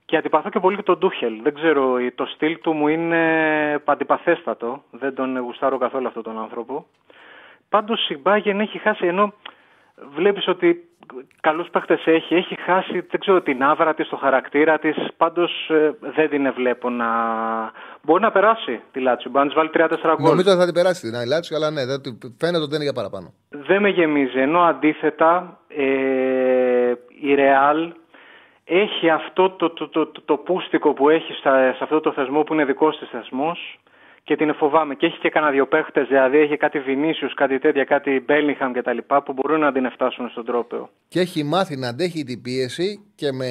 Και αντιπαθώ και πολύ και τον Ντούχελ. Δεν ξέρω, το στυλ του μου είναι αντιπαθέστατο. Δεν τον γουστάρω καθόλου αυτόν τον άνθρωπο. Πάντως η Bayern έχει χάσει ενώ βλέπεις ότι καλούς παίχτες έχει, έχει χάσει δεν ξέρω την άβρα της, το χαρακτήρα της, πάντως ε, δεν την βλέπω να... Μπορεί να περάσει τη Λάτσιο, μπορεί να της βάλει 3-4 γκολ. Νομίζω ότι θα την περάσει την Αϊλάτσιο, αλλά ναι, δεν, φαίνεται ότι δεν είναι για παραπάνω. Δεν με γεμίζει, ενώ αντίθετα ε, η Ρεάλ έχει αυτό το, το, το, το, το πούστικο που έχει στα, σε αυτό το θεσμό που είναι δικός της θεσμός και την φοβάμαι. Και έχει και κανένα δύο παίχτες, δηλαδή έχει κάτι Βινίσιους, κάτι τέτοια, κάτι Μπέλιγχαμ κτλ. που μπορούν να την φτάσουν στον τρόπο. Και έχει μάθει να αντέχει την πίεση και με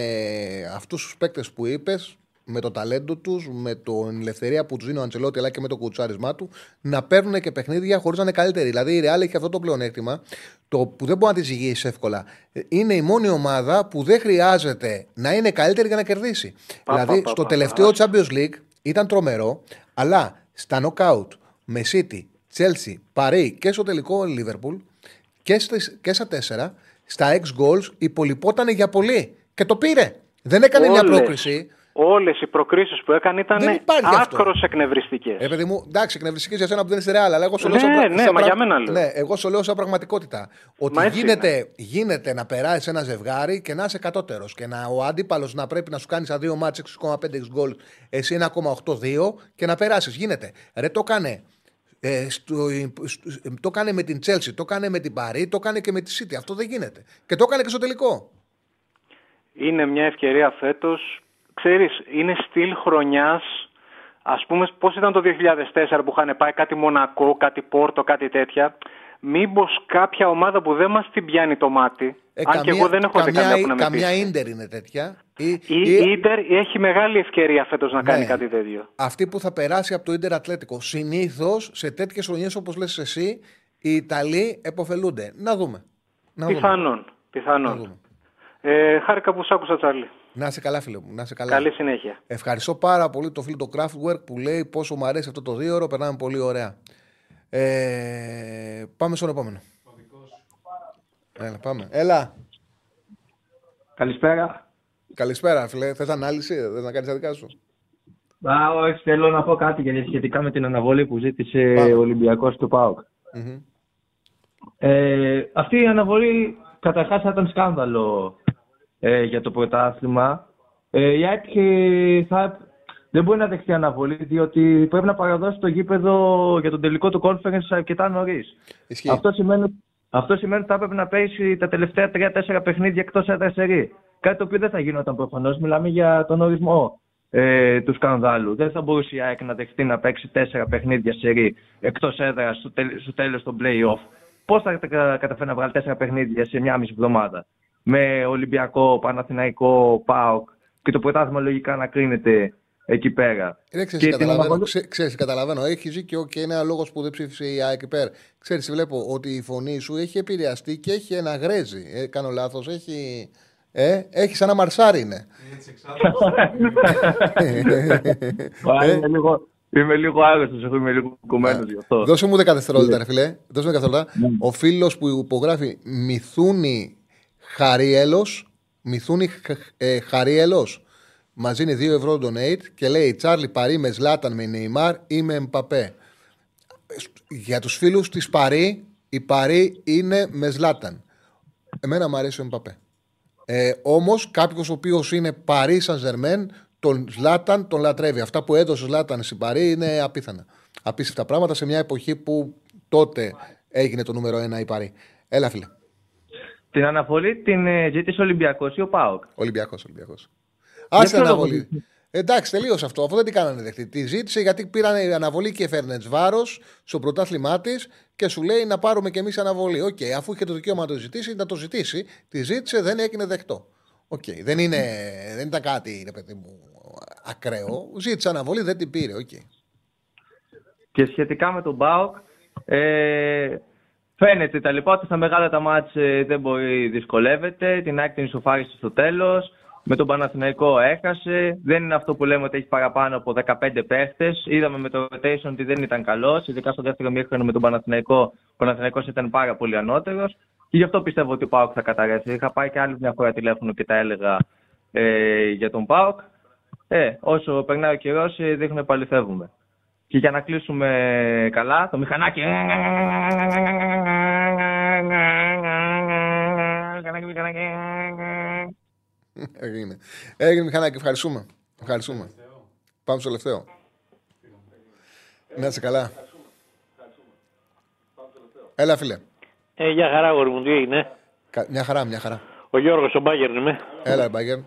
αυτούς τους παίκτες που είπες, με το ταλέντο τους, με την ελευθερία που τους δίνει ο Αντσελότη αλλά και με το κουτσάρισμά του, να παίρνουν και παιχνίδια χωρίς να είναι καλύτεροι. Δηλαδή η Ρεάλ έχει αυτό το πλεονέκτημα, το που δεν μπορεί να τη ζυγίσει εύκολα. Είναι η μόνη ομάδα που δεν χρειάζεται να είναι καλύτερη για να κερδίσει. Πα, δηλαδή πα, πα, στο πα, τελευταίο Champions League ήταν τρομερό, αλλά στα knockout με City, Chelsea, Παρί και στο τελικό Liverpool και, στις, και στα τέσσερα, στα 6 goals υπολοιπόταν για πολύ. Και το πήρε. Δεν έκανε μια Όλες. πρόκριση. Όλες οι προκρίσεις που έκανε ήταν Δεν υπάρχει αυτό. άκρο εκνευριστικές. Ε, παιδί μου, εντάξει, εκνευριστική για σένα που δεν είσαι ρεάλ, αλλά εγώ σου Ναι, λέω. σαν πρα- ναι, σαν μα πρα- για μένα λέω. Ναι, εγώ σου λέω σαν πραγματικότητα. Ότι Μα έτσι γίνεται, γίνεται να περάσεις ένα ζευγάρι και να είσαι κατώτερος. Και να, ο αντίπαλος να πρέπει να σου κάνει στα δύο μάτσε 6,5 γκολ, εσύ 1,82 και να περάσεις. Γίνεται. Ρε, το έκανε. Ε, στο, στο- το έκανε με την Chelsea, το έκανε με την Παρή, το έκανε και με τη City. Αυτό δεν γίνεται. Και το έκανε και στο τελικό. Είναι μια ευκαιρία φέτος. Ξέρεις, είναι στυλ χρονιάς. Α πούμε, πώς ήταν το 2004 που είχαν πάει κάτι Μονακό, κάτι Πόρτο, κάτι τέτοια. Μήπως κάποια ομάδα που δεν μας την πιάνει το μάτι. Ε, αν και εγώ δεν έχω δει καμιά που να με καμιά πείσει. ίντερ είναι τέτοια. Ή, Η ή- Ίντερ έχει μεγάλη ευκαιρία φέτος να κάνει Ναι. κάτι τέτοιο. αυτή που θα περάσει από το Ιντερ Ατλέτικο. Συνήθως σε τέτοιες χρονιές όπως λες εσύ, οι Ιταλοί εποφελούνται. Να δούμε. Να δούμε. Πιθανόν. Να πιθανόν. δούμε. Ε, χάρηκα που σ' άκουσα, Τσάρλι. Να είσαι καλά, φίλε μου. Να είσαι καλά. Καλή συνέχεια. Ευχαριστώ πάρα πολύ το φίλο το Craftwork που λέει πόσο μου αρέσει αυτό το δύο ώρο. Περνάμε πολύ ωραία. Ε, πάμε στον επόμενο. Έλα, πάμε. Έλα. Καλησπέρα. Καλησπέρα, φίλε. Θες ανάλυση, δεν να κάνεις τα δικά σου; Α, όχι, θέλω να πω κάτι γιατί σχετικά με την αναβολή που ζήτησε ο Ολυμπιακός του ΠΑΟΚ. Μμμ. Ε, αυτή η αναβολή καταρχάς θα ήταν σκάνδαλο ε, για το πρωτάθλημα. Ε, η ΑΕΚ ε, θα, δεν μπορεί να δεχτεί αναβολή διότι πρέπει να παραδώσει το γήπεδο για τον τελικό του conference αρκετά νωρίς. Ισχύει. Αυτό σημαίνει, αυτό σημαίνει ότι θα έπρεπε να παίξει τα τελευταία 3-4 παιχνίδια εκτός έδρα σερή. Κάτι το οποίο δεν θα γινόταν προφανώς. Μιλάμε για τον ορισμό ε, του σκανδάλου. Δεν θα μπορούσε η ΑΕΚ να δεχτεί να παίξει 4 παιχνίδια σερή εκτός έδρας στο, τέλ, στο τέλος των playoff. Πώς θα τα καταφέρει να βγάλει 4 παιχνίδια σε μια μισή εβδομάδα; Με Ολυμπιακό, Παναθηναϊκό, ΠΑΟΚ και το πρωτάθλημα λογικά να κρίνεται εκεί πέρα. Είναι, ξέρεις, Και την καταλαβαίνω, αναβολή- ξέ, ξέρεις, καταλαβαίνω. Έχει δίκιο και είναι ένα λόγος που δεν ψήφισε η ΑΕΚ υπέρ. Ξέρεις, βλέπω ότι η φωνή σου έχει επηρεαστεί και έχει ένα γρέζι. Ε, κάνω λάθος. Έχει, ε, έχει σαν ένα μαρσάρι είναι. Α, είμαι λίγο, είμαι λίγο άγρωστος, εγώ είμαι λίγο κουκωμένος γι' αυτό. Δώσε μου 10 δευτερόλεπτα, ρε φιλέ. Δώσε μου 10 δευτερόλεπτα. Ναι. Ο φίλος που υπογράφει Μιθούνη Χαρίελο. Μιθούνη ε, Χαρίελο. Μα δίνει 2 ευρώ donate και λέει Τσάρλι Παρή με Ζλάταν με Νεϊμάρ ή με Εμπαπέ. Για τους φίλους της Παρή, η Παρή είναι με Ζλάταν. Εμένα μου αρέσει ο Εμπαπέ. Ε, Όμως κάποιος ο οποίος είναι Παρή Σαν Ζερμέν, τον Ζλάταν τον λατρεύει. Αυτά που έδωσε ο Ζλάταν στην Παρί είναι απίθανα. Απίστευτα πράγματα σε μια εποχή που τότε έγινε το νούμερο 1 η Παρί. Έλα, φίλε. Την αναβολή την ε, ζήτησε ο Ολυμπιακός ή ο ΠΑΟΚ; Ολυμπιακός, Ολυμπιακός. Για Άσε ποιο αναβολή. λόγο; Εντάξει, τελείωσε αυτό. Αφού δεν την κάνανε δεκτή. Τη ζήτησε γιατί πήραν αναβολή και φέρνε βάρος στο πρωτάθλημά της και σου λέει να πάρουμε κι εμείς αναβολή. Οκ, αφού είχε το δικαίωμα να το ζητήσει, να το ζητήσει. Τη ζήτησε, δεν έγινε δεκτό. Οκ, δεν, είναι, δεν ήταν κάτι, ρε παιδί μου, ακραίο. Ζήτησε αναβολή, δεν την πήρε. Οκ. Και σχετικά με τον ΠΑΟΚ, ε, φαίνεται τα λοιπά ότι στα μεγάλα τα ματς ε, δεν μπορεί, δυσκολεύεται. Την ΑΕΚ την ισοφάρισε στο τέλος. Με τον Παναθηναϊκό έχασε. Δεν είναι αυτό που λέμε ότι έχει παραπάνω από 15 παίχτες. Είδαμε με το rotation ότι δεν ήταν καλός. Ειδικά στο δεύτερο ημίχρονο με τον Παναθηναϊκό. Ο Παναθηναϊκός ήταν πάρα πολύ ανώτερος. Και γι' αυτό πιστεύω ότι ο Πάοκ θα καταρρεύσει. Είχα πάει και άλλη μια φορά τηλέφωνο και τα έλεγα ε, για τον Πάοκ. Ε, όσο περνάει ο καιρός, δείχνουμε επαληθεύουμε. Και για να κλείσουμε καλά, το μηχανάκι. Έγινε. Έγινε μηχανάκι, ευχαριστούμε. Ευχαριστούμε. Πάμε στο τελευταίο. Να είσαι καλά. Έλα, φίλε. Ε, για χαρά, αγόρι μου, τι έγινε; Κα- Μια χαρά, μια χαρά. Ο Γιώργος, ο Μπάγερν είμαι. Έλα, Μπάγερν.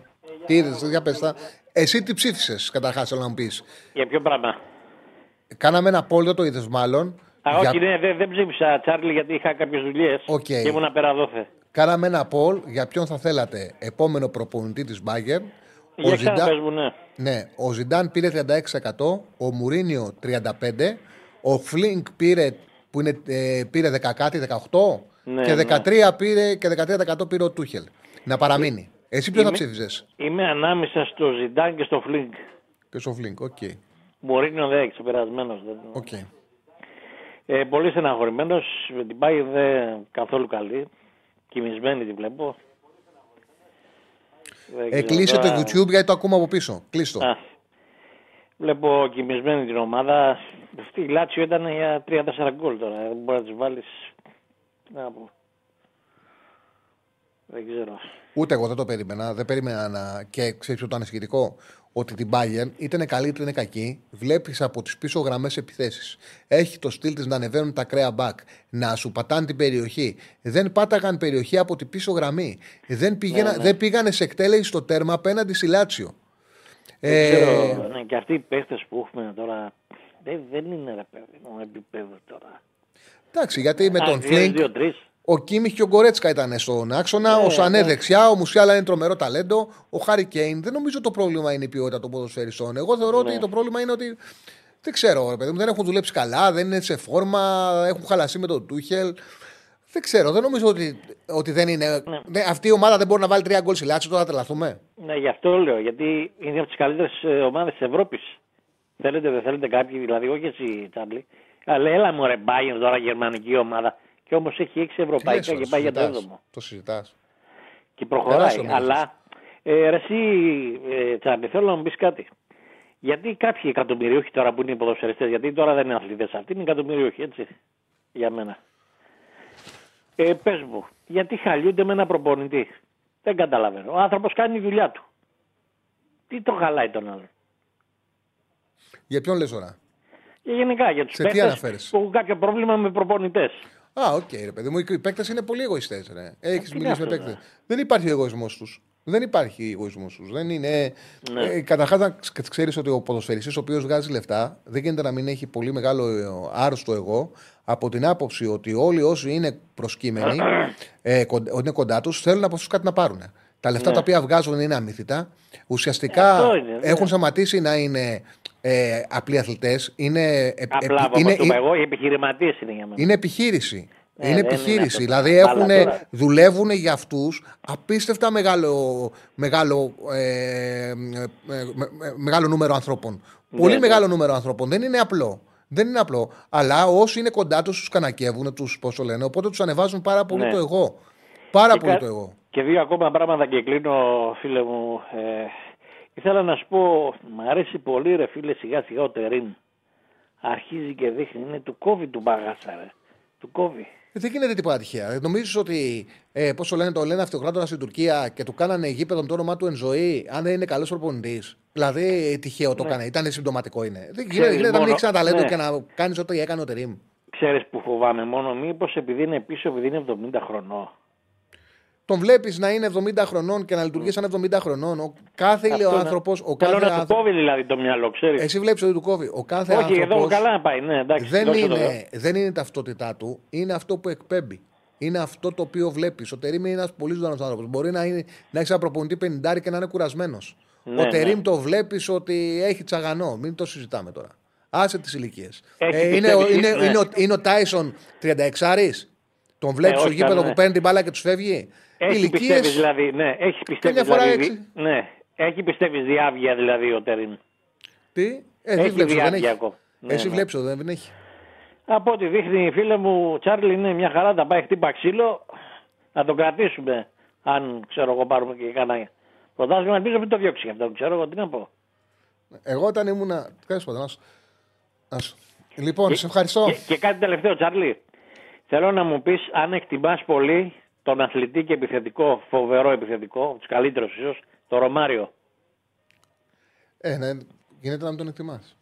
Τι είδες, για πες τα. Εσύ τι ψήφισες, καταρχάς, θέλω να μου πεις. Για ποιο πράγμα; Κάναμε ένα poll, το είδες μάλλον. Α, Για- όχι, ναι, δεν, δεν ψήφισα, Τσάρλι, γιατί είχα κάποιες δουλειές. Οκ. Και ήμουν πέρα δώθε. Κάναμε ένα poll για ποιον θα θέλατε επόμενο προπονητή της Μπάγερν. Για ξαναπές μου, ναι. ναι, ο Ζιντάν πήρε 36%, ο Μουρίνιο 35%, ο Φλικ πήρε, που είναι, ε, πήρε 10 κάτι, 18% Ναι, και ναι. 13% πήρε, και 13% πήρε ο Τούχελ. Να παραμείνει. Εσύ ποιο θα Είμαι- ψήφιζες; Είμαι ανάμεσα στο Ζιντάν και στο Φλίνκ. και στο Φλίνκ, οκ. Μουρίνιο δεν ξεπερασμένο. οκ. Ε, πολύ στεναχωρημένος. Με την Μπάγερν δεν καθόλου καλή. Κοιμισμένη τη βλέπω. Δεν Ε, ξέρω κλείσε το τώρα. YouTube γιατί το ακούμε από πίσω. Κλείσ' το. Α, Βλέπω κοιμισμένη την ομάδα. Αυτή η Λάτσιο ήταν για 3-4 γκολ τώρα. Δεν μπορεί να τη βάλεις. Τι να πω. Δεν ξέρω. Ούτε εγώ δεν το περίμενα. Δεν περίμενα να. Και ξέρεις ποιο το ανησυχητικό; Ότι την Bayern είτε είναι καλή είτε είναι κακή. Βλέπεις από τις πίσω γραμμές επιθέσεις. Έχει το στυλ της να ανεβαίνουν τα κρέα back. Να σου πατάνε την περιοχή. Δεν πάταγαν περιοχή από την πίσω γραμμή. Δεν, πήγαινα, Ναι, ναι. δεν πήγανε σε εκτέλεση στο τέρμα απέναντι στη Λάτσιο. Δεν Ε, ξέρω, ναι, και αυτοί οι παίχτες που έχουμε τώρα δεν, δεν είναι ρε παιδί μου επίπεδο τώρα. εντάξει, γιατί με Α, τον δύο, Φλικ. Δύο, τρεις. Ο Κίμιχ και ο Γκορέτσκα ήταν στον άξονα. Ναι, ο Σανέ ναι. δεξιά. Ο Μουσιάλα είναι τρομερό ταλέντο. Ο Χάρη Κέιν. Δεν νομίζω το πρόβλημα είναι η ποιότητα των ποδοσφαιριστών. Εγώ θεωρώ Ναι. ότι το πρόβλημα είναι ότι. Δεν ξέρω, ρε παιδί μου, δεν έχουν δουλέψει καλά, δεν είναι σε φόρμα, έχουν χαλάσει με τον Τούχελ. Δεν ξέρω, δεν νομίζω ότι, ότι δεν είναι. Ναι. Ναι, αυτή η ομάδα δεν μπορεί να βάλει τρία γκολ στη Λάτσιο, τώρα θα τρελαθούμε. Ναι, γι' αυτό λέω, γιατί είναι από τις καλύτερες ομάδες της Ευρώπης. Θέλετε, δεν θέλετε κάποιοι, δηλαδή, όχι εσύ, Τσάμπλη. Αλλά έλα μου ρε Bayern τώρα γερμανική ομάδα. Και όμως έχει έξι ευρωπαϊκά Τι λες, και το πάει για το συζητάς. έβδομο. Το συζητάς. Και προχωράει. Τεράστιο μέγεθος. Αλλά ε, ρε, εσύ, ε, Τσάμπλη, θέλω να μου πεις κάτι. Γιατί κάποιοι εκατομμυριούχοι τώρα που είναι οι ποδοσφαιριστές, γιατί τώρα δεν είναι αθλητές αυτοί, είναι εκατομμυριούχοι, έτσι. Για μένα. Ε, πες μου, γιατί χαλιούνται με ένα προπονητή; Δεν καταλαβαίνω. Ο άνθρωπος κάνει τη δουλειά του. Τι το χαλάει τον άλλον; Για ποιον λες τώρα; Και γενικά για τους Σε τι παίκτες αναφέρεσαι; που έχουν κάποιο πρόβλημα με προπονητές. Α, οκ, ρε παιδί μου, οι παίκτες είναι πολύ εγωιστές. Έχεις είναι μιλήσει με αυτό, παίκτες. Δεν υπάρχει εγωισμός τους. Δεν υπάρχει εγωισμός τους. Δεν είναι. Ναι. Ε, Καταρχάς, να ξέρεις ότι ο ποδοσφαιριστής ο οποίος βγάζει λεφτά δεν γίνεται να μην έχει πολύ μεγάλο ε, άρρωστο εγώ από την άποψη ότι όλοι όσοι είναι προσκύμενοι, ε, κον- είναι κοντά τους, θέλουν από αυτούς κάτι να πάρουν. Τα λεφτά Ναι. τα οποία βγάζουν είναι αμύθιτα. Ουσιαστικά Αυτό είναι, ναι. έχουν σταματήσει να είναι ε, απλοί αθλητές. Είναι, ε, Απλά επι- από είναι, αυτό που είπα εγώ, οι επιχειρηματίες είναι για μένα. είναι επιχείρηση. Ναι, είναι δεν είναι επιχείρηση. αυτό. δηλαδή Αλλά έχουν, τώρα- δουλεύουν για αυτούς απίστευτα μεγάλο, μεγάλο, ε, ε, ε, με- με- μεγάλο νούμερο ανθρώπων. Ναι, Πολύ ναι. μεγάλο νούμερο ανθρώπων. Δεν είναι απλό. Δεν είναι απλό. Αλλά όσοι είναι κοντά τους, τους κανακεύουν, τους πώς το λένε. Οπότε τους ανεβάζουν πάρα πολύ Ναι. το εγώ. Πάρα Και πολύ κα- το εγώ. Και δύο ακόμα πράγματα και κλείνω, φίλε μου. Ε, ήθελα να σου πω, μ' αρέσει πολύ ρε φίλε σιγά σιγά ο Τερίν. Αρχίζει και δείχνει, είναι του κόβει του μπαγάσα ρε. Του κόβει. Ε, Δεν γίνεται τίποτα τυχαία. Νομίζεις ότι, ε, πώς το λένε, το λένε αυτοκράτορα στην Τουρκία και του κάνανε γήπεδο με το όνομά του εν ζωή, αν δεν είναι καλός προπονητής. Δηλαδή, τυχαίο το Ναι. έκανε. Ήταν συμπτωματικό είναι. Δεν Ξέρεις γίνεται γίνεται να μην μόνο- έχεις ένα ταλέντο ναι. και να κάνεις ό,τι έκανε ο Τερήμ. Ξέρεις που φοβάμαι μόνο μήπως επειδή είναι πίσω, επειδή είναι 70 χρονών. Τον βλέπεις να είναι 70 χρονών και να λειτουργεί σαν 70 χρονών. Ο κάθε Αυτό ηλιοάνθρωπο. να- Ο Θέλω κάθε να του άνθρωπο. κόβει δηλαδή το μυαλό, ξέρεις. Εσύ βλέπεις ότι του κόβει. Ο κάθε Όχι, εδώ άνθρωπος καλά να πάει, ναι, εντάξει. δεν, δώσε το εδώ. είναι, δεν είναι η ταυτότητά του, είναι αυτό που εκπέμπει. Είναι αυτό το οποίο βλέπεις. Ο Τερήμ είναι ένας πολύ ζωντανός άνθρωπος. Μπορεί να, είναι, να έχεις ένα προπονητή 50 και να είναι κουρασμένος. Ναι, ο Τερήμ ναι. το βλέπεις ότι έχει τσαγανό. Μην το συζητάμε τώρα. Άσε τις ηλικίες. Έχει είναι, πιστεύει, ο- είναι, ναι. είναι, ο- είναι ο Τάισον 36 Τον βλέπεις Ε, στο όχι, γήπεδο ναι. που παίρνει την μπάλα και τους φεύγει. Έχει ηλικίες. πιστεύεις δηλαδή, ναι, έχει πιστεύεις Καμιά φορά δηλαδή, έξι. ναι, έχει πιστεύεις διάβγεια δηλαδή ο Τερίμ; Τι, ε, δεν Έχει βλέπεις, δεν διάβγεια έχει. ακόμα. Ναι, Εσύ ναι. βλέπεις, δεν δεν έχει. Από ό,τι δείχνει η φίλε μου, Τσάρλι είναι μια χαρά, θα πάει χτύπα ξύλο, να τον κρατήσουμε. Αν ξέρω εγώ πάρουμε και κανένα πρωτάθλημα, ελπίζω μην το διώξει αυτό, ξέρω εγώ τι να πω. Εγώ όταν ήμουνα. Τέλο πάντων, άσου. Άσου. Λοιπόν, σε ευχαριστώ. Και, και κάτι τελευταίο, Τσάρλι. Θέλω να μου πεις αν εκτιμάς πολύ τον αθλητή και επιθετικό, φοβερό επιθετικό, τους καλύτερους ίσως, το Ρωμάριο. Ε, ναι, γίνεται να μην τον εκτιμάς.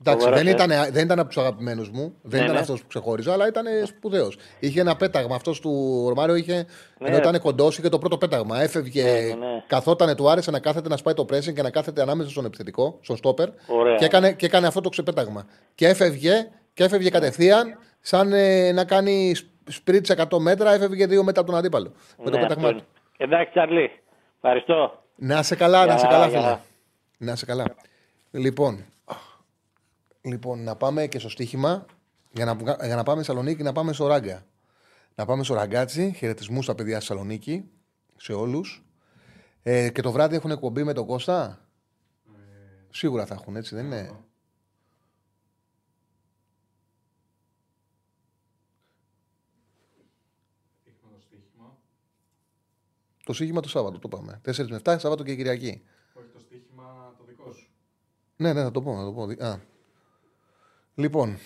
Εντάξει, Φοβερός, δεν ε. ήταν, δεν ήταν από τους αγαπημένους μου, δεν Ναι, ήταν ναι. αυτός που ξεχώριζα, αλλά ήταν σπουδαίος. Είχε ένα πέταγμα. Αυτός του Ρωμάριο είχε. Ναι. Ενώ ήταν κοντός, είχε το πρώτο πέταγμα. Έφευγε, Ναι, ναι. καθότανε, του άρεσε να κάθεται να σπάει το pressing και να κάθεται ανάμεσα στον επιθετικό, στον στόπερ. Ωραία. Και έκανε, και έκανε αυτό το ξεπέταγμα. Και έφευγε, και έφευγε κατευθείαν, σαν ε, να κάνει σπριτ σε 100 μέτρα, έφευγε 2 μέτρα από τον αντίπαλο. με το Ναι, πέταγμα αυτό του. είναι. Εντάξει, Τσάρλι. Ευχαριστώ. Να σε καλά, να Γεια, σε καλά, γεια. φίλε. Να σε καλά. Λοιπόν, λοιπόν, να πάμε και στο στοίχημα για να, βγα- για να πάμε Θεσσαλονίκη, να πάμε στο Ράγκα. Να πάμε στο Ραγκάτσι, χαιρετισμούς στα παιδιά στη Θεσσαλονίκη, σε όλους. Ε, και το βράδυ έχουν εκπομπή με τον Κώστα; Σίγουρα θα έχουν, έτσι δεν είναι; Έχουμε το στοίχημα. Το στοίχημα το Σάββατο, το πάμε. 4 με 7, Σάββατο και Κυριακή. Όχι το στοίχημα το δικό σου. Ναι, ναι, θα το πω. Θα το πω. Α. Λοιπόν.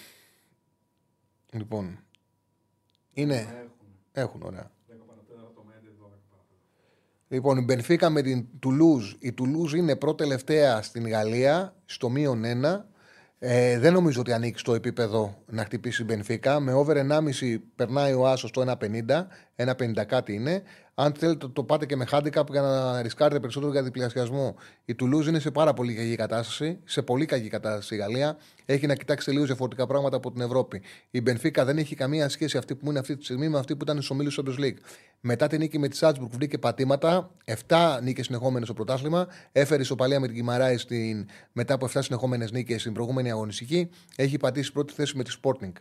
Λοιπόν. Είναι. Έχουν, ωραία. 10 παρατέταρτο με 11, 12 παρατέταρτο. Λοιπόν, η Μπενφίκα με την Τουλούζ. Η Τουλούζ είναι πρώτη τελευταία στην Γαλλία, στο μείον 1. Ε, δεν νομίζω ότι ανήκει στο επίπεδο να χτυπήσει η Μπενφίκα. Με over 1,5 περνάει ο Άσος στο 1,50. 1,50 κάτι είναι. Αν θέλετε, το πάτε και με handicap για να ρισκάρετε περισσότερο για διπλασιασμό. Η Τουλούζ είναι σε πάρα πολύ κακή κατάσταση. Σε πολύ κακή κατάσταση η Γαλλία. Έχει να κοιτάξει τελείω διαφορετικά πράγματα από την Ευρώπη. Η Μπενφίκα δεν έχει καμία σχέση αυτή που είναι αυτή τη στιγμή με αυτή που ήταν στου ομίλου Champions League. Μετά την νίκη με τη Σάτσμπουργκ βρήκε πατήματα. 7 νίκες συνεχόμενες στο πρωτάθλημα. Έφερε ισοπαλία με την Κιμαράη στην... μετά από 7 συνεχόμενες νίκες στην προηγούμενη αγωνιστική. Έχει πατήσει πρώτη θέση με τη Sporting.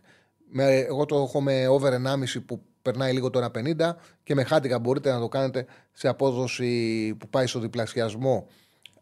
Με, εγώ το έχω με over 1,5 που περνάει λίγο το 1,50 και με χάτικα μπορείτε να το κάνετε σε απόδοση που πάει στο διπλασιασμό.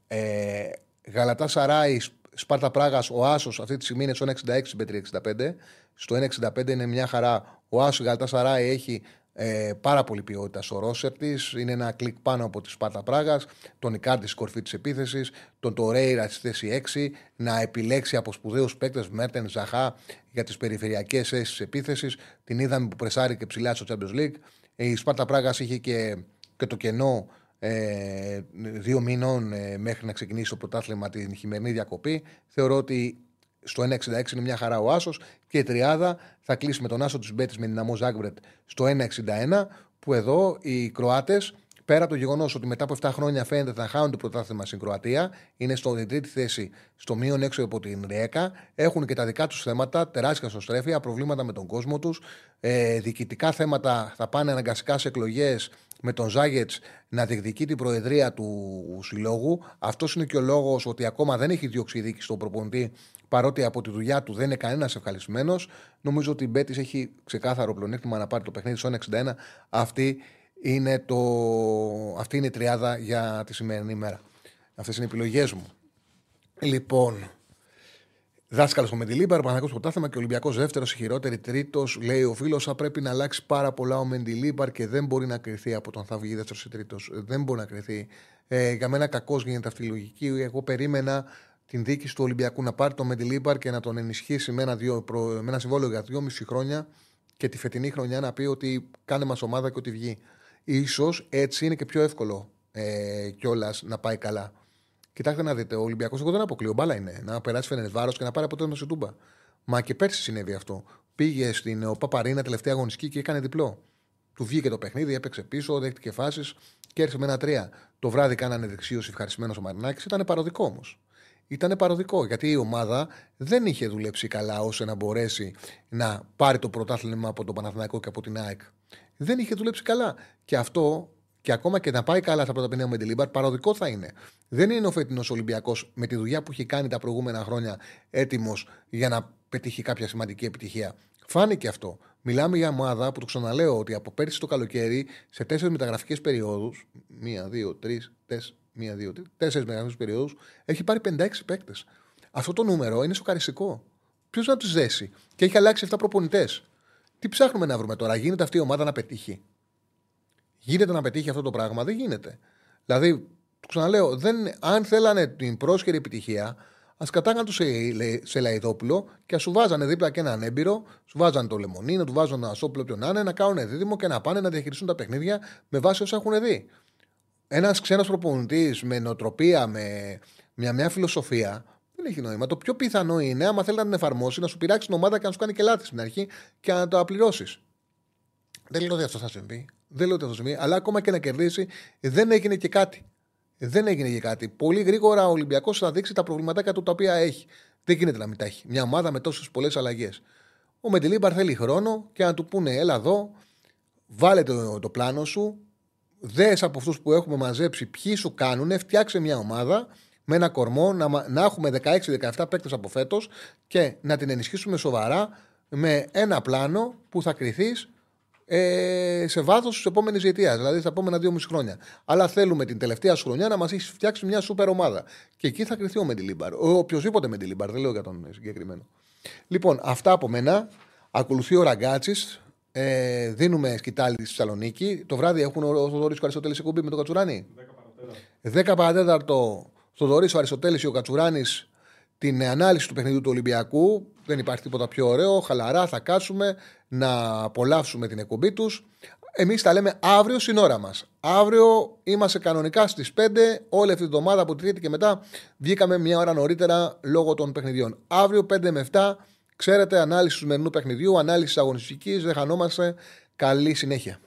Ε, Γαλατά Σαράι, Σπάρτα Πράγας, ο Άσος αυτή τη στιγμή είναι στο 1,66 με 3,65. Στο 1,65 είναι μια χαρά. Ο Άσος Γαλατά Σαράι έχει ε, πάρα πολύ ποιότητα στο ρόσερ της. Είναι ένα κλικ πάνω από τη Σπάρτα Πράγας. Τον Ικάρντι στη κορφή της επίθεσης. Τον Τορέιρα στη θέση 6. Να επιλέξει από σπουδαίους παίκτες Μέρτεν Ζαχά για τις περιφερειακές θέσεις της επίθεσης. Την είδαμε που πρεσάρει και ψηλά στο Champions League. Ε, Η Σπάρτα Πράγας είχε και, και το κενό ε, δύο μήνων ε, μέχρι να ξεκινήσει το πρωτάθλημα την χειμερινή διακοπή. Θεωρώ ότι στο 1,66 είναι μια χαρά ο Άσος και η τριάδα θα κλείσει με τον Άσο της Μπέτης με την Αμό Ζάγκμπρετ στο 1,61. Που εδώ οι Κροάτες, πέρα από το γεγονός ότι μετά από 7 χρόνια φαίνεται ότι θα χάνουν το πρωτάθλημα στην Κροατία, είναι στην τρίτη θέση στο μείον έξω από την Ρέκα. Έχουν και τα δικά τους θέματα, τεράστια σωστρέφεια, προβλήματα με τον κόσμο τους. Ε, διοικητικά θέματα θα πάνε αναγκαστικά σε εκλογές με τον Ζάγετς να διεκδικεί την προεδρία του συλλόγου. Αυτός είναι και ο λόγος ότι ακόμα δεν έχει διώξει η δίκη στον προπονητή, παρότι από τη δουλειά του δεν είναι κανένας ευχαριστημένος. Νομίζω ότι η Μπέτης έχει ξεκάθαρο πλεονέκτημα να πάρει το παιχνίδι στο 1,61. Αυτή είναι, το... Αυτή είναι η τριάδα για τη σημερινή μέρα. Αυτές είναι οι επιλογές μου. Λοιπόν, Δάσκαλος ο Μεντιλίμπαρ, Παναγό Πρωτάθλημα και Ολυμπιακός δεύτερος, η χειρότερη τρίτος. Λέει ο φίλος, θα πρέπει να αλλάξει πάρα πολλά ο Μεντιλίμπαρ και δεν μπορεί να κρυθεί από τον θα βγει δεύτερος ή τρίτος. Δεν μπορεί να κρυθεί. Ε, για μένα κακώ γίνεται αυτή η λογική. Εγώ περίμενα την δίκηση του Ολυμπιακού να πάρει τον Μεντιλίμπαρ και να τον ενισχύσει με ένα, δύο, προ, με ένα συμβόλαιο για δυόμιση χρόνια και τη φετινή χρονιά να πει ότι κάνε μας ομάδα και ότι βγει. Ίσως έτσι είναι και πιο εύκολο ε, κιόλας να πάει καλά. Κοιτάξτε να δείτε, ο Ολυμπιακός εγώ δεν αποκλείω. Μπάλα είναι. Να περάσει φαίνεται βάρο και να πάρει αποτέλεσμα σε τούμπα. Μα και πέρσι συνέβη αυτό. Πήγε στην ο Παπαρίνα τελευταία αγωνιστική και έκανε διπλό. Του βγήκε το παιχνίδι, έπαιξε πίσω, δέχτηκε φάσεις και ήρθε με ένα τρία. Το βράδυ κάνανε δεξίωση ευχαριστημένος ο Μαρινάκης. Ήταν παροδικό όμως. Ήταν παροδικό γιατί η ομάδα δεν είχε δουλέψει καλά ώστε να μπορέσει να πάρει το πρωτάθλημα από τον Παναθηναϊκό και από την ΑΕΚ. Δεν είχε δουλέψει καλά. Και αυτό και ακόμα και να πάει καλά στα πρώτα παιχνίδια με Μεντιλίμπαρ, παροδικό θα είναι. Δεν είναι ο φετινός Ολυμπιακός με τη δουλειά που έχει κάνει τα προηγούμενα χρόνια έτοιμος για να πετύχει κάποια σημαντική επιτυχία. Φάνηκε αυτό. Μιλάμε για ομάδα που το ξαναλέω ότι από πέρσι το καλοκαίρι σε τέσσερις μεταγραφικές περιόδους, μία, δύο, τρεις, μία, δύο, τρει, τέσσερις μεταγραφικές περιόδους, έχει πάρει 56 παίκτες. Αυτό το νούμερο είναι σοκαριστικό. Ποιος να τους δέσει. Και έχει αλλάξει 7 προπονητές. Τι ψάχνουμε να βρούμε τώρα, γίνεται αυτή η ομάδα να πετύχει; Γίνεται να πετύχει αυτό το πράγμα, δεν γίνεται. Δηλαδή, το ξαναλέω, δεν, αν θέλανε την πρόσχερη επιτυχία, ας κατάγαν του σε, σε Λαϊδόπουλο και ας σου βάζανε δίπλα και έναν έμπειρο, σου βάζανε το λεμονί, να του βάζουν ένα σόπλο ποιον να είναι, να κάνουν δίδυμο και να πάνε να διαχειριστούν τα παιχνίδια με βάση όσα έχουν δει. Ένας ξένος προπονητής με νοοτροπία, με μια, μια φιλοσοφία, δεν έχει νόημα. Το πιο πιθανό είναι, άμα θέλει να την εφαρμόσει, να σου πειράξει την ομάδα και να σου κάνει και λάθη στην αρχή και να το απληρώσει. Δεν λέω ότι αυτό θα συμβεί. Δεν λέω ότι αυτό θα συμβεί. Αλλά ακόμα και να κερδίσει, δεν έγινε και κάτι. Δεν έγινε και κάτι. Πολύ γρήγορα ο Ολυμπιακός θα δείξει τα προβληματάκια του τα οποία έχει. Δεν γίνεται να μην τα έχει. Μια ομάδα με τόσες πολλές αλλαγές. Ο Μεντιλίμπαρ θέλει χρόνο και να του πούνε: Έλα εδώ, βάλε το, το πλάνο σου, δες από αυτούς που έχουμε μαζέψει ποιοι σου κάνουν, φτιάξε μια ομάδα με ένα κορμό, να, να έχουμε 16-17 παίκτες από φέτος και να την ενισχύσουμε σοβαρά με ένα πλάνο που θα κρυθείς ε, σε βάθος της επόμενης διετίας, δηλαδή στα επόμενα δύο μισή χρόνια. Αλλά θέλουμε την τελευταία σου χρονιά να μας έχεις φτιάξει μια σούπερ ομάδα. Και εκεί θα κρυθεί ο Μεντιλίμπαρ. Ο οποιοδήποτε Μεντιλίμπαρ, δεν λέω για τον συγκεκριμένο. Λοιπόν, αυτά από μένα. Ακολουθεί ο Ραγκάτσης. Ε, δίνουμε σκητάλη στη Θεσσαλονίκη. Το βράδυ έχουν ο Θοδωρής Αριστοτέλης εκπομπή με τον Κατσουράνη; 10 παρατέταρτο. Θοδωρής ο Αριστοτέλης και ο Κατσουράνης την ανάλυση του παιχνιδιού του Ολυμπιακού. Δεν υπάρχει τίποτα πιο ωραίο. Χαλαρά θα κάτσουμε να απολαύσουμε την εκπομπή τους. Εμείς τα λέμε αύριο στην ώρα μας. Αύριο είμαστε κανονικά στις 5. Όλη αυτή την εβδομάδα από τη Τρίτη και μετά βγήκαμε μια ώρα νωρίτερα λόγω των παιχνιδιών. Αύριο 5 με 7. Ξέρετε, ανάλυση του σημερινού παιχνιδιού, ανάλυση αγωνιστικής. Δεν χανόμαστε. Καλή συνέχεια.